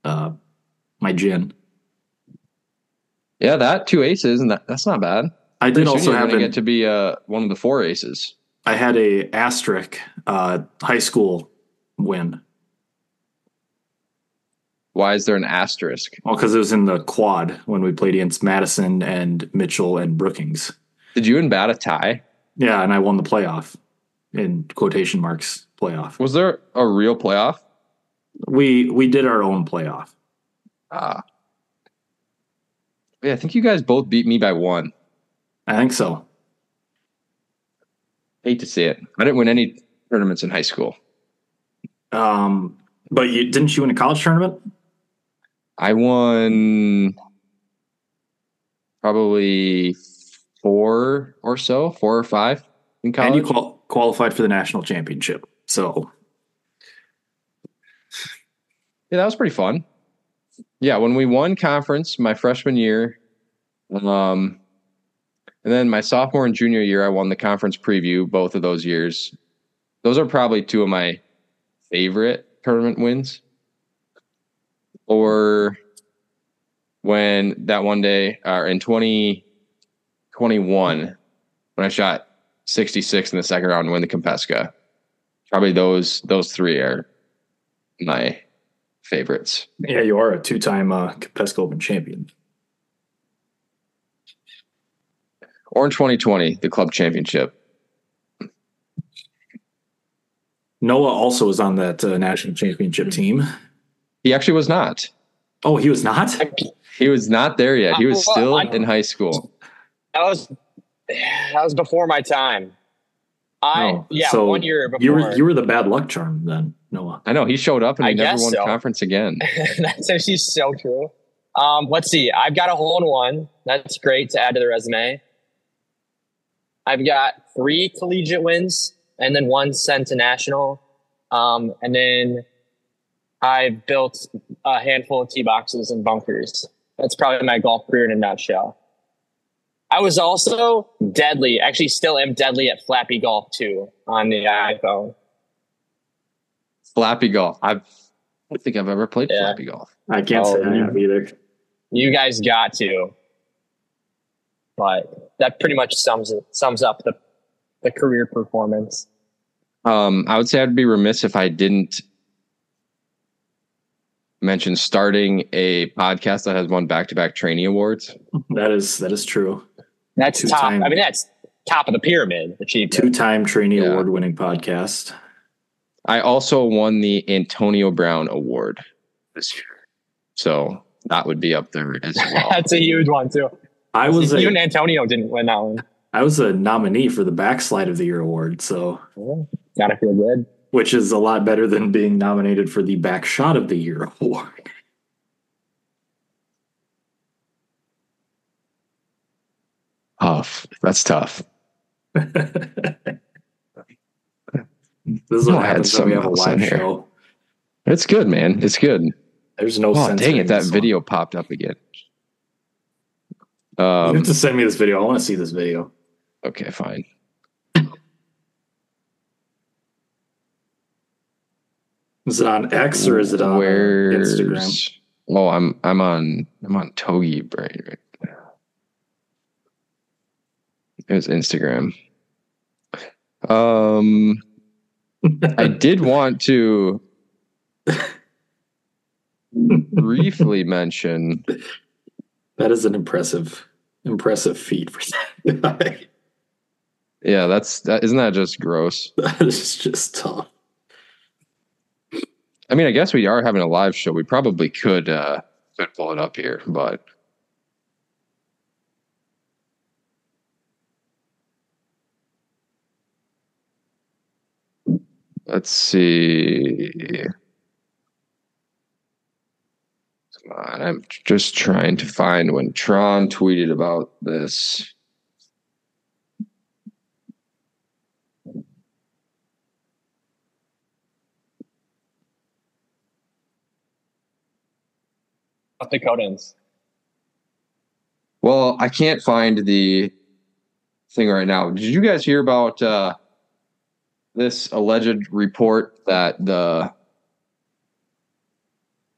[SPEAKER 3] uh, my gin.
[SPEAKER 2] Yeah, that two aces, and that, that's not bad.
[SPEAKER 3] I did
[SPEAKER 2] Pretty
[SPEAKER 3] also
[SPEAKER 2] you're
[SPEAKER 3] have
[SPEAKER 2] gonna
[SPEAKER 3] an,
[SPEAKER 2] get to be uh, one of the four aces.
[SPEAKER 3] I had a asterisk uh, high school win.
[SPEAKER 2] Why is there an asterisk?
[SPEAKER 3] Well, because it was in the quad when we played against Madison and Mitchell and Brookings.
[SPEAKER 2] Did you and bat a tie?
[SPEAKER 3] Yeah, and I won the playoff in quotation marks playoff.
[SPEAKER 2] Was there a real playoff?
[SPEAKER 3] We we did our own playoff.
[SPEAKER 2] Ah. Yeah, I think you guys both beat me by one.
[SPEAKER 3] I think so.
[SPEAKER 2] Hate to see it. I didn't win any tournaments in high school.
[SPEAKER 3] Um, but you didn't you win a college tournament?
[SPEAKER 2] I won probably four or so, four or five in college.
[SPEAKER 3] And you qual- qualified for the national championship. So
[SPEAKER 2] Yeah, that was pretty fun. Yeah, when we won conference my freshman year, um, and then my sophomore and junior year, I won the conference preview both of those years. Those are probably two of my favorite tournament wins. Or when that one day, or in 2021, when I shot 66 in the second round to win the Compesca. Probably those those three are my favorites.
[SPEAKER 3] yeah, you are a two-time uh, Pesca Open champion.
[SPEAKER 2] Or in 2020, the club championship.
[SPEAKER 3] Noah also was on that uh, national championship team.
[SPEAKER 2] He actually was not.
[SPEAKER 3] Oh, he was not.
[SPEAKER 2] He was not there yet. He was still
[SPEAKER 4] I-
[SPEAKER 2] in high school.
[SPEAKER 4] That was that was before my time. I
[SPEAKER 3] Oh,
[SPEAKER 4] yeah,
[SPEAKER 3] so
[SPEAKER 4] one year before.
[SPEAKER 3] You were you were the bad luck charm then, Noah.
[SPEAKER 2] I know he showed up and he
[SPEAKER 4] I
[SPEAKER 2] never won
[SPEAKER 4] so.
[SPEAKER 2] conference again.
[SPEAKER 4] That's actually so true. Um, let's see. I've got a hole in one. That's great to add to the resume. I've got three collegiate wins and then one sent to national. Um, and then I've built a handful of tee boxes and bunkers. That's probably my golf career in a nutshell. I was also deadly, actually still am deadly at Flappy Golf too on the iPhone.
[SPEAKER 2] Flappy golf. I've, I don't think I've ever played
[SPEAKER 4] Yeah.
[SPEAKER 2] flappy golf.
[SPEAKER 3] I can't
[SPEAKER 4] Oh,
[SPEAKER 3] say I have either.
[SPEAKER 4] You guys got to. But that pretty much sums it sums up the the career performance.
[SPEAKER 2] Um, I would say I'd be remiss if I didn't mention starting a podcast that has won back to back trainee awards.
[SPEAKER 3] That is that is true.
[SPEAKER 4] That's top.
[SPEAKER 3] Two-time-
[SPEAKER 4] I mean, that's top of the pyramid achievement.
[SPEAKER 3] Two-time trainee
[SPEAKER 2] Yeah.
[SPEAKER 3] award-winning podcast.
[SPEAKER 2] I also won the Antonio Brown Award this year. So that would be up there as well.
[SPEAKER 4] that's a huge one too.
[SPEAKER 3] I was
[SPEAKER 4] Even
[SPEAKER 3] a,
[SPEAKER 4] Antonio didn't win that one.
[SPEAKER 3] I was a nominee for the Backslide of the Year award, so
[SPEAKER 4] Oh, gotta feel good.
[SPEAKER 3] Which is a lot better than being nominated for the Back Shot of the Year award.
[SPEAKER 2] Tough. That's tough.
[SPEAKER 3] This is what
[SPEAKER 2] I
[SPEAKER 3] happens when we have a live
[SPEAKER 2] here.
[SPEAKER 3] show.
[SPEAKER 2] It's good, man. It's good.
[SPEAKER 3] There's no
[SPEAKER 2] Oh, dang it. That video popped up again.
[SPEAKER 3] You
[SPEAKER 2] Um,
[SPEAKER 3] have to send me this video. I want to see this video.
[SPEAKER 2] okay, fine.
[SPEAKER 3] Is it on X or is it on
[SPEAKER 2] Where's
[SPEAKER 3] Instagram?
[SPEAKER 2] Oh, I'm I'm on I'm on Togi Brain right now. It was Instagram. Um I did want to briefly mention
[SPEAKER 3] That is an impressive, impressive feat for that guy.
[SPEAKER 2] yeah, that's that isn't that just gross?
[SPEAKER 3] That is just tough.
[SPEAKER 2] I mean, I guess we are having a live show. We probably could uh could pull it up here, but let's see. Come on, I'm just trying to find when Tron tweeted about this.
[SPEAKER 4] South Dakotans.
[SPEAKER 2] Well, I can't find the thing right now. Did you guys hear about uh, this alleged report that the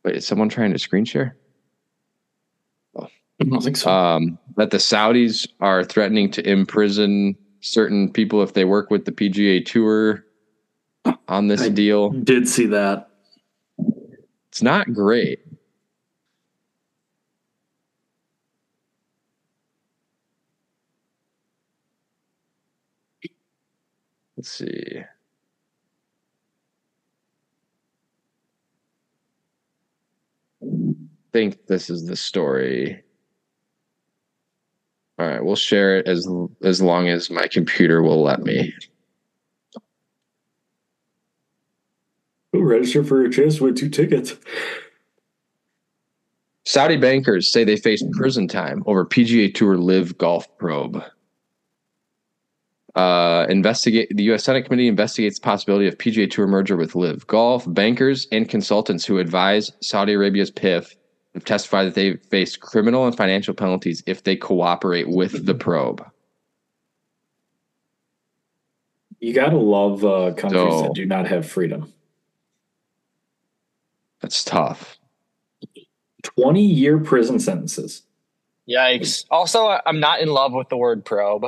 [SPEAKER 2] wait? Is someone trying to screen share?
[SPEAKER 3] I don't think so.
[SPEAKER 2] Um, that the Saudis are threatening to imprison certain people if they work with the PGA Tour on this
[SPEAKER 3] I-
[SPEAKER 2] deal.
[SPEAKER 3] Did see that.
[SPEAKER 2] It's not great. Let's see. think this is the story. All right, we'll share it as as long as my computer will let me.
[SPEAKER 3] Who registered for a chance to win two tickets?
[SPEAKER 2] Saudi bankers say they face prison time over PGA Tour LIV Golf Probe. Uh, investigate the U.S. Senate committee investigates the possibility of PGA Tour merger with LIV Golf. Bankers and consultants who advise Saudi Arabia's PIF have testified that they face criminal and financial penalties if they cooperate with the probe.
[SPEAKER 3] You gotta love uh, countries
[SPEAKER 2] So-
[SPEAKER 3] that do not have freedom.
[SPEAKER 2] That's tough.
[SPEAKER 3] Twenty year prison sentences.
[SPEAKER 4] Yikes. Also, I- I'm not in love with the word probe.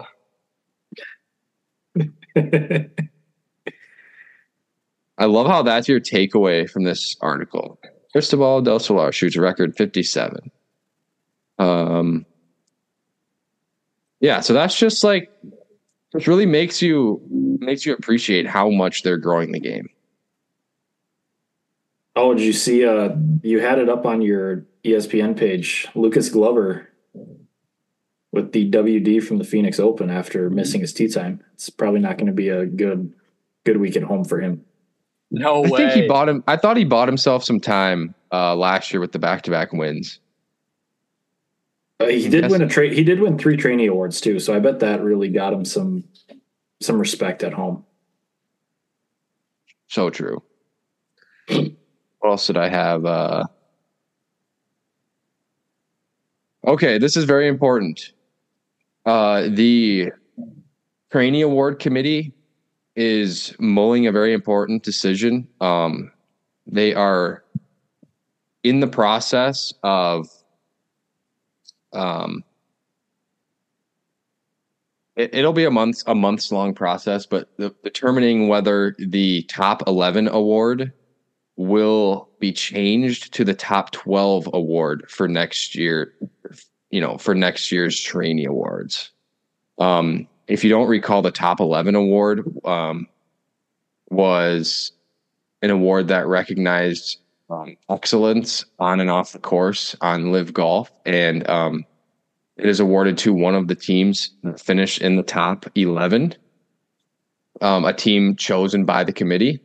[SPEAKER 2] I love how that's your takeaway from this article. Cristobal del Solar shoots record 57. Um, yeah, so that's just like it really makes you makes you appreciate how much they're growing the game.
[SPEAKER 3] oh, did you see? Uh, you had it up on your ESPN page. Lucas Glover with the WD from the Phoenix Open after missing his tee time. It's probably not going to be a good good week at home for him.
[SPEAKER 4] No
[SPEAKER 2] I
[SPEAKER 4] way.
[SPEAKER 2] think he bought him. I thought he bought himself some time uh, last year with the back to back wins.
[SPEAKER 3] Uh, he did win a trade. He did win three trainee awards too, so I bet that really got him some some respect at home.
[SPEAKER 2] So true. What else did I have? Uh, okay, this is very important. Uh, the Trainee Award Committee is mulling a very important decision. Um, they are in the process of um, it, it'll be a month a months long process, but the, determining whether the top eleven award will be changed to the top twelve award for next year. You know, for next year's trainee awards. Um, if you don't recall, the top eleven award um, was an award that recognized um, excellence on and off the course on LIV Golf. And um, it is awarded to one of the teams that finish in the top 11 um, a team chosen by the committee.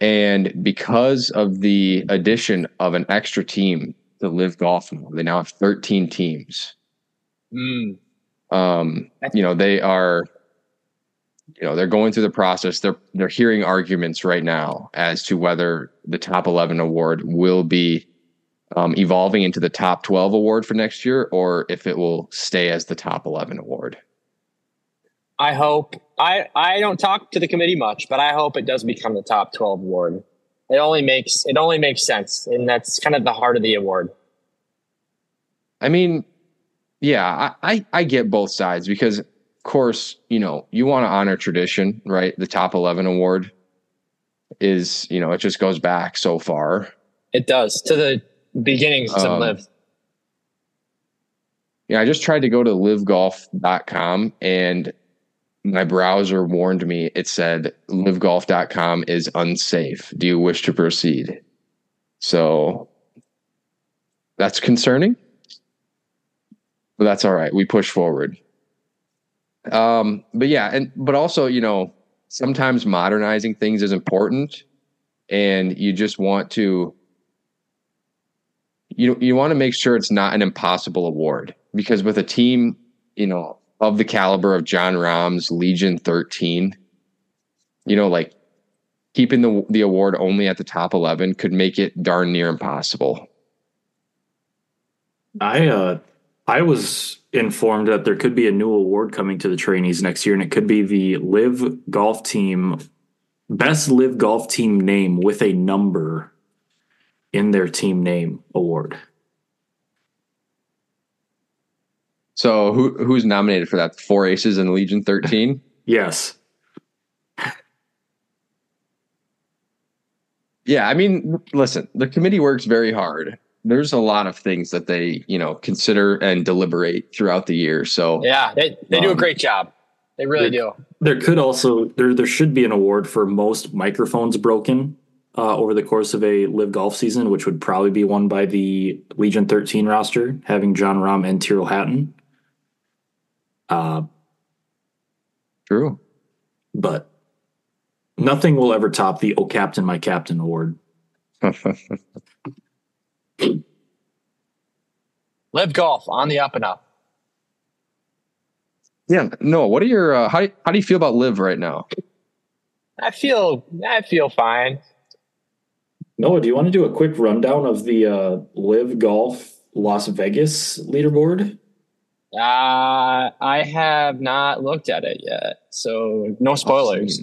[SPEAKER 2] And because of the addition of an extra team to LIV Golf they now have 13 teams
[SPEAKER 4] Mm.
[SPEAKER 2] um, you know they are you know they're going through the process they're they're hearing arguments right now as to whether the top 11 award will be um, evolving into the top 12 award for next year or if it will stay as the top 11 award
[SPEAKER 4] I hope I I don't talk to the committee much, but I hope it does become the top 12 award. It only makes it only makes sense, and that's kind of the heart of the award.
[SPEAKER 2] i mean yeah I, I i get both sides because of course you know you want to honor tradition right the top 11 award is you know it just goes back so far
[SPEAKER 4] It does to the beginnings of
[SPEAKER 2] Um,
[SPEAKER 4] live.
[SPEAKER 2] Yeah, I just tried to go to livegolf.com and my browser warned me. It said livegolf.com is unsafe. Do you wish to proceed? So that's concerning. But that's all right. We push forward. Um, but yeah, and but also, you know, sometimes modernizing things is important and you just want to you you want to make sure it's not an impossible award because with a team, you know, of the caliber of Jon Rahm's Legion 13, you know, like keeping the the award only at the top 11 could make it darn near impossible.
[SPEAKER 3] I uh I was informed that there could be a new award coming to the trainees next year, and it could be the LIV Golf Team Best LIV Golf Team Name with a number in their team name award.
[SPEAKER 2] So who who's nominated for that? Four aces in Legion 13?
[SPEAKER 3] Yes.
[SPEAKER 2] yeah, I mean, listen, the committee works very hard. There's a lot of things that they, you know, consider and deliberate throughout the year. So
[SPEAKER 4] Yeah, they, they do a
[SPEAKER 2] Um,
[SPEAKER 4] great job. They really do.
[SPEAKER 3] There could also there there should be an award for most microphones broken uh, over the course of a LIV Golf season, which would probably be won by the Legion 13 roster, having Jon Rahm and Tyrrell Hatton. Uh,
[SPEAKER 2] true.
[SPEAKER 3] but nothing will ever top the "Oh Captain, My Captain" award.
[SPEAKER 4] LIV Golf on the up and up.
[SPEAKER 2] Yeah, no. What are your uh, how do you, how do you feel about live right now?
[SPEAKER 4] I feel I feel fine.
[SPEAKER 3] Noah, do you want to do a quick rundown of the uh, LIV Golf Las Vegas leaderboard?
[SPEAKER 4] Uh, I have not looked at it yet, so no spoilers.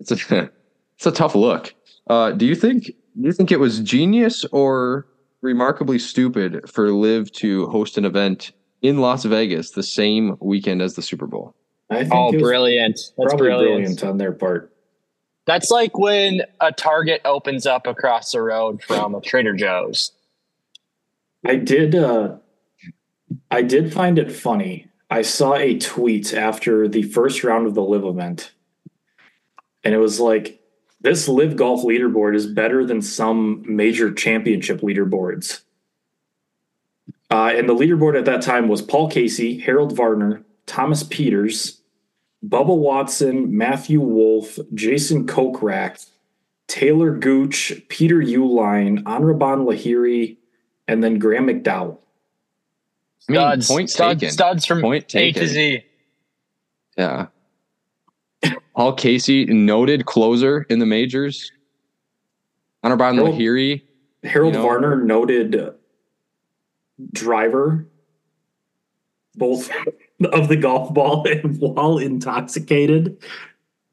[SPEAKER 2] It's a it's a tough look. Uh, do you think do you think it was genius or remarkably stupid for LIV to host an event in Las Vegas the same weekend as the Super Bowl?
[SPEAKER 3] I think
[SPEAKER 4] Oh, brilliant! That's brilliant.
[SPEAKER 3] brilliant on their part.
[SPEAKER 4] That's like when a Target opens up across the road from a Trader Joe's.
[SPEAKER 3] I did uh I did find it funny. I saw a tweet after the first round of the live event. And it was like this LIV Golf leaderboard is better than some major championship leaderboards. Uh, and the leaderboard at that time was Paul Casey, Harold Varner, Thomas Pieters, Bubba Watson, Matthew Wolff, Jason Kokrak, Taylor Gooch, Peter Uihlein, Anirban Lahiri, and then Graham McDowell.
[SPEAKER 2] I mean,
[SPEAKER 4] Studs,
[SPEAKER 2] point
[SPEAKER 4] studs,
[SPEAKER 2] taken.
[SPEAKER 4] studs from
[SPEAKER 2] Point
[SPEAKER 4] A to Z.
[SPEAKER 2] Yeah. Paul Casey, noted closer in the majors. Anirban
[SPEAKER 3] Harold-
[SPEAKER 2] Lahiri,
[SPEAKER 3] Harold
[SPEAKER 2] You know-
[SPEAKER 3] Varner, noted driver, both of the golf ball and while intoxicated.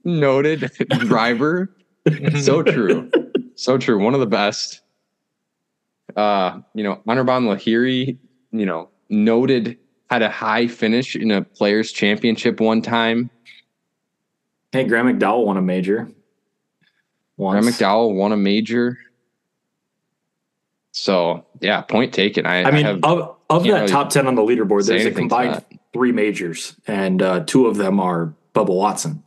[SPEAKER 2] noted driver. so true. So true. One of the best. Uh, you know, Anirban Lahiri, you know, noted had a high finish in a players championship one time.
[SPEAKER 3] Hey, Graham McDowell won a major.
[SPEAKER 2] Graham McDowell won a major. So yeah, point taken. I,
[SPEAKER 3] I mean,
[SPEAKER 2] have
[SPEAKER 3] of, of that
[SPEAKER 2] really
[SPEAKER 3] top 10 on the leaderboard, there's a combined three majors, and uh, two of them are Bubba Watson.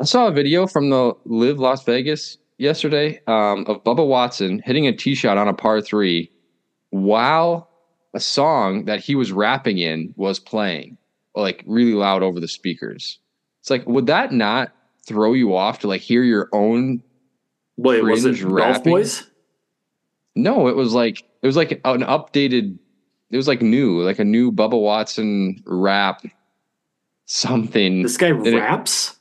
[SPEAKER 2] I saw a video from the LIV Las Vegas yesterday um, of Bubba Watson hitting a tee shot on a par three while a song that he was rapping in was playing, like really loud over the speakers. It's like, would that not throw you off to like hear your own?
[SPEAKER 3] Wait, was it
[SPEAKER 2] Cringe
[SPEAKER 3] Golf
[SPEAKER 2] rapping?
[SPEAKER 3] Boys?
[SPEAKER 2] No, it was like it was like an updated. It was like new, like a new Bubba Watson rap something.
[SPEAKER 3] This guy
[SPEAKER 2] it-
[SPEAKER 3] raps?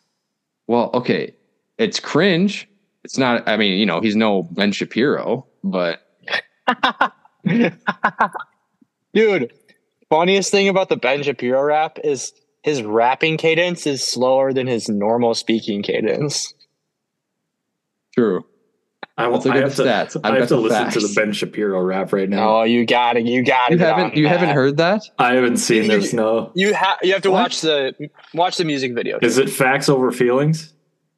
[SPEAKER 2] Well, okay, it's cringe. It's not. I mean, you know, he's no Ben Shapiro, but
[SPEAKER 4] Dude, funniest thing about the Ben Shapiro rap is his rapping cadence is slower than his normal speaking cadence.
[SPEAKER 2] true.
[SPEAKER 3] I,
[SPEAKER 2] Let's look
[SPEAKER 3] I
[SPEAKER 2] at
[SPEAKER 3] have
[SPEAKER 2] the stats. I've
[SPEAKER 3] I have to
[SPEAKER 2] the
[SPEAKER 3] listen to the Ben Shapiro rap right now.
[SPEAKER 4] Oh, you got it! You got to
[SPEAKER 2] You haven't. You haven't heard that?
[SPEAKER 3] I haven't seen
[SPEAKER 4] You-
[SPEAKER 3] this. No,
[SPEAKER 4] You have. You have to
[SPEAKER 2] What?
[SPEAKER 4] watch the watch the music video.
[SPEAKER 3] is it facts over feelings?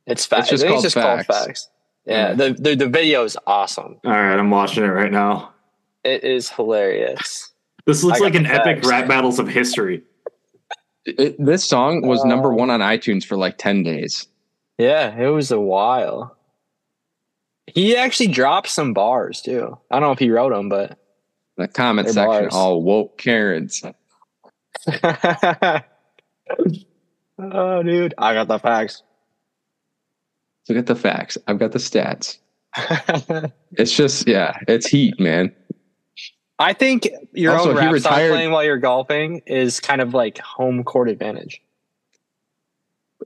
[SPEAKER 4] It's facts.
[SPEAKER 2] just called
[SPEAKER 4] it's just called
[SPEAKER 2] Facts.
[SPEAKER 4] facts. Yeah, the, the the video is awesome.
[SPEAKER 3] All right, I'm watching it right now.
[SPEAKER 4] It is hilarious.
[SPEAKER 3] This looks like an epic
[SPEAKER 4] facts.
[SPEAKER 3] rap battles of history.
[SPEAKER 2] It, this song was uh, number
[SPEAKER 4] Oh.
[SPEAKER 2] one on iTunes for like ten days.
[SPEAKER 4] Yeah, it was a while. He actually dropped some bars too. I don't know if he wrote them, but
[SPEAKER 2] The comment section,
[SPEAKER 4] bars.
[SPEAKER 2] all woke Karens.
[SPEAKER 4] oh, dude, I got the facts.
[SPEAKER 2] Look at the facts. I've got the stats. It's just, yeah, it's heat, man.
[SPEAKER 4] I think your
[SPEAKER 2] Also,
[SPEAKER 4] own rap
[SPEAKER 2] retired-
[SPEAKER 4] playing while you're golfing is kind of like home court advantage.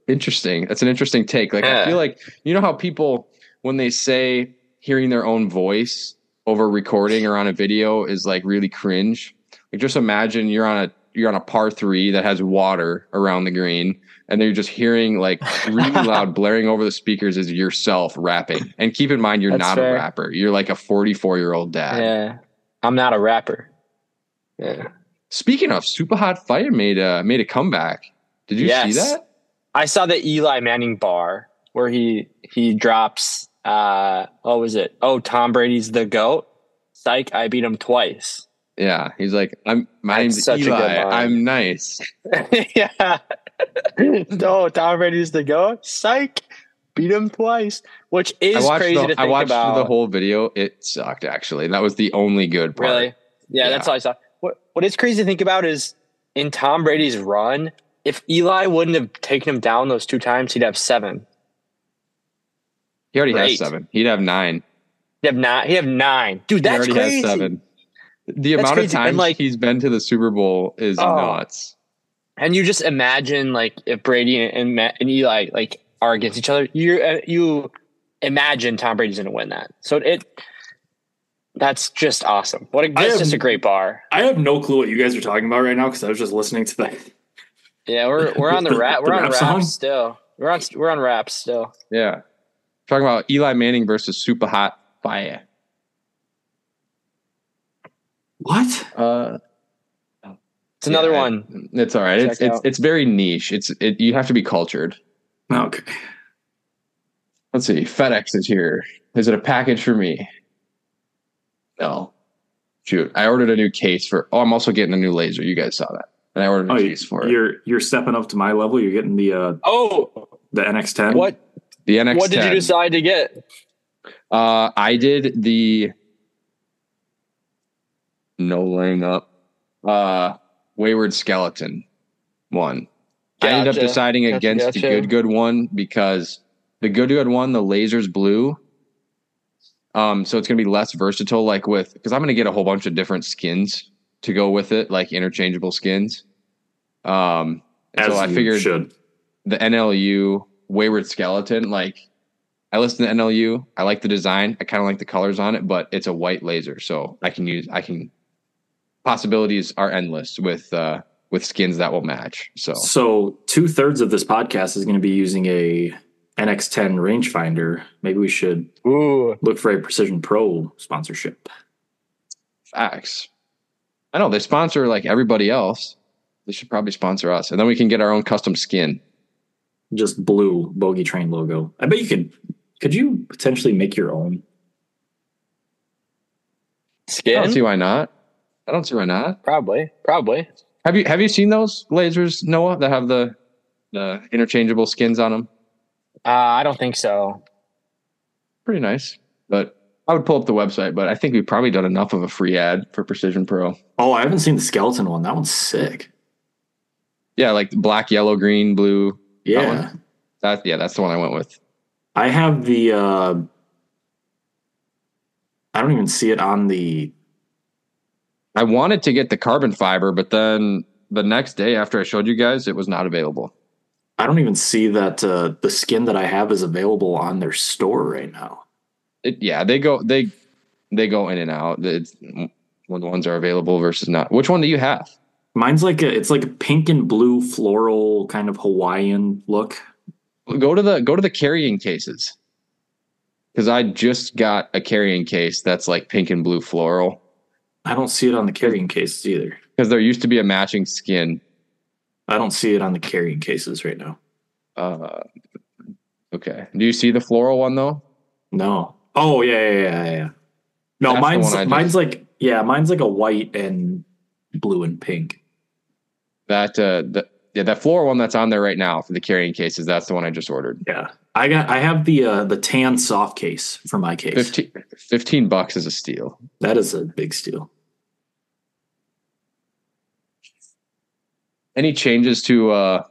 [SPEAKER 2] Interesting. That's an interesting take. Like, I feel like you know how people when they say hearing their own voice over recording or on a video is like really cringe. Like, just imagine you're on a you're on a par three that has water around the green, and then you're just hearing like really loud blaring over the speakers is yourself rapping. And keep in mind, you're
[SPEAKER 4] That's
[SPEAKER 2] not
[SPEAKER 4] fair.
[SPEAKER 2] a rapper. You're like a 44 year old dad.
[SPEAKER 4] Yeah, I'm not a rapper. Yeah,
[SPEAKER 2] Speaking of, Supa Hot Fire made a made a comeback. Did you see that?
[SPEAKER 4] I saw the Eli Manning bar where he he drops. Uh, what was it? Oh, Tom Brady's the goat. Psych! I beat him twice.
[SPEAKER 2] Yeah, he's like, I'm my
[SPEAKER 4] That's
[SPEAKER 2] name's
[SPEAKER 4] such a good
[SPEAKER 2] Eli. I'm nice.
[SPEAKER 4] yeah. no, Tom Brady's the goat. Psych! Beat him twice, which is crazy
[SPEAKER 2] the,
[SPEAKER 4] to think
[SPEAKER 2] I watched
[SPEAKER 4] about.
[SPEAKER 2] the whole video. It sucked actually. That was the only good part.
[SPEAKER 4] Really? Yeah, that's
[SPEAKER 2] Yeah.
[SPEAKER 4] all I saw. What What is crazy to think about is in Tom Brady's run, if Eli wouldn't have taken him down those two times, he'd have seven.
[SPEAKER 2] He already has seven. He'd have nine.
[SPEAKER 4] He'd have nine. He'd have nine. Dude,
[SPEAKER 2] He
[SPEAKER 4] that's
[SPEAKER 2] already
[SPEAKER 4] crazy.
[SPEAKER 2] has seven. The
[SPEAKER 4] That's
[SPEAKER 2] amount
[SPEAKER 4] crazy.
[SPEAKER 2] of
[SPEAKER 4] And,
[SPEAKER 2] times
[SPEAKER 4] like-
[SPEAKER 2] he's been to the Super Bowl is
[SPEAKER 4] Oh.
[SPEAKER 2] nuts.
[SPEAKER 4] And you just imagine like if Brady and Matt and Eli like are against each other, you uh, you imagine Tom Brady's going to win that. So it that's just awesome. What a,
[SPEAKER 3] I
[SPEAKER 4] that's
[SPEAKER 3] have-
[SPEAKER 4] just a great bar.
[SPEAKER 3] I have no clue what you guys are talking about right now because I was just listening to that.
[SPEAKER 4] Yeah, we're we're on the
[SPEAKER 3] The-
[SPEAKER 4] rap. We're on
[SPEAKER 3] rap
[SPEAKER 4] raps
[SPEAKER 3] song?
[SPEAKER 4] still. We're on we're on raps still.
[SPEAKER 2] Yeah. Talking about Eli Manning versus Supa Hot Fire.
[SPEAKER 3] What?
[SPEAKER 2] Uh,
[SPEAKER 4] It's another
[SPEAKER 2] yeah,
[SPEAKER 4] one.
[SPEAKER 2] It's all right. It's
[SPEAKER 4] Check
[SPEAKER 2] it's
[SPEAKER 4] out.
[SPEAKER 2] it's very niche. It's it, you have to be cultured.
[SPEAKER 3] Okay.
[SPEAKER 2] Let's see. FedEx is here. Is it a package for me? No. Shoot. I ordered a new case for. Oh, I'm also getting a new laser. You guys saw that. And I ordered a
[SPEAKER 3] Oh,
[SPEAKER 2] case for it.
[SPEAKER 3] you're you're stepping up to my level. You're getting the uh,
[SPEAKER 4] Oh,
[SPEAKER 3] the NX10.
[SPEAKER 4] what
[SPEAKER 2] The NX10.
[SPEAKER 4] what did you decide to get?
[SPEAKER 2] Uh, I did the no laying up. Uh, Wayward Skeleton one. I ended up deciding
[SPEAKER 4] Gotcha,
[SPEAKER 2] against the good good one because the good good one, the laser's blue. Um, so it's gonna be less versatile, like with because I'm gonna get a whole bunch of different skins to go with it, like interchangeable skins. Um,
[SPEAKER 3] As
[SPEAKER 2] so I
[SPEAKER 3] you
[SPEAKER 2] figured
[SPEAKER 3] should.
[SPEAKER 2] the NLU Wayward Skeleton, like I listen to NLU. I like the design. I kind of like the colors on it, but it's a white laser, so I can use. I can possibilities are endless with uh with skins that will match. So
[SPEAKER 3] So two thirds of this podcast is going to be using a NX10 rangefinder. Maybe we should
[SPEAKER 4] Ooh,
[SPEAKER 3] look for a Precision Pro sponsorship.
[SPEAKER 2] facts. I know they sponsor like everybody else. They should probably sponsor us, and then we can get our own custom skin.
[SPEAKER 3] Just blue bogey train logo. I bet you could. Could you potentially make your own? skin?
[SPEAKER 2] I don't see why not. I don't see why not.
[SPEAKER 4] Probably, probably.
[SPEAKER 2] Have you have you seen those lasers, Noah, that have the the interchangeable skins on them?
[SPEAKER 4] Uh, I don't think so.
[SPEAKER 2] pretty nice. But I would pull up the website, but I think we've probably done enough of a free ad for Precision Pro.
[SPEAKER 3] Oh, I haven't seen the skeleton one. That one's sick.
[SPEAKER 2] Yeah, like black, yellow, green, blue.
[SPEAKER 3] Yeah.
[SPEAKER 2] one? That yeah, that's the one I went with.
[SPEAKER 3] I have the uh I don't even see it on the
[SPEAKER 2] I wanted to get the carbon fiber, but then the next day after I showed you guys, it was not available.
[SPEAKER 3] I don't even see that uh the skin that I have is available on their store right now.
[SPEAKER 2] It, yeah, they go they they go in and out. It's when the ones are available versus not. Which one do you have?
[SPEAKER 3] Mine's like a it's like a pink and blue floral kind of Hawaiian look.
[SPEAKER 2] Go to the go to the carrying cases. Because I just got a carrying case that's like pink and blue floral.
[SPEAKER 3] I don't see it on the carrying cases either.
[SPEAKER 2] Because there used to be a matching skin.
[SPEAKER 3] I don't see it on the carrying cases right now.
[SPEAKER 2] Uh, okay. Do you see the floral one though?
[SPEAKER 3] No. Oh yeah, yeah, yeah, yeah. No,
[SPEAKER 2] That's
[SPEAKER 3] mine's
[SPEAKER 2] just-
[SPEAKER 3] mine's like yeah, mine's like a white and blue and pink.
[SPEAKER 2] That uh, the, yeah, that floral one that's on there right now for the carrying cases. That's the one I just ordered.
[SPEAKER 3] Yeah. I got I have the uh the tan soft case for my case.
[SPEAKER 2] 15, 15 bucks is a steal.
[SPEAKER 3] That is a big steal.
[SPEAKER 2] Any changes to uh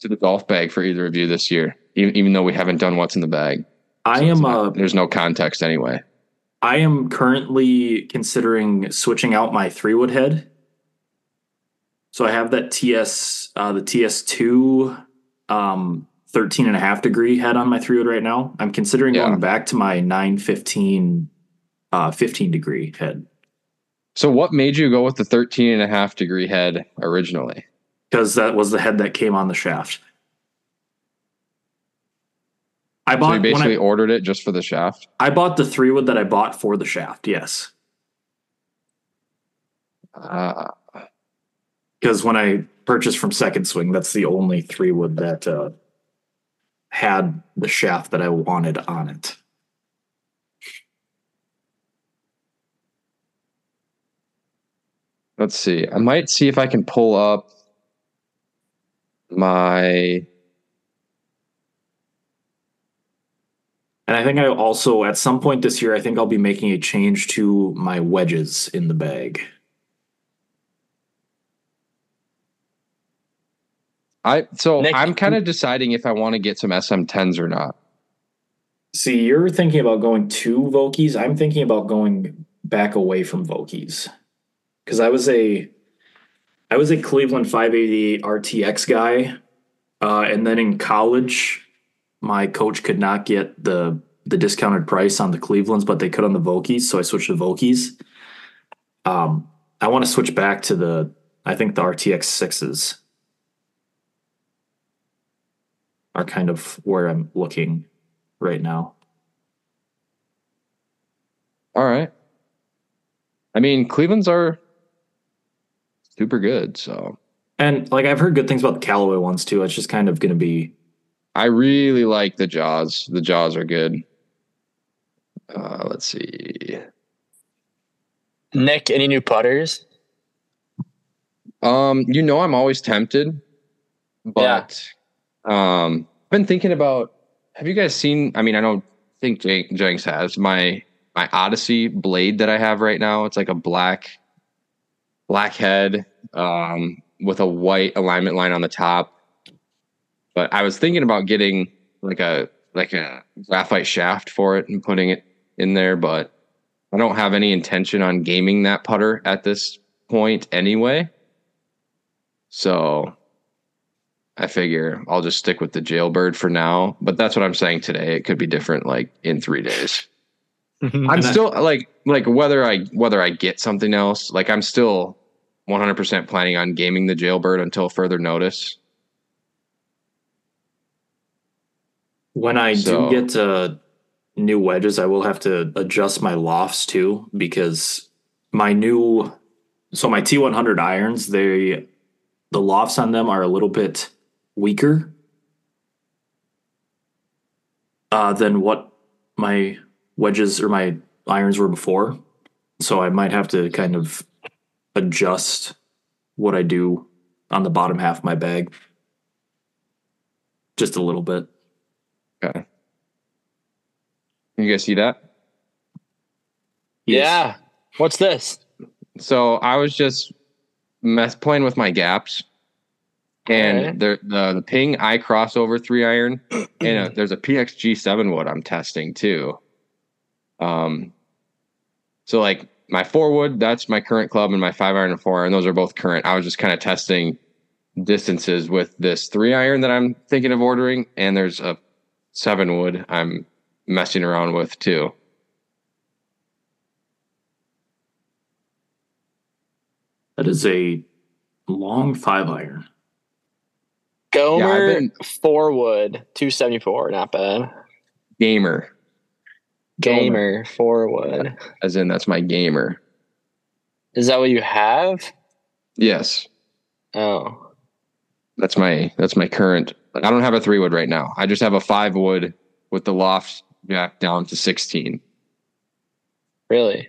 [SPEAKER 2] to the golf bag for either of you this year? Even, even though we haven't done what's in the bag.
[SPEAKER 3] I
[SPEAKER 2] So
[SPEAKER 3] am
[SPEAKER 2] not-
[SPEAKER 3] uh
[SPEAKER 2] there's no context anyway.
[SPEAKER 3] I am currently considering switching out my three wood head. So I have that TS uh the TS2 um 13 and a half degree head on my three wood right now. I'm considering
[SPEAKER 2] Yeah.
[SPEAKER 3] going back to my 915 uh 15 degree head
[SPEAKER 2] So what made you go with the 13 and a half degree head originally?
[SPEAKER 3] Because that was the head that came on the shaft. I
[SPEAKER 2] So
[SPEAKER 3] bought
[SPEAKER 2] you
[SPEAKER 3] when
[SPEAKER 2] basically
[SPEAKER 3] I,
[SPEAKER 2] ordered it just for the shaft.
[SPEAKER 3] I bought the three wood that I bought for the shaft. Yes.
[SPEAKER 2] Uh,
[SPEAKER 3] because when I purchased from Second Swing, that's the only three wood that uh, had the shaft that I wanted on it.
[SPEAKER 2] let's see. I might see if I can pull up my
[SPEAKER 3] And I think I also, at some point this year, I think I'll be making a change to my wedges in the bag.
[SPEAKER 2] I so
[SPEAKER 4] Nick-
[SPEAKER 2] I'm kind of deciding if I want to get some SM10s or not.
[SPEAKER 3] See, you're thinking about going to Vokeys. I'm thinking about going back away from Vokeys. because I was a I was a Cleveland 580 RTX guy, uh, and then in college, my coach could not get the the discounted price on the Clevelands, but they could on the Vokeys, so I switched to Vokeys. Um, I want to switch back to the I think the RTX sixes are kind of where I'm looking right now.
[SPEAKER 2] All right. I mean, Cleveland's are super good, so
[SPEAKER 3] And like I've heard good things about the Callaway ones too. It's just kind of going to be
[SPEAKER 2] I really like the jaws. The jaws are good. Uh, let's see.
[SPEAKER 4] Nick, any new putters?
[SPEAKER 2] Um, you know, I'm always tempted, but um, I've been thinking about. Have you guys seen? I mean, I don't think Jen- Jengs has my my Odyssey blade that I have right now. It's like a black black head um, with a white alignment line on the top. But I was thinking about getting like a like a graphite shaft for it and putting it in there, but I don't have any intention on gaming that putter at this point anyway. So I figure I'll just stick with the jailbird for now. But that's what I'm saying today. It could be different like in three days. I'm
[SPEAKER 3] And I-
[SPEAKER 2] still like like whether I whether I get something else, like I'm still 100% planning on gaming the jailbird until further notice.
[SPEAKER 3] when I
[SPEAKER 2] So-
[SPEAKER 3] do get to new wedges, I will have to adjust my lofts too because my new so my T100 irons they the lofts on them are a little bit weaker uh, than what my wedges or my irons were before. So I might have to kind of adjust what I do on the bottom half of my bag just a little bit.
[SPEAKER 2] Okay. You guys see that?
[SPEAKER 3] Yes.
[SPEAKER 4] Yeah. What's this?
[SPEAKER 2] So I was just mess playing with my gaps, and
[SPEAKER 4] Okay.
[SPEAKER 2] there the the Ping iCrossover three iron, and uh there's a PXG seven wood I'm testing too. Um, so like my four wood, that's my current club, and my five iron and four iron, those are both current. I was just kind of testing distances with this three iron that I'm thinking of ordering, and there's a seven wood I'm messing around with too.
[SPEAKER 3] That is a long five iron.
[SPEAKER 4] Gomer
[SPEAKER 2] been-
[SPEAKER 4] four wood, two seventy four. Not bad.
[SPEAKER 2] Gamer,
[SPEAKER 4] Gamer four wood.
[SPEAKER 2] as in that's my gamer.
[SPEAKER 4] Is that what you have?
[SPEAKER 2] Yes.
[SPEAKER 4] Oh,
[SPEAKER 2] That's my that's my current. Like, I don't have a three wood right now. I just have a five wood with the loft back down to sixteen.
[SPEAKER 4] really?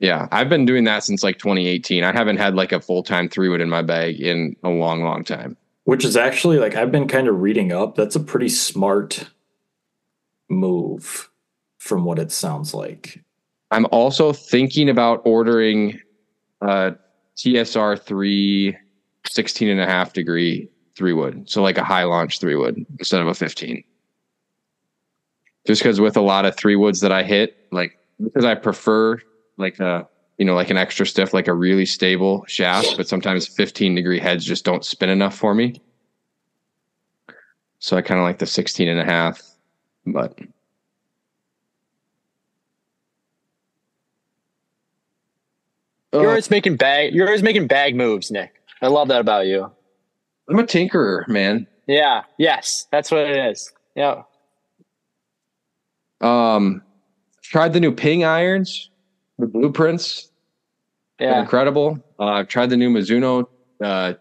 [SPEAKER 2] Yeah, I've been doing that since like 2018. I haven't had like a full time three wood in my bag in a long, long time.
[SPEAKER 3] Which is actually like I've been kind of reading up. That's a pretty smart move from what it sounds like.
[SPEAKER 2] I'm also thinking about ordering uh, a TSR three 16 and a half degree three wood. So like a high launch three wood instead of a 15. Just because with a lot of three woods that I hit, like because I prefer like a you know like an extra stiff, like a really stable shaft, but sometimes 15 degree heads just don't spin enough for me. So I kind of like the 16 and a half, but
[SPEAKER 4] You're
[SPEAKER 2] Uh,
[SPEAKER 4] always making bag. You're always making bag moves, Nick. I love that about you.
[SPEAKER 2] I'm a tinkerer, man.
[SPEAKER 4] Yeah. Yes, that's what it is. Yeah.
[SPEAKER 2] Um, tried the new ping irons, the blueprints. They're
[SPEAKER 4] Yeah.
[SPEAKER 2] incredible. Uh, I've tried the new Mizuno, uh,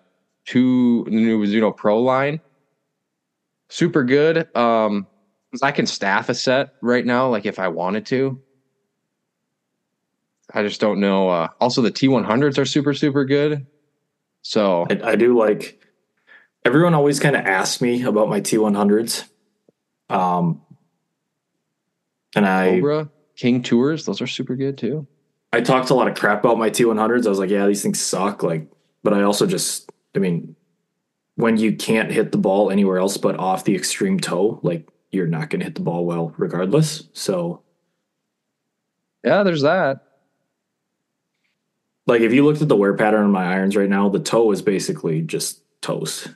[SPEAKER 2] two, the new Mizuno Pro line. Super good. Um, I can staff a set right now, like if I wanted to. I just don't know. Uh, also, the T100s are super, super good. So,
[SPEAKER 3] I, I do like everyone always kind of asks me about my T100s. Um, and I
[SPEAKER 2] Cobra, King Tours, those are super good too.
[SPEAKER 3] I talked a lot of crap about my T100s. I was like, yeah, these things suck. Like, but I also just, I mean, when you can't hit the ball anywhere else but off the extreme toe, like you're not going to hit the ball well regardless. So
[SPEAKER 2] Yeah, there's that.
[SPEAKER 3] Like if you looked at the wear pattern on my irons right now, the toe is basically just toast.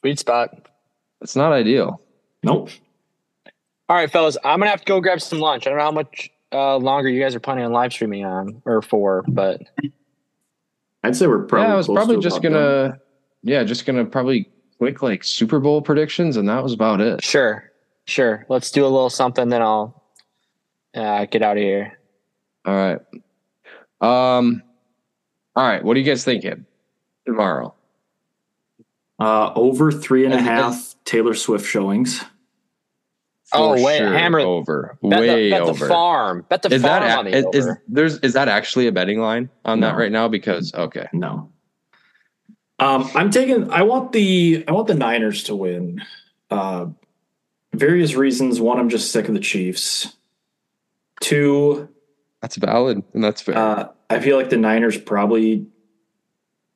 [SPEAKER 4] Sweet spot.
[SPEAKER 2] It's not ideal.
[SPEAKER 3] Nope.
[SPEAKER 4] All right, fellas, I'm gonna have to go grab some lunch. I don't know how much uh, longer you guys are planning on live streaming on or for, but
[SPEAKER 3] I'd say we're probably.
[SPEAKER 2] yeah, I was
[SPEAKER 3] close
[SPEAKER 2] probably
[SPEAKER 3] to
[SPEAKER 2] just gonna,
[SPEAKER 3] done.
[SPEAKER 2] yeah, just gonna probably quick like Super Bowl predictions, and that was about it.
[SPEAKER 4] sure, sure. Let's do a little something, then I'll uh, get out of here.
[SPEAKER 2] All right. Um. All right. What are you guys thinking tomorrow?
[SPEAKER 3] Uh, over three and a
[SPEAKER 4] And-
[SPEAKER 3] half Taylor Swift showings.
[SPEAKER 4] Oh,
[SPEAKER 2] For
[SPEAKER 4] wait, hammer-
[SPEAKER 2] over,
[SPEAKER 4] Bet,
[SPEAKER 2] way
[SPEAKER 4] the, bet
[SPEAKER 2] over.
[SPEAKER 4] the farm. Bet the
[SPEAKER 2] is
[SPEAKER 4] farm
[SPEAKER 2] that
[SPEAKER 4] on the
[SPEAKER 2] is, is there's is that actually a betting line on that right now? Because okay,
[SPEAKER 3] No. Um, I'm taking. I want the. I want the Niners to win. Uh, various reasons. One, I'm just sick of the Chiefs. Two,
[SPEAKER 2] that's valid and that's fair.
[SPEAKER 3] uh, I feel like the Niners probably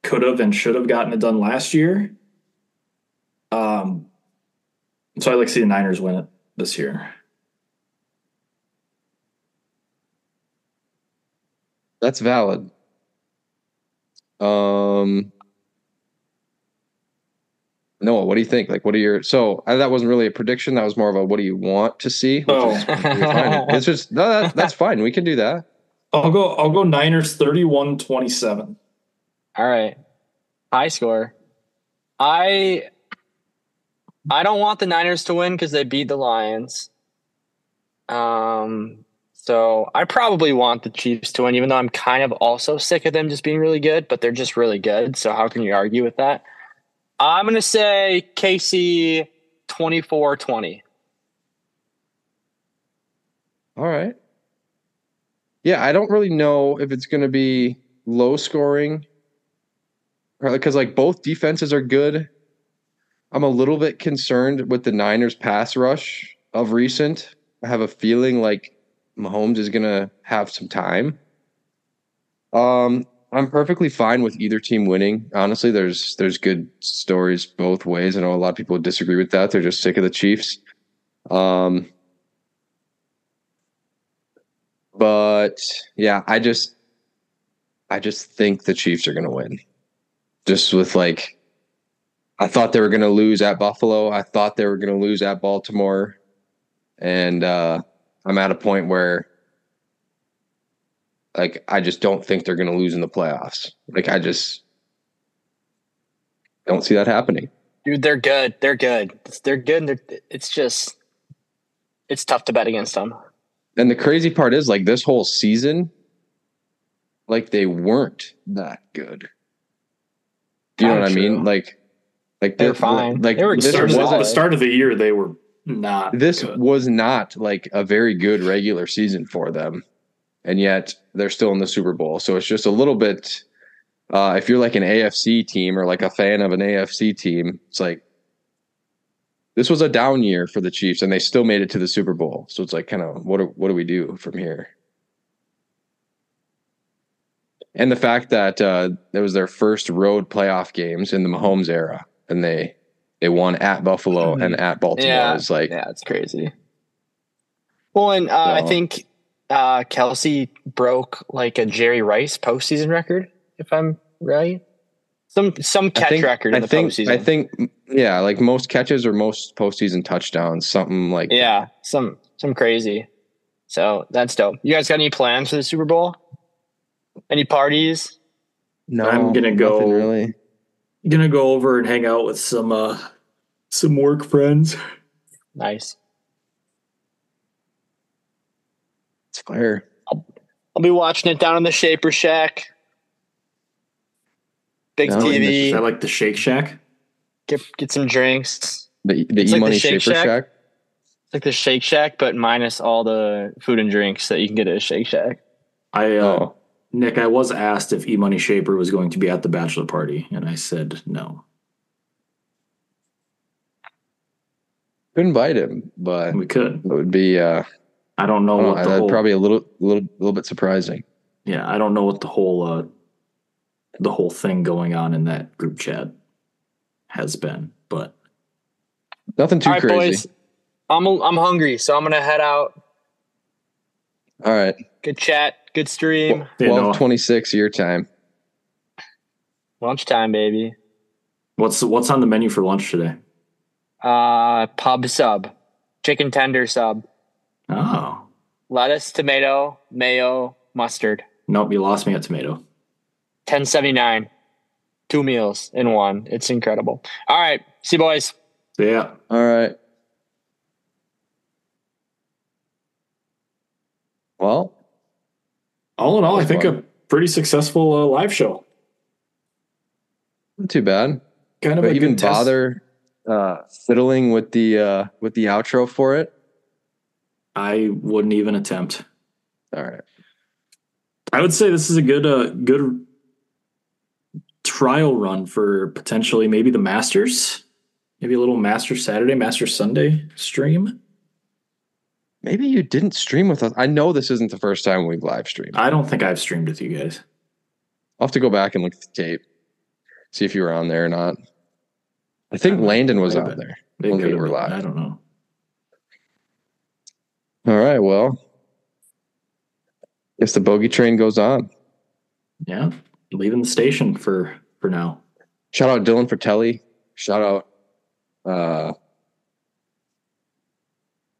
[SPEAKER 3] could have and should have gotten it done last year. Um, so I like to see the Niners win it this year.
[SPEAKER 2] That's valid. Um, Noah, what do you think? Like, what are your so uh, that wasn't really a prediction. That was more of a what do you want to see? which
[SPEAKER 3] Oh.
[SPEAKER 2] is it's just no, that, that's fine. We can do that.
[SPEAKER 3] I'll go. I'll go Niners 31-27.
[SPEAKER 4] All right. High score. I I don't want the Niners to win because they beat the Lions. Um so I probably want the Chiefs to win, even though I'm kind of also sick of them just being really good, but they're just really good. So how can you argue with that? I'm gonna say KC 24-20.
[SPEAKER 2] All right. Yeah, I don't really know if it's going to be low scoring because like both defenses are good. I'm a little bit concerned with the Niners pass rush of recent. I have a feeling like Mahomes is going to have some time. Um, I'm perfectly fine with either team winning. Honestly, there's there's good stories both ways. I know a lot of people disagree with that. They're just sick of the Chiefs. Um, but yeah, I just I just think the Chiefs are going to win. Just with like I thought they were going to lose at Buffalo. I thought they were going to lose at Baltimore. And uh I'm at a point where like I just don't think they're going to lose in the playoffs. Like I just don't see that happening.
[SPEAKER 4] Dude, they're good. They're good. They're good. They're, it's just it's tough to bet against them.
[SPEAKER 2] And the crazy part is like this whole season like they weren't that good. Do you know
[SPEAKER 3] Kinda
[SPEAKER 2] what I mean? Like like
[SPEAKER 4] They were
[SPEAKER 2] this-
[SPEAKER 4] fine.
[SPEAKER 2] Like
[SPEAKER 4] They were
[SPEAKER 2] this
[SPEAKER 3] The start, of,
[SPEAKER 4] solid.
[SPEAKER 3] the start of the year, they were not.
[SPEAKER 2] this
[SPEAKER 3] good.
[SPEAKER 2] was not like a very good regular season for them and yet they're still in the super bowl so it's just a little bit uh, if you're like an afc team or like a fan of an afc team it's like this was a down year for the chiefs and they still made it to the super bowl so it's like kind of what do, what do we do from here and the fact that uh, it was their first road playoff games in the mahomes era and they they won at buffalo and at baltimore
[SPEAKER 4] Yeah.
[SPEAKER 2] is like
[SPEAKER 4] Yeah, it's crazy. Well, and uh, I think uh, Kelce broke like a Jerry Rice postseason record, if I'm right. Some some catch
[SPEAKER 2] think,
[SPEAKER 4] record in
[SPEAKER 2] I
[SPEAKER 4] the
[SPEAKER 2] think,
[SPEAKER 4] postseason.
[SPEAKER 2] I think, yeah, like most catches or most postseason touchdowns, something like
[SPEAKER 4] yeah, some some crazy. So that's dope. You guys got any plans for the Super Bowl? Any parties?
[SPEAKER 2] No,
[SPEAKER 3] I'm gonna go-
[SPEAKER 2] really.
[SPEAKER 3] gonna go over and hang out with some uh some work friends.
[SPEAKER 4] Nice.
[SPEAKER 2] It's fire.
[SPEAKER 4] I'll be watching it down in the Shaper Shack. Big
[SPEAKER 2] No,
[SPEAKER 3] Is
[SPEAKER 4] TV.
[SPEAKER 3] that like the Shake Shack?
[SPEAKER 4] Get get some drinks.
[SPEAKER 2] The the
[SPEAKER 4] It's
[SPEAKER 2] E Money
[SPEAKER 4] Shake
[SPEAKER 2] Shaper
[SPEAKER 4] Shack?
[SPEAKER 2] Shack.
[SPEAKER 4] It's like the Shake Shack, but minus all the food and drinks that you can get at a Shake Shack.
[SPEAKER 3] I uh,
[SPEAKER 2] Oh,
[SPEAKER 3] Nick, I was asked if E Money Shaper was going to be at the bachelor party, and I said no.
[SPEAKER 2] could invite him, but
[SPEAKER 3] We could.
[SPEAKER 2] it would be uh,
[SPEAKER 3] I don't know
[SPEAKER 2] I don't
[SPEAKER 3] what the
[SPEAKER 2] that'd
[SPEAKER 3] whole
[SPEAKER 2] probably a little, little, little bit surprising.
[SPEAKER 3] yeah. I don't know what the whole uh the whole thing going on in that group chat has been, but
[SPEAKER 2] Nothing too
[SPEAKER 4] All right,
[SPEAKER 2] crazy.
[SPEAKER 4] boys. I'm I'm hungry, so I'm gonna head out.
[SPEAKER 2] All right.
[SPEAKER 4] Good chat. Good stream.
[SPEAKER 2] Twelve twenty six your time.
[SPEAKER 4] Lunchtime, baby.
[SPEAKER 3] What's what's on the menu for lunch today?
[SPEAKER 4] Uh, pub sub, chicken tender sub,
[SPEAKER 3] Oh,
[SPEAKER 4] lettuce, tomato, mayo, mustard.
[SPEAKER 3] nope, you lost me at tomato.
[SPEAKER 4] Ten seventy nine. Two meals in one. It's incredible. All right, see you boys.
[SPEAKER 3] So yeah,
[SPEAKER 2] All right. Well,
[SPEAKER 3] all in all, I think
[SPEAKER 2] fun.
[SPEAKER 3] a pretty successful uh, live show.
[SPEAKER 2] not too bad.
[SPEAKER 3] Kind of
[SPEAKER 2] But
[SPEAKER 3] a
[SPEAKER 2] even
[SPEAKER 3] test.
[SPEAKER 2] bother uh, fiddling with the uh, with the outro for it.
[SPEAKER 3] I wouldn't even attempt.
[SPEAKER 2] All right.
[SPEAKER 3] I would say this is a good uh, good trial run for potentially maybe the Masters, maybe a little Master Saturday, Master Sunday stream.
[SPEAKER 2] Maybe you didn't stream with us. I know this isn't the first time we've live streamed.
[SPEAKER 3] I don't think I've streamed with you guys.
[SPEAKER 2] I'll have to go back and look at the tape, see if you were on there or not. I think Landon was on there. When we were live.
[SPEAKER 3] I don't know.
[SPEAKER 2] All right. Well, guess the bogey train goes on.
[SPEAKER 3] Yeah, leaving the station for for now.
[SPEAKER 2] Shout out Dylan Frittelli. Shout out uh,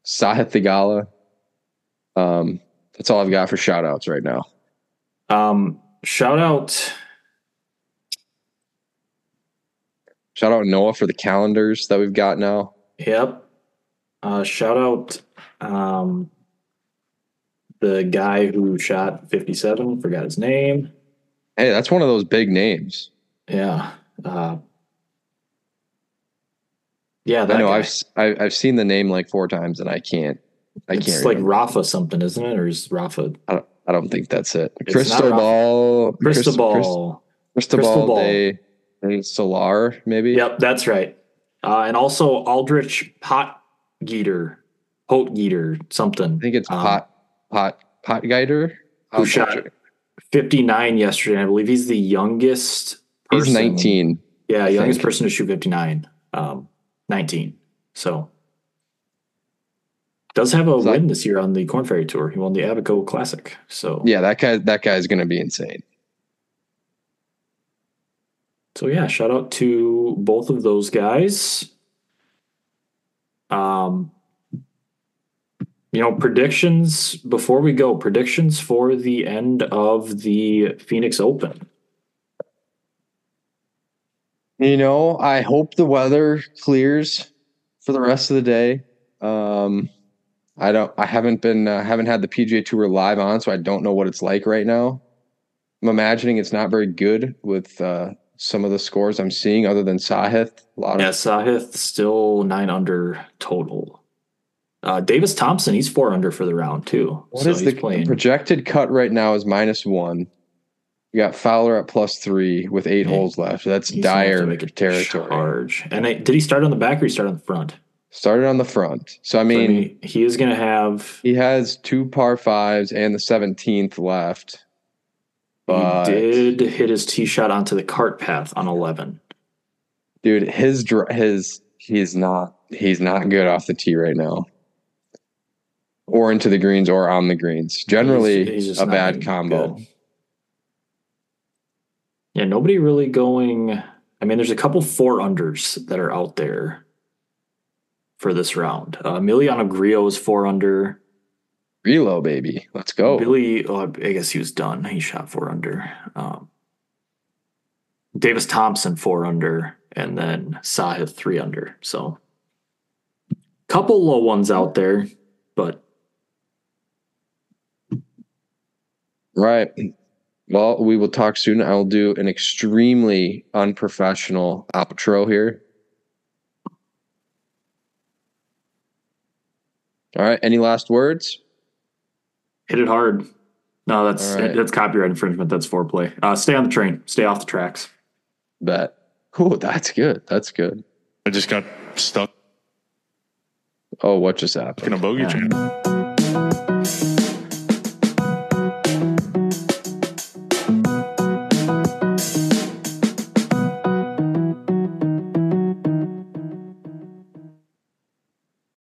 [SPEAKER 2] Sahith Theegala. Um, that's all I've got for shout outs right now.
[SPEAKER 3] Um, shout out
[SPEAKER 2] Shout out Noah for the calendars that we've got now.
[SPEAKER 3] Yep. Uh, shout out um, the guy who shot 57, forgot his name.
[SPEAKER 2] Hey, that's one of those big names.
[SPEAKER 3] Yeah. Uh, yeah,
[SPEAKER 2] I know
[SPEAKER 3] guy.
[SPEAKER 2] I've I've seen the name like four times and I can't. I
[SPEAKER 3] it's
[SPEAKER 2] can't.
[SPEAKER 3] It's
[SPEAKER 2] like.
[SPEAKER 3] Rafa something, isn't it? Or is Rafa
[SPEAKER 2] I don't, I don't think that's it.
[SPEAKER 3] It's
[SPEAKER 2] Cristobal.
[SPEAKER 3] Cristobal?
[SPEAKER 2] Cristobal de and Solar, maybe.
[SPEAKER 3] Yep, that's right. Uh, and also Aldrich Potgieter, Potgieter, something.
[SPEAKER 2] I think it's
[SPEAKER 3] Um,
[SPEAKER 2] Pot Pot Pot Guider.
[SPEAKER 3] who shot 59 yesterday. I believe he's the youngest.
[SPEAKER 2] He's
[SPEAKER 3] person-
[SPEAKER 2] 19.
[SPEAKER 3] Yeah, youngest person to shoot 59. Um, 19. So does have a
[SPEAKER 2] So I-
[SPEAKER 3] win this year on the Korn Ferry Tour. He won the Abaco Classic. So
[SPEAKER 2] Yeah, that guy that guy's gonna be insane.
[SPEAKER 3] so yeah, shout out to both of those guys. Um you know, predictions before we go, predictions for the end of the Phoenix Open.
[SPEAKER 2] You know, I hope the weather clears for the rest of the day. Um, I don't. I haven't been. Uh, haven't had the PGA Tour live on, so I don't know what it's like right now. I'm imagining it's not very good with uh, some of the scores I'm seeing, other than Sahith. A lot
[SPEAKER 3] Yeah,
[SPEAKER 2] of
[SPEAKER 3] Sahith still nine under total. Uh, Davis Thompson, he's four under for the round too.
[SPEAKER 2] what
[SPEAKER 3] so
[SPEAKER 2] is
[SPEAKER 3] he's
[SPEAKER 2] the projected cut right now is minus one. You got Fowler at plus three with eight holes left. That's
[SPEAKER 3] He's gonna have to
[SPEAKER 2] dire territory.
[SPEAKER 3] Charge. And I, did he start on the back or he start on the front?
[SPEAKER 2] Started on the front, so I mean,
[SPEAKER 3] he is going to have.
[SPEAKER 2] He has two par fives and the seventeenth left. But
[SPEAKER 3] he did hit his tee shot onto the cart path on eleven.
[SPEAKER 2] dude, his his he's not he's not good off the tee right now, or into the greens or on the greens. Generally,
[SPEAKER 3] He's- he's
[SPEAKER 2] a bad combo.
[SPEAKER 3] good. Yeah, nobody really going. I mean, there's a couple four unders that are out there for this round. Uh, Emiliano Grillo is four under.
[SPEAKER 2] Reload, baby, let's go.
[SPEAKER 3] Billy, oh, I guess he was done. He shot four under. Um, Davis Thompson four under, and then Sahith three under. So, couple low ones out there, but
[SPEAKER 2] Right. Well, we will talk soon. I'll do an extremely unprofessional outro here. All right. Any last words?
[SPEAKER 3] hit it hard. No, that's
[SPEAKER 2] All right.
[SPEAKER 3] that's copyright infringement. That's Fore Play. Uh, stay on the train. Stay off the tracks.
[SPEAKER 2] Bet. Oh, that's good. That's good.
[SPEAKER 1] I just got stuck
[SPEAKER 2] Oh, what just happened?
[SPEAKER 1] in a bogey
[SPEAKER 3] Yeah.
[SPEAKER 1] train.